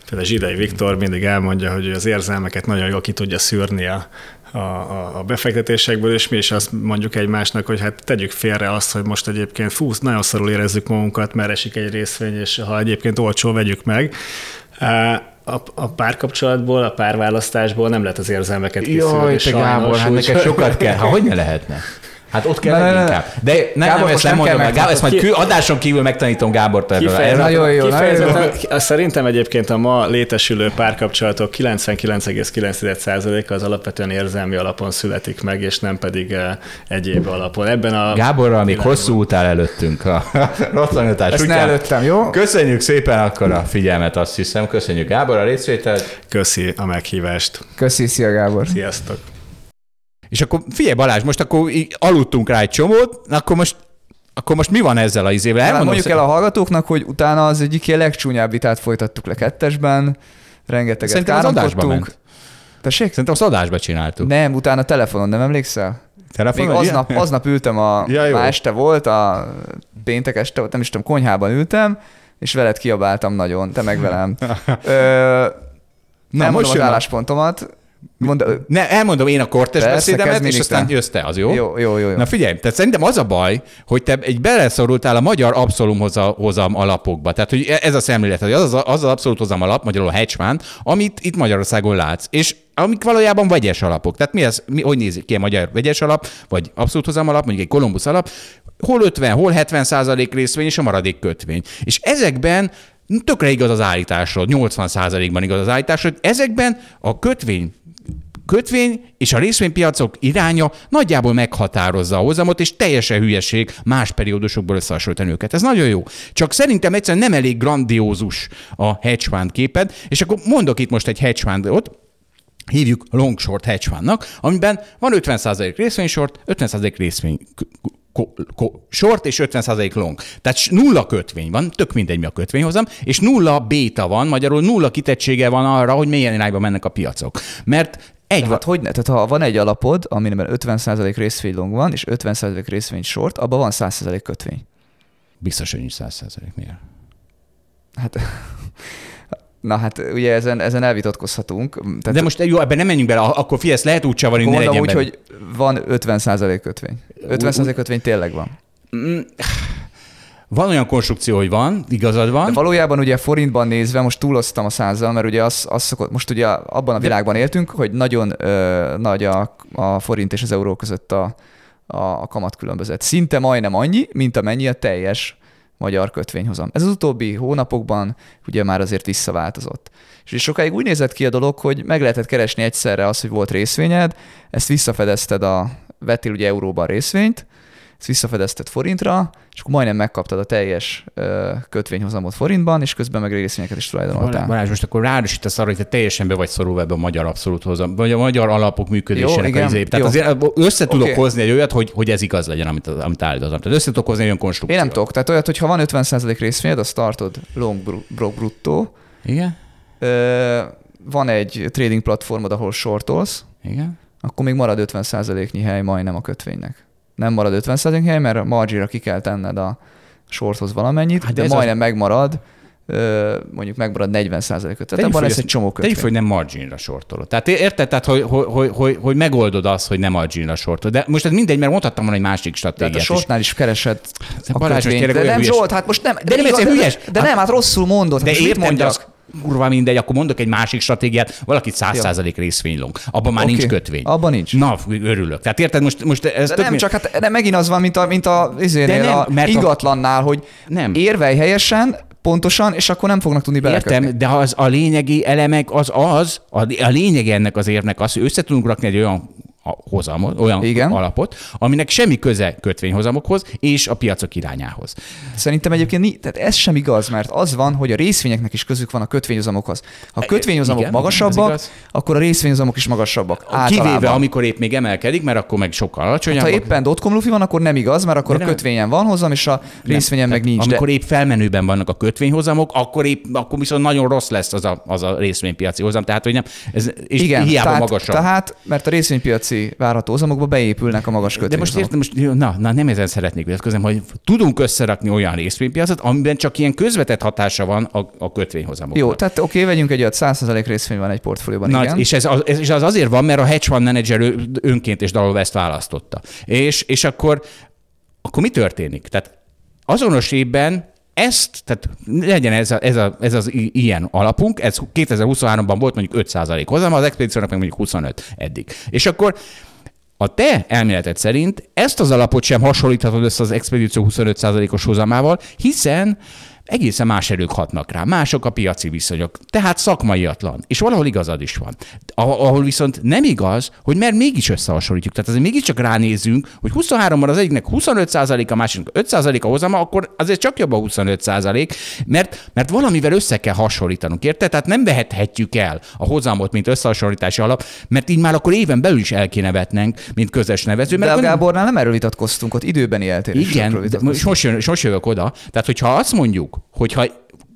például Zsidai Viktor mindig elmondja, hogy az érzelmeket nagyon jól ki tudja szűrni a, a, a befektetésekből, és mi is azt mondjuk egymásnak, hogy hát tegyük félre azt, hogy most egyébként fú, nagyon szarul érezzük magunkat, mert esik egy részvény, és ha egyébként olcsó, vegyük meg a, a párkapcsolatból, a párválasztásból nem lehet az érzelmeket kiszűrni. Jaj, te Gábor, hát neked sokat kell. Ha hogy ne lehetne? Hát ott kell ne, inkább. De ne, Gábor, nem, ezt nem mondom meg. Gábor, ezt majd ki... adáson kívül megtanítom Gábor erről. Na jó, jó, kifejezetten, szerintem egyébként a ma létesülő párkapcsolatok 99,9%-a az alapvetően érzelmi alapon születik meg, és nem pedig uh, egyéb alapon. Ebben a Gáborral még hosszú út áll előttünk a rosszanyatás Ezt ne előttem, jó? Köszönjük szépen akkor a figyelmet, azt hiszem. Köszönjük Gábor a részvételt. Köszi a meghívást. Köszi, szia Gábor. Sziasztok. És akkor figyelj Balázs, most akkor aludtunk rá egy csomót, akkor most akkor most mi van ezzel a izével? Elmondom mondjuk el a hallgatóknak, hogy utána az egyik ilyen legcsúnyább vitát folytattuk le kettesben, rengeteget Szerintem az adásba ment. Tessék? Szerintem az adásba csináltuk. Nem, utána telefonon, nem emlékszel? Telefon, Még aznap, aznap ültem, a, Ja, jó. már este volt, a péntek este volt, nem is tudom, konyhában ültem, és veled kiabáltam nagyon, te meg velem. Ö, Na, elmondom most az álláspontomat. Mond, Ne, elmondom én a kortes Persze, beszédemet, és aztán te. jössz te, az jó? jó, jó, jó. jó. Na figyelj, tehát szerintem az a baj, hogy te egy beleszorultál a magyar abszolút hoza- hozam alapokba. Tehát, hogy ez a szemlélet, hogy az az, az, az abszolút hozam alap, magyarul a hedge fund, amit itt Magyarországon látsz. És amik valójában vegyes alapok. Tehát mi ez, mi, hogy nézik ki a magyar vegyes alap, vagy abszolút hozam alap, mondjuk egy Kolumbusz alap, hol 50, hol 70 százalék részvény, és a maradék kötvény. És ezekben tökre igaz az állításod, 80 százalékban igaz az állításod, ezekben a kötvény kötvény és a részvénypiacok iránya nagyjából meghatározza a hozamot, és teljesen hülyeség más periódusokból összehasonlítani őket. Ez nagyon jó. Csak szerintem egyszerűen nem elég grandiózus a hedge fund képed, és akkor mondok itt most egy hedge fundot, hívjuk long short hedge fundnak, amiben van 50% részvény short, 50% részvény short és 50% long. Tehát nulla kötvény van, tök mindegy mi a kötvényhozam, és nulla béta van, magyarul nulla kitettsége van arra, hogy milyen irányba mennek a piacok. Mert egy Hát hogy ne? Tehát ha van egy alapod, amiben 50% részvény long van, és 50% részvény short, abban van 100% kötvény. Biztos, hogy nincs 100 miért? Hát, na hát ugye ezen, ezen elvitatkozhatunk. Tehát De most jó, ebben nem menjünk bele, akkor figyelj, lehet úgy csavarni, ne legyen úgy, benne. hogy van 50% kötvény. 50% kötvény tényleg van. Van olyan konstrukció, hogy van, igazad van. De valójában ugye forintban nézve, most túloztam a százzal, mert ugye az, az szokott, most ugye abban a világban éltünk, hogy nagyon ö, nagy a, a forint és az euró között a, a, a kamatkülönbözet. Szinte majdnem annyi, mint amennyi a teljes magyar kötvényhozam. Ez az utóbbi hónapokban ugye már azért visszaváltozott. És és sokáig úgy nézett ki a dolog, hogy meg lehetett keresni egyszerre azt, hogy volt részvényed, ezt visszafedezted a, vettél ugye euróban részvényt, ezt visszafedezted forintra, és akkor majdnem megkaptad a teljes kötvényhozamot forintban, és közben meg részvényeket is tulajdonoltál. Balázs, most akkor ráerősítasz arra, hogy te teljesen be vagy szorulva ebbe a magyar abszolút hozam, vagy a magyar alapok működésének igen, a izé. Tehát jó. azért össze tudok Oké. hozni egy olyat, hogy, hogy ez igaz legyen, amit, amit állítottam. Tehát össze tudok hozni egy olyan konstrukciót. Én nem tudok, tehát olyat, hogyha van 50% részvényed, azt tartod long bruttó, Igen? ö, van egy trading platformod, ahol shortolsz, Igen? akkor még marad 50%-nyi hely majdnem a kötvénynek. Nem marad 50%-nyi hely, mert a marginra ki kell tenned a shorthoz valamennyit, Hát hát de de majdnem megmarad, ö, mondjuk megmarad 40%-ot. Tehát Tegyük abban lesz egy csomó Tegyük kötvény. fel, hogy nem marginra sortolod. Tehát érted, tehát, hogy, hogy, hogy, hogy, hogy megoldod azt, hogy nem marginra sortolod. De most ez mindegy, mert mondhattam volna egy másik Tehát stratégiát a is. shortnál is keresed a Balázs, kötvényt. De nem hülyes- Zsolt, hát most nem. De nem, igaz- hülyes. De nem, hát rosszul mondod. De Hát értem, de mondjak? az kurva mindegy, akkor mondok egy másik stratégiát, valaki 100% részvénylong. Abban már Oké, nincs kötvény. abban nincs. Na, örülök. Tehát érted, most, most ez De nem, mi- csak hát de megint az van, mint a, mint a, izénél, nem, a mert a- ingatlannál, hogy Nem. érvelj helyesen, pontosan, és akkor nem fognak tudni belekötni. Értem, de az a lényegi elemek az az, a, a lényege ennek az érnek az, hogy össze tudunk rakni egy olyan a hozamot, olyan Igen. alapot, aminek semmi köze kötvényhozamokhoz és a piacok irányához. Szerintem egyébként tehát ez sem igaz, mert az van, hogy a részvényeknek is közük van a kötvényhozamokhoz. Ha a kötvényhozamok igen, magasabbak, akkor a részvényhozamok is magasabbak. Kivéve, általában. amikor épp még emelkedik, mert akkor meg sokkal alacsonyabb. Ha éppen dotcom lufi van, akkor nem igaz, mert akkor De a nem. kötvényen van hozam, és a részvényen meg nincs. Amikor De épp felmenőben vannak a kötvényhozamok, akkor épp, akkor viszont nagyon rossz lesz az a, az a részvénypiaci hozam. Tehát, hogy nem, ez, és igen, hiába tehát, magasabb. tehát, mert a részvénypiaci várható hozamokba beépülnek a magas De most kötvényhozamok. értem, most, na, na, nem ezen szeretnék vitatkozni, hogy tudunk összerakni olyan részvénypiacot, amiben csak ilyen közvetett hatása van a, a kötvényhozamoknak. Jó, tehát oké, vegyünk egy olyat, 100% részvény van egy portfólióban, Na, igen. és ez, az, és az azért van, mert a hedge fund manager önként és dalolva ezt választotta. És, és akkor, akkor mi történik? Tehát azonos évben ezt, tehát legyen ez, a, ez, a, ez az ilyen alapunk, ez 2023-ban volt mondjuk 5% hozam, az expedíciónak meg mondjuk 25 eddig. És akkor a te elméleted szerint ezt az alapot sem hasonlíthatod össze az expedíció 25%-os hozamával, hiszen egészen más erők hatnak rá, mások a piaci viszonyok, tehát szakmaiatlan, és valahol igazad is van. Ah- Ahol viszont nem igaz, hogy mert mégis összehasonlítjuk, tehát azért mégiscsak ránézünk, hogy 23-ban az egyiknek 25%, a másiknak 5% a hozama, akkor azért csak jobb a 25%, mert, mert valamivel össze kell hasonlítanunk, érted? Tehát nem vehethetjük el a hozamot, mint összehasonlítási alap, mert így már akkor éven belül is el kéne vetnünk, mint közös nevező. De Mert a akkor nem- Gábornál nem erről vitatkoztunk, ott időbeni eltérésről igen, de vitatkoztunk. most, jön, és most jövök oda. Tehát, hogyha azt mondjuk, hogyha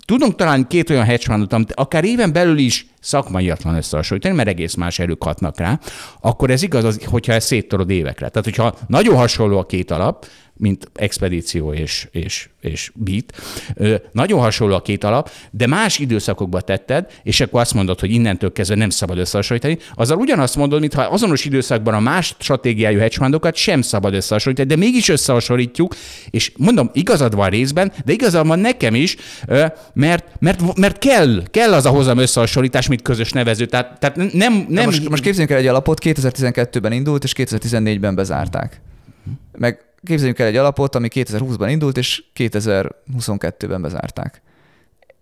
tudunk találni két olyan hedge fundot, amit akár éven belül is szakmaiatlan összehasonlítani, mert egész más erők hatnak rá, akkor ez igaz, az, hogyha ezt széttolod évekre. Tehát, hogyha nagyon hasonló a két alap, mint expedíció és, és, és beat. Nagyon hasonló a két alap, de más időszakokba tetted, és akkor azt mondod, hogy innentől kezdve nem szabad összehasonlítani. Azzal ugyanazt mondod, mintha azonos időszakban a más stratégiájú hedgefundokat sem szabad összehasonlítani, de mégis összehasonlítjuk, és mondom, igazad van részben, de igazad van nekem is, mert, mert, mert kell, kell az a hozam összehasonlítás, mint közös nevező. Tehát, tehát nem, nem... most, most képzeljünk el egy alapot, 2012-ben indult, és 2014-ben bezárták. Meg képzeljünk el egy alapot, ami 2020-ban indult, és 2022-ben bezárták.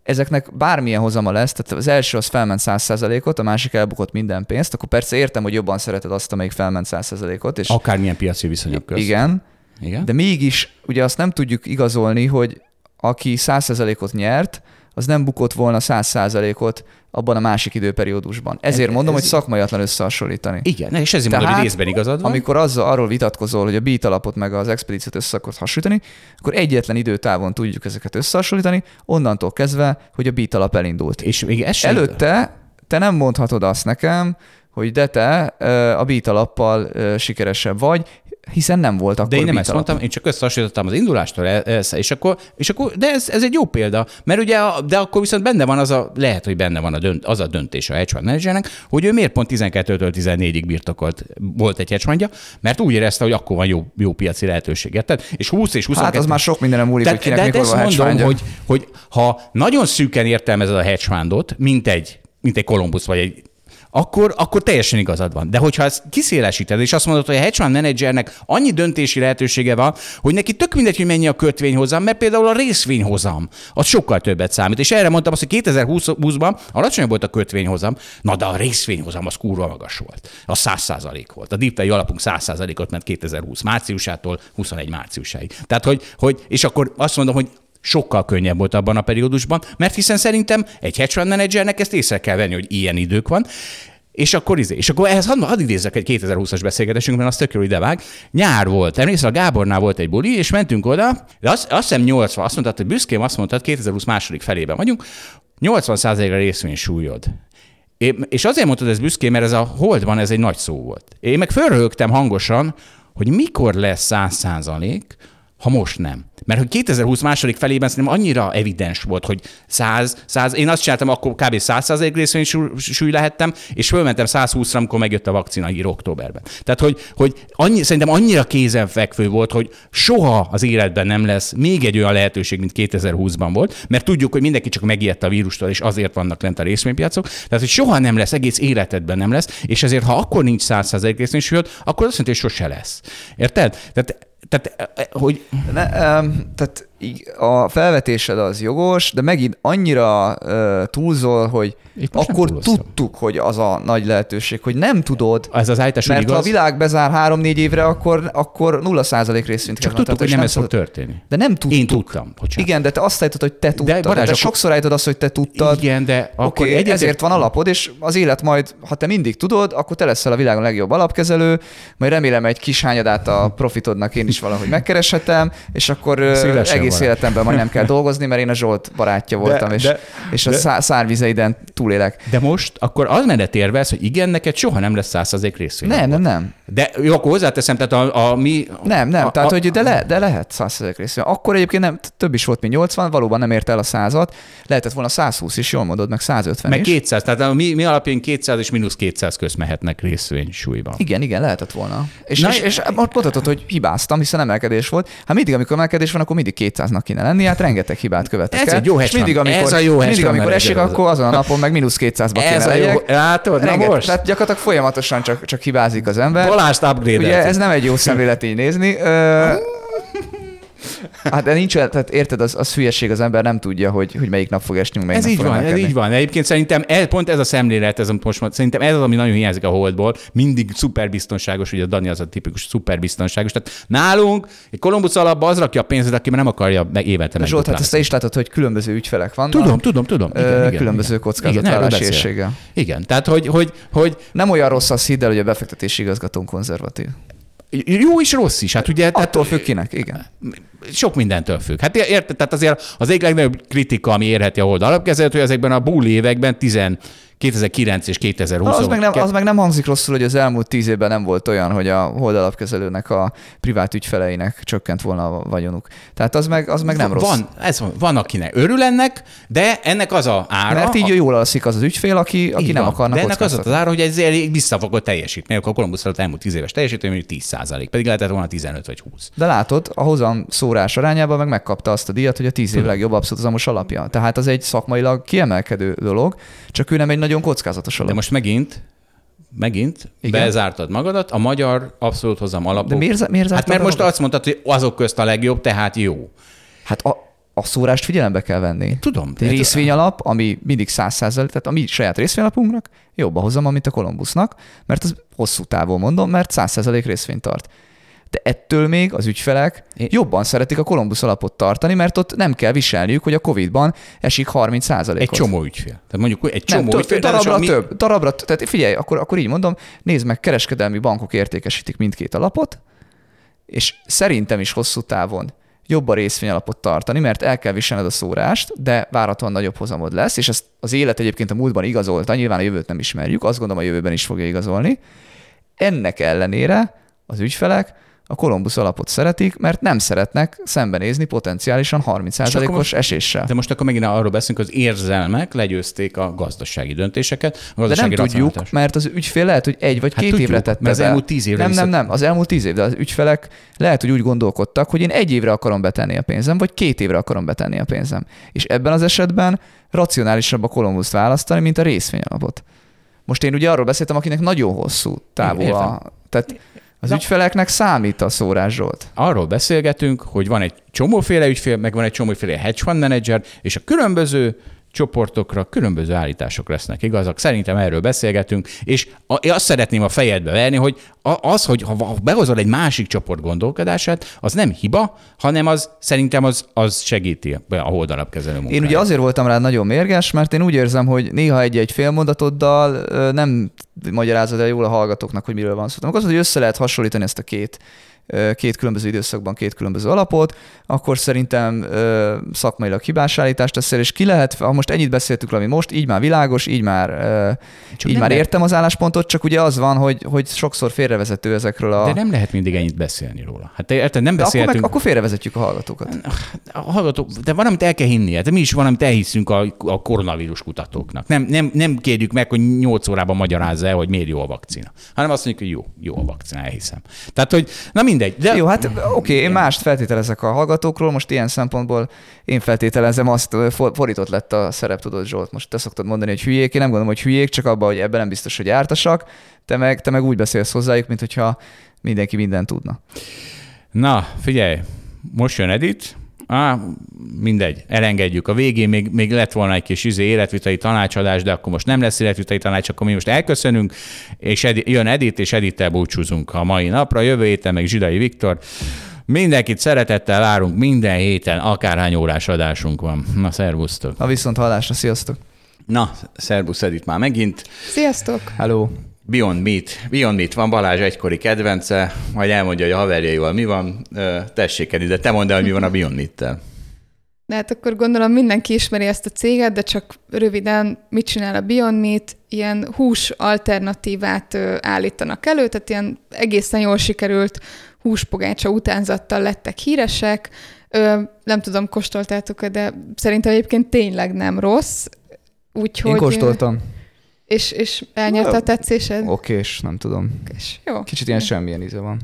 Ezeknek bármilyen hozama lesz, tehát az első az felment 100%-ot, a másik elbukott minden pénzt, akkor persze értem, hogy jobban szereted azt, amelyik felment 100%-ot. És Akármilyen piaci viszonyok között. Igen, igen, de mégis ugye azt nem tudjuk igazolni, hogy aki 100%-ot nyert, az nem bukott volna 100%-ot abban a másik időperiódusban. Ezért ez, mondom, ez, hogy szakmaiatlan összehasonlítani. Igen, és ezért mondom, hogy részben igazad van. Amikor azzal, arról vitatkozol, hogy a beat alapot meg az expedíciót össze akarod hasonlítani, akkor egyetlen időtávon tudjuk ezeket összehasonlítani, onnantól kezdve, hogy a beat alap elindult. És még ez Előtte te nem mondhatod azt nekem, hogy de te a beat alappal sikeresebb vagy, hiszen nem volt akkor De én nem ezt mondtam, én csak összehasonlítottam az indulástól, ez, és akkor, és akkor de ez, ez, egy jó példa, mert ugye, de akkor viszont benne van az a, lehet, hogy benne van a dönt, az a döntés a hedge fund managernek, hogy ő miért pont 12-től 14-ig birtokolt volt egy hedge fundja, mert úgy érezte, hogy akkor van jó, jó piaci lehetőség, érted? És 20 és 22... Hát az már sok mindenem múlik, hogy kinek de, mikor van mondom, hogy, hogy ha nagyon szűken értelmezed a hedge fundot, mint egy, mint egy Columbus vagy egy akkor, akkor teljesen igazad van. De hogyha ezt kiszélesíted, és azt mondod, hogy a hedge fund menedzsernek annyi döntési lehetősége van, hogy neki tök mindegy, hogy mennyi a kötvényhozam, mert például a részvényhozam, az sokkal többet számít. És erre mondtam azt, hogy 2020-ban alacsonyabb volt a kötvényhozam, na de a részvényhozam az kurva magas volt. Az 100 volt. A DeepWay alapunk 100 ot ment 2020 márciusától 21 márciusáig. Tehát, hogy, hogy, és akkor azt mondom, hogy sokkal könnyebb volt abban a periódusban, mert hiszen szerintem egy hedge fund managernek ezt észre kell venni, hogy ilyen idők van, és akkor, izé, és akkor ehhez hadd, hadd idézzek egy 2020-as beszélgetésünk, mert az tök jó idevág. Nyár volt, emlékszel, a Gábornál volt egy buli, és mentünk oda, de azt, azt hiszem 80, azt mondtad, hogy büszkén azt mondtad, 2020 második felében vagyunk, 80%-ra részvény súlyod. Én, és azért mondtad ez büszkén, mert ez a holdban ez egy nagy szó volt. Én meg fölröhögtem hangosan, hogy mikor lesz 100 százalék, ha most nem. Mert hogy 2020 második felében szerintem annyira evidens volt, hogy 100, 100 én azt csináltam, akkor kb. 100 részvény súly lehettem, és fölmentem 120-ra, amikor megjött a vakcina hír októberben. Tehát, hogy, hogy annyi, szerintem annyira kézenfekvő volt, hogy soha az életben nem lesz még egy olyan lehetőség, mint 2020-ban volt, mert tudjuk, hogy mindenki csak megijedt a vírustól, és azért vannak lent a részvénypiacok. Tehát, hogy soha nem lesz, egész életedben nem lesz, és ezért, ha akkor nincs 100 részvénysúlyod, akkor azt jelenti, hogy sose lesz. Érted? Tehát tehát, e, e, hogy... Ne, tehát a felvetésed az jogos, de megint annyira uh, túlzol, hogy akkor tudtuk, hogy az a nagy lehetőség, hogy nem tudod, ez az állítás mert igaz. ha a világ bezár három-négy évre, akkor, akkor 0% részvényt Csak tudtuk, hogy nem ez fog történni. De nem tudtuk. Én tudtam. Bocsánat. Igen, de te azt állítod, hogy te tudtad. De, Balázs, de te sokszor állítod azt, hogy te tudtad. Igen, de akkor okay, egyetért... ezért van alapod, és az élet majd, ha te mindig tudod, akkor te leszel a világon legjobb alapkezelő, majd remélem egy kis hányadát a profitodnak én is valahogy megkereshetem, és akkor Szívesen egész van. életemben majd nem kell dolgozni, mert én a Zsolt barátja voltam, de, és, de, és a de, szárvizeiden túlélek. De most akkor az menet érvez, hogy igen, neked soha nem lesz százszerzék részvény. Nem, nem, nem. De jó, akkor hozzáteszem, tehát a, a mi... Nem, nem, a, tehát a, hogy de, le, de lehet százszerzék részvény. Akkor egyébként nem, több is volt, mint 80, valóban nem ért el a százat, lehetett volna 120 is, jól mondod, meg 150 meg is. 200, tehát a mi, mi alapján 200 és mínusz 200 köz mehetnek részvény súlyban. Igen, igen, lehetett volna. És, Na, és, és, és mondhatod, hogy hibáztam, hiszen emelkedés volt. Hát mindig, amikor emelkedés van, akkor mindig 200-nak kéne lenni, hát rengeteg hibát követek Ez el. egy jó és mindig, amikor, Ez a jó mindig, amikor esik, akkor azon a napon meg mínusz 200-ba kéne Ez a jó, látod, na most. Tehát gyakorlatilag folyamatosan csak, csak hibázik az ember. Balást upgrade Ugye ez nem egy jó szemlélet így nézni. Ö, Hát de nincs, tehát érted, az, az hülyeség, az ember nem tudja, hogy, hogy melyik nap fog esni, melyik ez nap így van, ez így van. Egyébként szerintem ez, pont ez a szemlélet, ez a, most, szerintem ez az, ami nagyon hiányzik a holdból. Mindig szuperbiztonságos, ugye a Dani az a tipikus szuperbiztonságos. Tehát nálunk egy Kolumbusz alapba az rakja a pénzet, aki nem akarja meg évente meg. Zsolt, hát ezt te is látod, hogy különböző ügyfelek vannak. Tudom, tudom, tudom. Igen, igen, különböző kockázatvállalási érséggel. Igen, tehát hogy, hogy, hogy... Nem olyan rossz az hidd el, hogy a befektetési igazgatón konzervatív. Jó is, rossz is. Hát ugye, Attól függ kinek, igen. Sok mindentől függ. Hát érted, tehát azért az egyik legnagyobb kritika, ami érheti a hold alapkezelőt, hogy ezekben a bull években 12 2009 és 2020. Az meg, nem, az meg nem hangzik rosszul, hogy az elmúlt tíz évben nem volt olyan, hogy a holdalapkezelőnek a privát ügyfeleinek csökkent volna a vagyonuk. Tehát az meg, az meg nem rossz. Van, ez van, van, akinek örül ennek, de ennek az a ára. Mert így jól alszik az az ügyfél, aki, aki Így nem van. akarna De ennek az az ára, hogy ez elég visszafogott teljesítmény. Akkor a Columbus alatt elmúlt 10 éves teljesítmény mondjuk 10 százalék, pedig lehetett volna 15 vagy 20. De látod, a hozam szórás arányában meg megkapta azt a díjat, hogy a tíz év legjobb abszolútizmus alapja. Tehát az egy szakmailag kiemelkedő dolog, csak ő nem egy nagyon kockázatos alap. De most megint, megint Igen. bezártad magadat, a magyar abszolút hozam alapok. De miért, miért Hát mert most azt mondtad, hogy azok közt a legjobb, tehát jó. Hát a, a szórást figyelembe kell venni. Tudom. Egy részvényalap, ami mindig 100 tehát a mi saját részvényalapunknak jobb a hozama, mint a Columbusnak, mert az hosszú távon mondom, mert 100% részvényt tart. De ettől még az ügyfelek jobban szeretik a Columbus alapot tartani, mert ott nem kell viselniük, hogy a Covid-ban esik 30% Egy csomó ügyfél. Tehát mondjuk egy nem, csomó több, ügyfél. darabra mi- több, darabra, tehát figyelj, akkor, akkor így mondom, nézd meg, kereskedelmi bankok értékesítik mindkét alapot, és szerintem is hosszú távon jobb a részvényalapot tartani, mert el kell viselned a szórást, de várhatóan nagyobb hozamod lesz, és ezt az élet egyébként a múltban igazolta, nyilván a jövőt nem ismerjük, azt gondolom a jövőben is fogja igazolni. Ennek ellenére az ügyfelek a Columbus alapot szeretik, mert nem szeretnek szembenézni potenciálisan 30%-os most- eséssel. De most akkor megint arról beszélünk, az érzelmek legyőzték a gazdasági döntéseket. A De nem gazdasági tudjuk, mert az ügyfél lehet, hogy egy vagy Hát két tudjuk, évre tette mert az elmúlt tíz évre Nem, nem, nem, az elmúlt tíz év, de az ügyfelek lehet, hogy úgy gondolkodtak, hogy én egy évre akarom betenni a pénzem, vagy két évre akarom betenni a pénzem. És ebben az esetben racionálisabb a columbus választani, mint a részvényalapot. Most én ugye arról beszéltem, akinek nagyon hosszú távú a... Tehát az Na- ügyfeleknek számít a szórás Zsolt. Arról beszélgetünk, hogy van egy csomóféle ügyfél, meg van egy csomóféle hedge fund manager, és a különböző csoportokra különböző állítások lesznek igazak. Szerintem erről beszélgetünk, és azt szeretném a fejedbe verni, hogy az, hogy ha behozol egy másik csoport gondolkodását, az nem hiba, hanem az szerintem az, az segíti a holdalapkezelő munkáját. Én ugye azért voltam rá nagyon mérges, mert én úgy érzem, hogy néha egy-egy félmondatoddal nem magyarázod el jól a hallgatóknak, hogy miről van szó. Amikor az, hogy össze lehet hasonlítani ezt a két két különböző időszakban két különböző alapot, akkor szerintem ö, szakmailag hibás állítást teszel, és ki lehet, ha most ennyit beszéltük, ami most, így már világos, így már, ö, Csak így már lehet- értem az álláspontot, csak ugye az van, hogy, hogy sokszor félrevezető ezekről a... De nem lehet mindig ennyit beszélni róla. Hát te érted, nem de akkor, beszéltünk. meg, akkor félrevezetjük a hallgatókat. A hallgató, de valamit el kell hinnie. De mi is valamit elhiszünk a, a koronavírus kutatóknak. Nem, nem, nem kérjük meg, hogy 8 órában magyarázza el, hogy miért jó a vakcina. Hanem azt mondjuk, hogy jó, jó a vakcina, elhiszem. Tehát, hogy na mindegy. De Jó, hát oké, én mást feltételezek a hallgatókról, most ilyen szempontból én feltételezem azt, for- fordított lett a szerep, tudod Zsolt, most te szoktad mondani, hogy hülyék, én nem gondolom, hogy hülyék, csak abban, hogy ebben nem biztos, hogy ártasak, te meg, te meg úgy beszélsz hozzájuk, mint hogyha mindenki mindent tudna. Na, figyelj, most jön Edit. Á, mindegy, elengedjük. A végén még, még lett volna egy kis izé, életvitai tanácsadás, de akkor most nem lesz életvitai tanács, akkor mi most elköszönünk, és Edi, jön Edit, és Edittel búcsúzunk a mai napra. Jövő héten meg Zsidai Viktor. Mindenkit szeretettel várunk minden héten, akárhány órás adásunk van. Na, szervusztok. A viszont hallásra, sziasztok! Na, szervusz Edit már megint. Sziasztok! Hello! Beyond Meat. Beyond Meat van Balázs egykori kedvence, majd elmondja, hogy a haverjaival mi van. Tessék, Edit, de te mondd el, hogy mi van a Beyond Meat-tel. De hát akkor gondolom mindenki ismeri ezt a céget, de csak röviden mit csinál a Beyond Meat? Ilyen hús alternatívát állítanak elő, tehát ilyen egészen jól sikerült húspogácsa utánzattal lettek híresek. Ö, nem tudom, kóstoltátok de szerintem egyébként tényleg nem rossz. Úgyhogy, Én kóstoltam. És, és elnyerte a tetszésed? Oké, és nem tudom. És jó. Kicsit ilyen semmilyen íze van.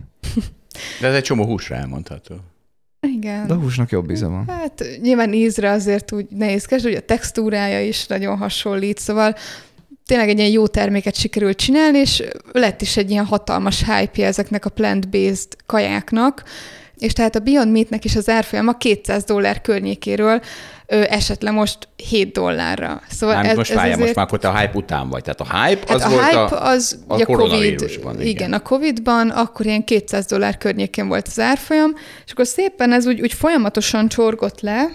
De ez egy csomó húsra elmondható. Igen. De a húsnak jobb íze van. Hát nyilván ízre azért úgy nehézkes, ugye a textúrája is nagyon hasonlít, szóval tényleg egy ilyen jó terméket sikerült csinálni, és lett is egy ilyen hatalmas hype ezeknek a plant-based kajáknak, és tehát a Beyond Meatnek is az árfolyama 200 dollár környékéről ö, esett le most 7 dollárra. Szóval Mármint most várjál, most azért- már akkor te a hype után vagy. Tehát a hype az Hát a volt hype a... az a Covid, koronavírusban, igen. igen. igen, a Covid-ban akkor ilyen 200 dollár környékén volt az árfolyam, és akkor szépen ez úgy, úgy folyamatosan csorgott le,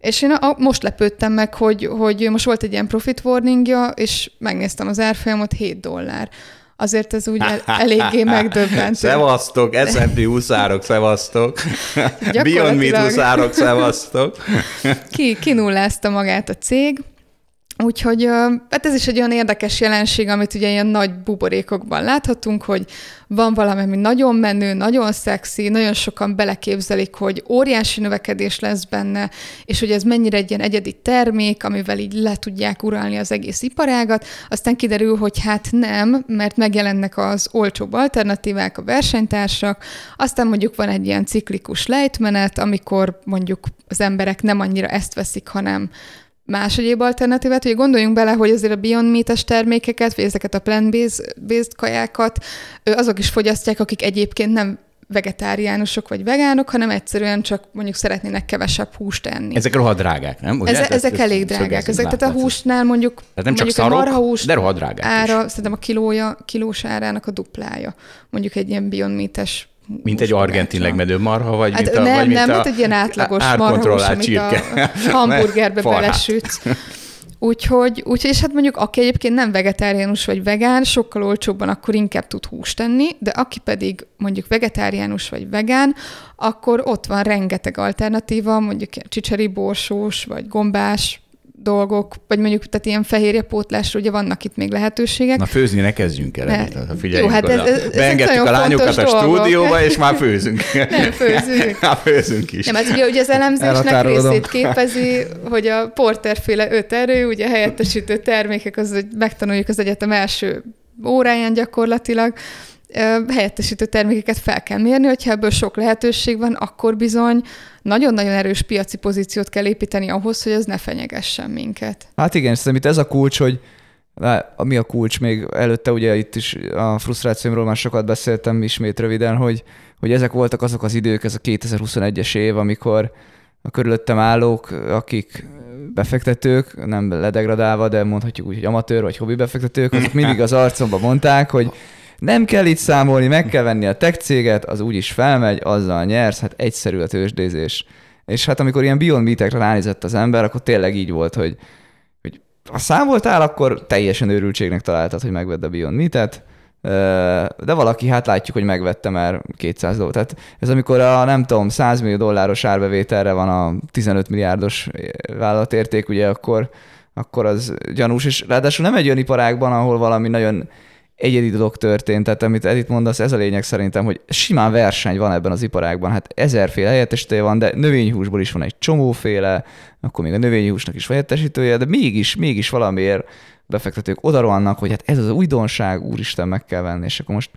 és én a, most lepődtem meg, hogy, hogy most volt egy ilyen profit warningja, és megnéztem az árfolyamot, 7 dollár. Azért ez úgy el, eléggé megdöbbentő. Szevasztok, S&P huszárok, szevasztok. Beyond Meat huszárok, szevasztok. Ki, kinullázta magát a cég, Úgyhogy hát ez is egy olyan érdekes jelenség, amit ugye ilyen nagy buborékokban láthatunk, hogy van valami, ami nagyon menő, nagyon szexi, nagyon sokan beleképzelik, hogy óriási növekedés lesz benne, és hogy ez mennyire egy ilyen egyedi termék, amivel így le tudják uralni az egész iparágat. Aztán kiderül, hogy hát nem, mert megjelennek az olcsóbb alternatívák, a versenytársak, aztán mondjuk van egy ilyen ciklikus lejtmenet, amikor mondjuk az emberek nem annyira ezt veszik, hanem más egyéb alternatívát. Ugye gondoljunk bele, hogy azért a Beyond meat termékeket, vagy ezeket a plant-based kajákat, azok is fogyasztják, akik egyébként nem vegetáriánusok vagy vegánok, hanem egyszerűen csak mondjuk szeretnének kevesebb húst enni. Ezek rohadt drágák, nem? Ugye? Ezek, ezek elég drágák. Ezek, tehát a húsnál mondjuk, tehát nem csak mondjuk szarok, a marhahús de rohadt drágák ára, is. szerintem a kilója, kilós árának a duplája. Mondjuk egy ilyen Beyond Meat-es mint egy argentin legmedő marha, vagy hát mint a, nem, vagy mint nem, a mint egy ilyen átlagos marhahús, amit csirke. a hamburgerbe belesütsz. Úgyhogy, úgyhogy, és hát mondjuk aki egyébként nem vegetáriánus vagy vegán, sokkal olcsóbban akkor inkább tud húst tenni, de aki pedig mondjuk vegetáriánus vagy vegán, akkor ott van rengeteg alternatíva, mondjuk csicseri borsós, vagy gombás, dolgok, vagy mondjuk tehát ilyen fehérjepótlásra ugye vannak itt még lehetőségek. Na főzni ne kezdjünk el, ne. Jó, hát ez, ez, Beengedtük a lányokat a stúdióba, és már főzünk. Nem főzünk. már főzünk is. Nem, hát ugye, ugye az elemzésnek részét képezi, hogy a porterféle öt erő, ugye helyettesítő termékek, az, hogy megtanuljuk az egyetem első óráján gyakorlatilag, helyettesítő termékeket fel kell mérni, hogyha ebből sok lehetőség van, akkor bizony nagyon-nagyon erős piaci pozíciót kell építeni ahhoz, hogy ez ne fenyegessen minket. Hát igen, szerintem itt ez a kulcs, hogy mi a kulcs, még előtte ugye itt is a frusztrációmról már sokat beszéltem ismét röviden, hogy, hogy ezek voltak azok az idők, ez a 2021-es év, amikor a körülöttem állók, akik befektetők, nem ledegradálva, de mondhatjuk úgy, hogy amatőr vagy hobbi befektetők, azok mindig az arcomba mondták, hogy nem kell itt számolni, meg kell venni a tech céget, az úgyis felmegy, azzal nyersz, hát egyszerű a tőzsdézés. És hát amikor ilyen Beyond Meat-ekre ránézett az ember, akkor tényleg így volt, hogy, hogy ha számoltál, akkor teljesen őrültségnek találtad, hogy megvedd a Beyond Meat-et, de valaki, hát látjuk, hogy megvette már 200 dollárt. Tehát ez amikor a, nem tudom, 100 millió dolláros árbevételre van a 15 milliárdos vállalatérték, ugye akkor, akkor az gyanús, és ráadásul nem egy olyan iparágban, ahol valami nagyon egyedi dolog történt, tehát amit Edith mondasz, ez a lényeg szerintem, hogy simán verseny van ebben az iparágban, hát ezerféle helyettesítője van, de növényhúsból is van egy csomóféle, akkor még a növényhúsnak is helyettesítője, de mégis, mégis valamiért befektetők oda rohannak, hogy hát ez az újdonság, úristen, meg kell venni, és akkor most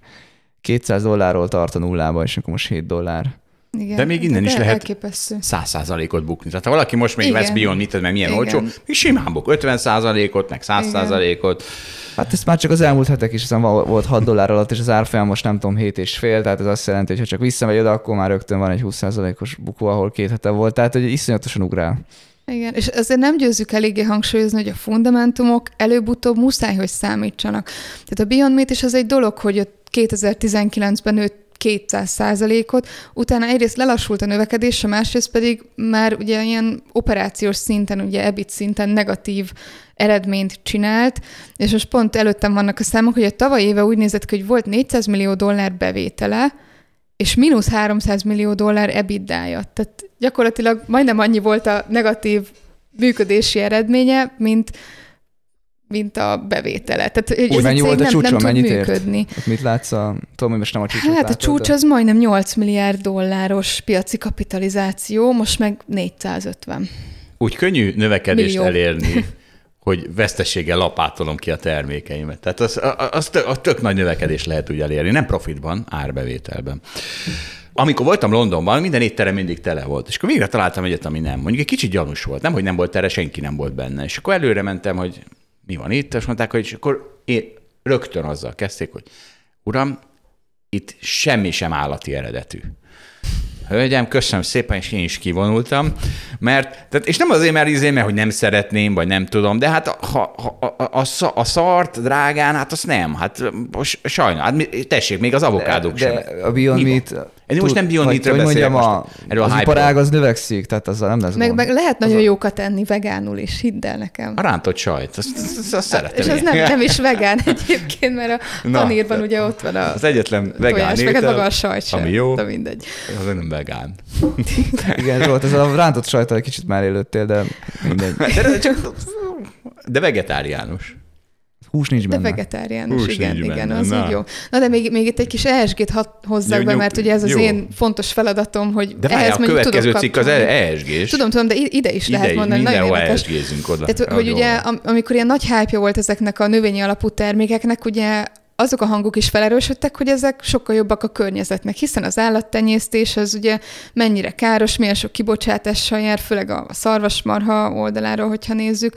200 dollárról tart a nullába, és akkor most 7 dollár. Igen, de még innen de is lehet száz százalékot bukni. Tehát ha valaki most még Igen. vesz Beyond mit, meg milyen Igen. olcsó, még simán buk 50 százalékot, meg 100 százalékot. Hát ez már csak az elmúlt hetek is, hiszen volt 6 dollár alatt, és az árfolyam most nem tudom 7 és fél, tehát ez azt jelenti, hogy ha csak visszamegy oda, akkor már rögtön van egy 20%-os bukó, ahol két hete volt, tehát hogy iszonyatosan ugrál. Igen, és azért nem győzzük eléggé hangsúlyozni, hogy a fundamentumok előbb-utóbb muszáj, hogy számítsanak. Tehát a Beyond Meat is az egy dolog, hogy 2019-ben nőtt 200 százalékot, utána egyrészt lelassult a növekedés, a másrészt pedig már ugye ilyen operációs szinten, ugye EBIT szinten negatív eredményt csinált, és most pont előttem vannak a számok, hogy a tavaly éve úgy nézett ki, hogy volt 400 millió dollár bevétele, és mínusz 300 millió dollár EBITDA-ja. Tehát gyakorlatilag majdnem annyi volt a negatív működési eredménye, mint mint a bevétele. Tehát, Úgy mennyi volt a csúcson, nem, nem mennyit működni. Ért? Mit látsz a, tudom, hogy most nem a csúcsot Hát látod, a csúcs de... az majdnem 8 milliárd dolláros piaci kapitalizáció, most meg 450. Úgy könnyű növekedést Millió. elérni, hogy vesztességgel lapátolom ki a termékeimet. Tehát az, az, az, tök, az tök nagy növekedés lehet úgy elérni, nem profitban, árbevételben. Amikor voltam Londonban, minden étterem mindig tele volt, és akkor végre találtam egyet, ami nem. Mondjuk egy kicsit gyanús volt, nem, hogy nem volt tere, senki nem volt benne. És akkor előre mentem, hogy mi van itt, és mondták, hogy és akkor én rögtön azzal kezdték, hogy uram, itt semmi sem állati eredetű. Hölgyem, köszönöm szépen, és én is kivonultam, mert, tehát, és nem azért, mert, azért, mert hogy nem szeretném, vagy nem tudom, de hát ha, ha, a, a, a szart drágán, hát azt nem, hát sajnál, hát tessék, még az avokádók de, sem. De a Beyond Meat én most nem Beyond Meat-ről beszélek, mondjam, erről az iparág az növekszik, tehát az nem lesz meg, meg lehet nagyon az jókat enni vegánul is, hidd el nekem. A rántott sajt, azt, azt, azt hát, szeretem. És az nem, nem is vegán egyébként, mert a Na, ugye ott van a Az egyetlen vegán tojás, étel, meg maga a sajt sem, ami jó, de mindegy. Az nem vegán. Igen, volt, ez a rántott sajtal egy kicsit már élőttél, de mindegy. De csak De vegetáriánus. Hús nincs De benne. vegetáriánus, Hús igen, nincs igen, benne, az na. így jó. Na de még, még itt egy kis ESG-t hozzak Jó, be, mert ugye ez az jó. én fontos feladatom, hogy De ehhez a mondjuk következő tudok cikk az. ESG-s. Tudom, tudom, de ide is Ide lehet is, mondani, nagyon mindenhol. ESG-zünk oda. Tehát, hogy ugye, amikor ilyen nagy hype volt ezeknek a növényi alapú termékeknek, ugye azok a hangok is felerősödtek, hogy ezek sokkal jobbak a környezetnek, hiszen az állattenyésztés az ugye mennyire káros, milyen sok kibocsátással jár, főleg a szarvasmarha oldaláról, hogyha nézzük,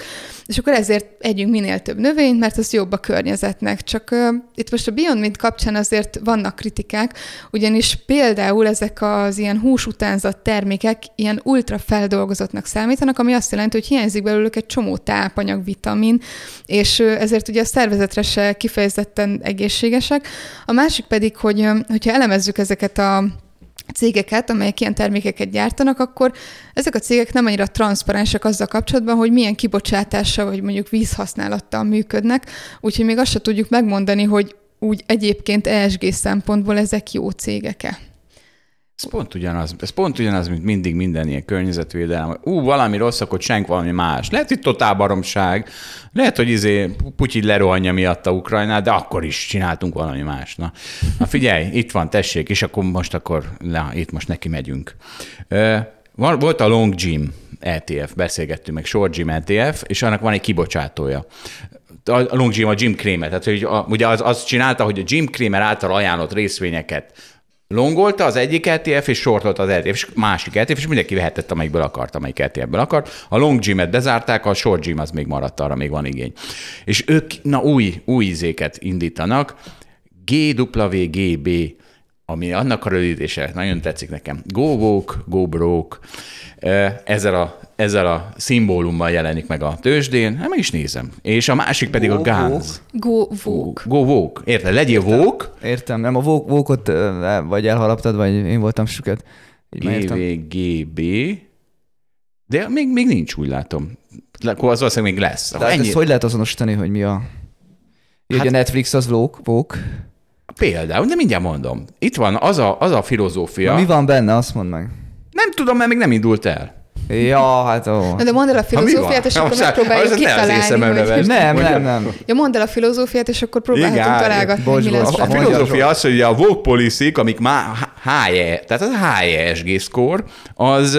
és akkor ezért együnk minél több növényt, mert az jobb a környezetnek. Csak uh, itt most a Beyond Meat kapcsán azért vannak kritikák, ugyanis például ezek az ilyen hús utánzat termékek ilyen ultra feldolgozottnak számítanak, ami azt jelenti, hogy hiányzik belőlük egy csomó tápanyag, vitamin, és ezért ugye a szervezetre se kifejezetten egészségesek. A másik pedig, hogy hogyha elemezzük ezeket a cégeket, amelyek ilyen termékeket gyártanak, akkor ezek a cégek nem annyira transzparensek azzal kapcsolatban, hogy milyen kibocsátással vagy mondjuk vízhasználattal működnek, úgyhogy még azt se tudjuk megmondani, hogy úgy egyébként ESG szempontból ezek jó cégek-e. Ez pont ugyanaz, ez pont ugyanaz, mint mindig minden ilyen környezetvédelem. Ú, valami rossz, akkor senk valami más. Lehet, hogy totál baromság, lehet, hogy izé Putyin lerohanja miatt a Ukrajnát, de akkor is csináltunk valami más. Na, na figyelj, itt van, tessék, és akkor most akkor, na, itt most neki megyünk. Volt a Long Gym ETF, beszélgettünk meg, Short Gym ETF, és annak van egy kibocsátója a Long Gym, a Jim Cramer, tehát hogy a, ugye az, az csinálta, hogy a Jim Cramer által ajánlott részvényeket longolta az egyik ETF, és shortolta az ETF, és másik ETF, és mindenki vehetett, amelyikből akart, amelyik ETF-ből akart. A Long Gym-et bezárták, a Short Gym az még maradt, arra még van igény. És ők, na új, új izéket indítanak, GWGB, ami annak a rövidítése, nagyon tetszik nekem. Go Woke, Go Broke, ezzel a, ezzel a szimbólummal jelenik meg a tőzsdén, hát meg is nézem. És a másik pedig a Go Guns. Go Vogue. Go Woke. Érted? Legyél woke, Értem, nem a ö, vagy elharaptad, vagy én voltam süket. Értem. GVGB, de még, még nincs, úgy látom. Akkor az valószínűleg még lesz. De hát Ennyi, ezt hogy lehet azonosítani, hogy mi a... Hát- a Netflix az vók, vók. Például, de mindjárt mondom. Itt van az a, az a filozófia. Ja. Mi van benne, azt mondd meg. Nem tudom, mert még nem indult el. Ja, hát ó. Na de mondd el a filozófiát, és Ha, akkor megpróbáljuk az kitalálni, észememre hogy... vesz. Nem, nem, nem. Ja, mondd el a filozófiát, és akkor próbálhatunk Igen, találgatni, bocs, mi lesz A, filozófia az, hogy a woke policy amik már HE, tehát az HESG score, az,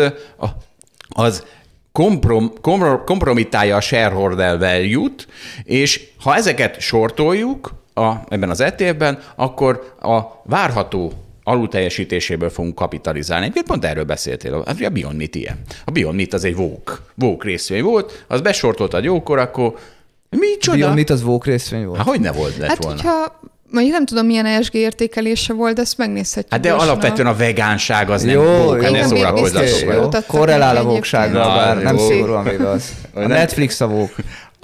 az komprom, komprom, kompromittálja a shareholder value-t, és ha ezeket sortoljuk a, ebben az ETF-ben, akkor a várható alulteljesítéséből fogunk kapitalizálni. Egyébként pont erről beszéltél, hát a Beyond Meat ilyen. A Beyond Meat az egy woke, woke részvény volt, az besortoltad jókor, akkor micsoda? Beyond Meat az vók részvény volt. Hát hogy ne volt lett Hát, volna? hogyha mondjuk nem tudom, milyen ESG értékelése volt, de ezt megnézhetjük. Hát de gyorsan alapvetően a vegánság az nem Jó, bók, jó. ne szórakozzatok Korrelál a vóksággal, bár nem szigorúan véve az. A Nem- Netflix a vók.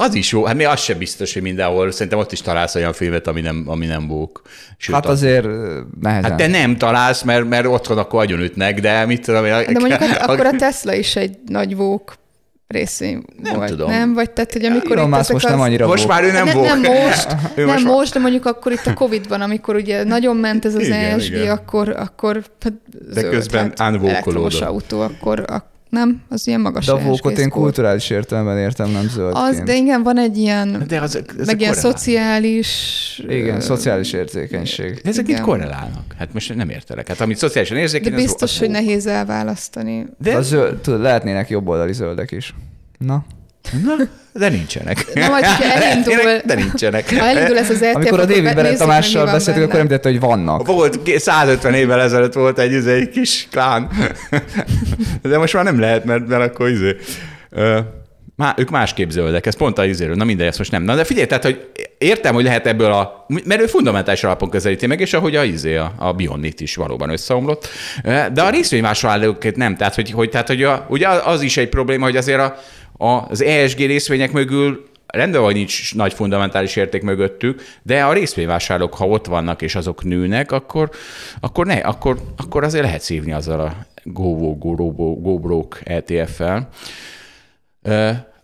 Az is jó, hát mi az sem biztos, hogy mindenhol, szerintem ott is találsz olyan filmet, ami nem, ami nem bók. Sőt, Hát az- azért nehezen. Hát te nem találsz, mert, mert otthon akkor agyonütnek, de mit tudom én. De mondjuk hát akkor a Tesla is egy nagy vók részén Nem volt. tudom. Nem? Vagy tehát, hogy amikor Elon itt Musk most az... nem annyira Most vók. már ő nem ne, vók. nem most, Ő nem most most, de mondjuk akkor itt a Covid-ban, amikor ugye nagyon ment ez az Igen, ESG, igen. akkor, akkor hát zöld, közben hát elektromos autó, akkor a, nem, az ilyen magas De a ESG vókot én kulturális értelemben értem, nem zöldként. Az, de igen, van egy ilyen, De az, ezek meg ilyen szociális... Igen, ö, szociális érzékenység. De ezek Igen. itt korrelálnak. Hát most nem értelek. Hát amit szociálisan De érzékeny, az- biztos, az hogy vók. nehéz elválasztani. De, A zöld, tudod, lehetnének jobboldali zöldek is. Na, na, de nincsenek. Na, majd, elindul, De nincsenek. ha elindul ez az ETF, amikor a David meg, Tamással beszéltünk, akkor említette, hogy vannak. Volt, ké- 150 évvel ezelőtt volt egy, izé, egy kis klán. De most már nem lehet, mert, mert akkor izé. Má, ők másképp zöldek, ez pont a izéről, na mindegy, ezt most nem. Na de figyelj, tehát, hogy értem, hogy lehet ebből a, mert ő fundamentális alapon közelíti meg, és ahogy a izé, a, a Meat is valóban összeomlott. De a részvényvásárlóket nem, tehát, hogy, hogy, tehát, hogy a, ugye az is egy probléma, hogy azért a, az ESG részvények mögül rendben, hogy nincs nagy fundamentális érték mögöttük, de a részvényvásárlók, ha ott vannak és azok nőnek, akkor, akkor, ne, akkor, akkor azért lehet szívni azzal a Go, Go, Go, Go, Go Broke ETF-fel.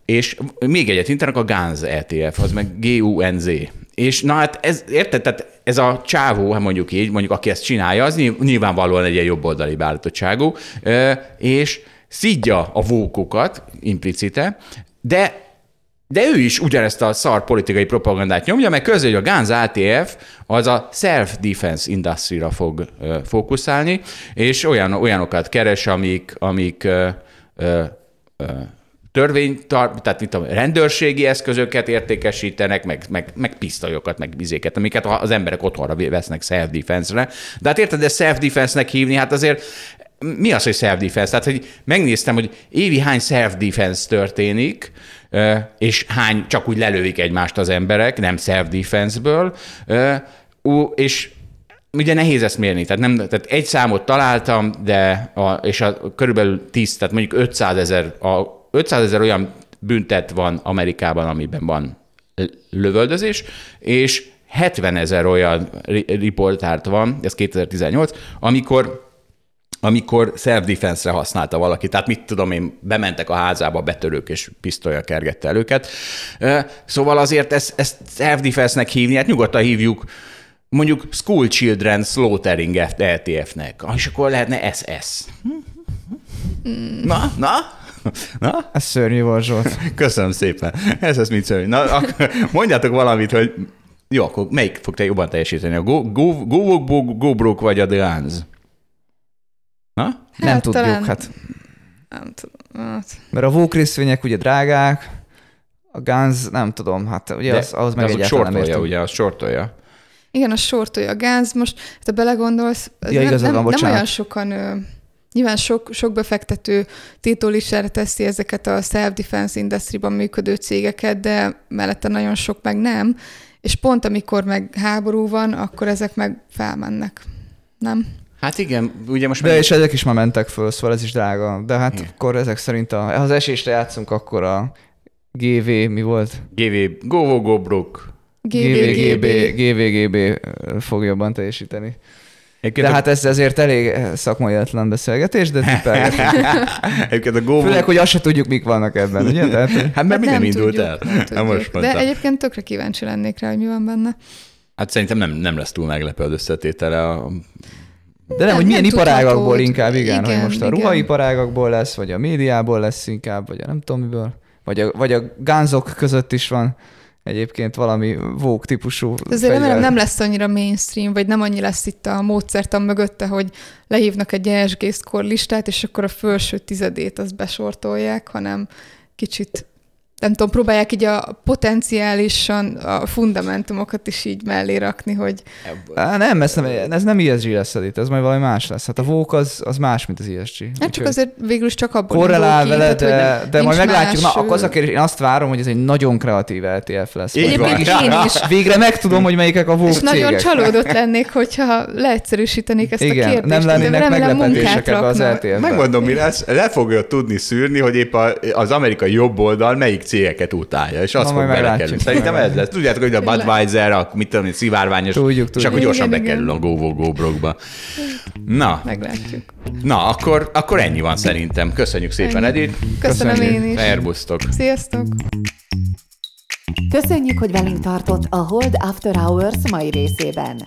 És még egyet intenek a GANZ ETF, az meg GUNZ. És na hát ez, érted, tehát ez a csávó, hát mondjuk így, mondjuk aki ezt csinálja, az nyilv- nyilvánvalóan egy ilyen jobboldali beállítottságú, és szidja a vókokat implicite, de de ő is ugyanezt a szar politikai propagandát nyomja, meg közül, hogy a Guns ATF az a self-defense industry-ra fog ö, fókuszálni, és olyan, olyanokat keres, amik, amik ö, ö, törvény, tehát itt a rendőrségi eszközöket értékesítenek, meg, meg, meg pisztolyokat, meg bizéket, amiket az emberek otthonra vesznek self-defense-re. De hát érted, de self-defense-nek hívni, hát azért mi az, hogy self-defense? Tehát, hogy megnéztem, hogy évi hány self-defense történik, és hány csak úgy lelőik egymást az emberek, nem self-defense-ből, és ugye nehéz ezt mérni, tehát, nem, tehát egy számot találtam, de a, és a, körülbelül 10, tehát mondjuk 500 ezer, a 500 ezer olyan büntet van Amerikában, amiben van lövöldözés, és 70 ezer olyan riportárt van, ez 2018, amikor amikor self-defense-re használta valaki. Tehát mit tudom én, bementek a házába betörők, és pisztolya kergette el őket. Szóval azért ezt, ezt self-defense-nek hívni, hát nyugodtan hívjuk mondjuk School Children Slaughtering ETF-nek, és akkor lehetne SS. Na, na, Na? Ez szörnyű volt, Zsolt. Köszönöm szépen. Ez az mit szörnyű. Na, akkor mondjátok valamit, hogy jó, akkor melyik fog te jobban teljesíteni? A Go, Go, Go, Go, Go Broke vagy a The Guns? Na? Hát, nem tudjuk, talán... hát. Nem tudom. Hát. Mert a VOOC részvények ugye drágák, a Guns, nem tudom, hát ugye de, az, ahhoz meg egyáltalán nem értünk. ugye, az sortolja. Igen, a sortolja a Guns. Most, ha belegondolsz, ja, nem, nem, van, nem olyan sokan Nyilván sok, sok befektető tétólistára teszi ezeket a self-defense industry-ban működő cégeket, de mellette nagyon sok meg nem, és pont amikor meg háború van, akkor ezek meg felmennek. Nem? Hát igen, ugye most... De meg... és ezek is már mentek föl, szóval ez is drága. De hát igen. akkor ezek szerint, a, ha az esésre játszunk, akkor a GV mi volt? GV, Go, Go, Go Brook. GVGB, GVGB fog jobban teljesíteni. Egyébként de a... hát ez ezért elég szakmaiatlan beszélgetés, de Egyébként a Go Főleg, hogy azt se tudjuk, mik vannak ebben, ugye? Tehát... Hát mert hát nem, nem indult tudjuk, el. Nem tudjuk. most de egyébként tökre kíváncsi lennék rá, hogy mi van benne. Hát szerintem nem, nem lesz túl meglepő az összetétele a de nem, hogy milyen nem iparágakból inkább, igen, igen, hogy most a ruhaiparágakból lesz, vagy a médiából lesz inkább, vagy a nem tudom miből, vagy a, vagy a gánzok között is van egyébként valami vók típusú azért remélem nem lesz annyira mainstream, vagy nem annyi lesz itt a módszertan mögötte, hogy lehívnak egy ESG listát, és akkor a felső tizedét azt besortolják, hanem kicsit nem tudom, próbálják így a potenciálisan a fundamentumokat is így mellé rakni, hogy... Nem, ez nem, ez nem ESG lesz itt, ez majd valami más lesz. Hát a VOK az, az más, mint az ESG. Hát csak azért végül is csak abból Korrelál vele, de, nem, de majd meglátjuk. Na, akkor az a kérdés, én azt várom, hogy ez egy nagyon kreatív LTF lesz. Egyébként én is. Végre megtudom, hogy melyikek a VOK És cégek. nagyon csalódott lennék, hogyha leegyszerűsítenék ezt Igen, a kérdést. nem lennének meglepetések ebbe az LTF-ben. Megmondom, mi lesz, le fogja tudni szűrni, hogy épp az amerikai jobb oldal melyik cégeket utál utálja, és azt fog belekerülni. Szerintem ez lesz. Tudjátok, hogy a Budweiser, a mit tudom, szivárványos, tudjuk, tudjuk. és akkor gyorsan igen, bekerül igen. a Go Go Brokba. Na. Meglátjuk. Na, akkor, akkor ennyi van szerintem. Köszönjük szépen, Edith. Köszönöm Köszönjük. én is. Szerbusztok. Sziasztok. Köszönjük, hogy velünk tartott a Hold After Hours mai részében.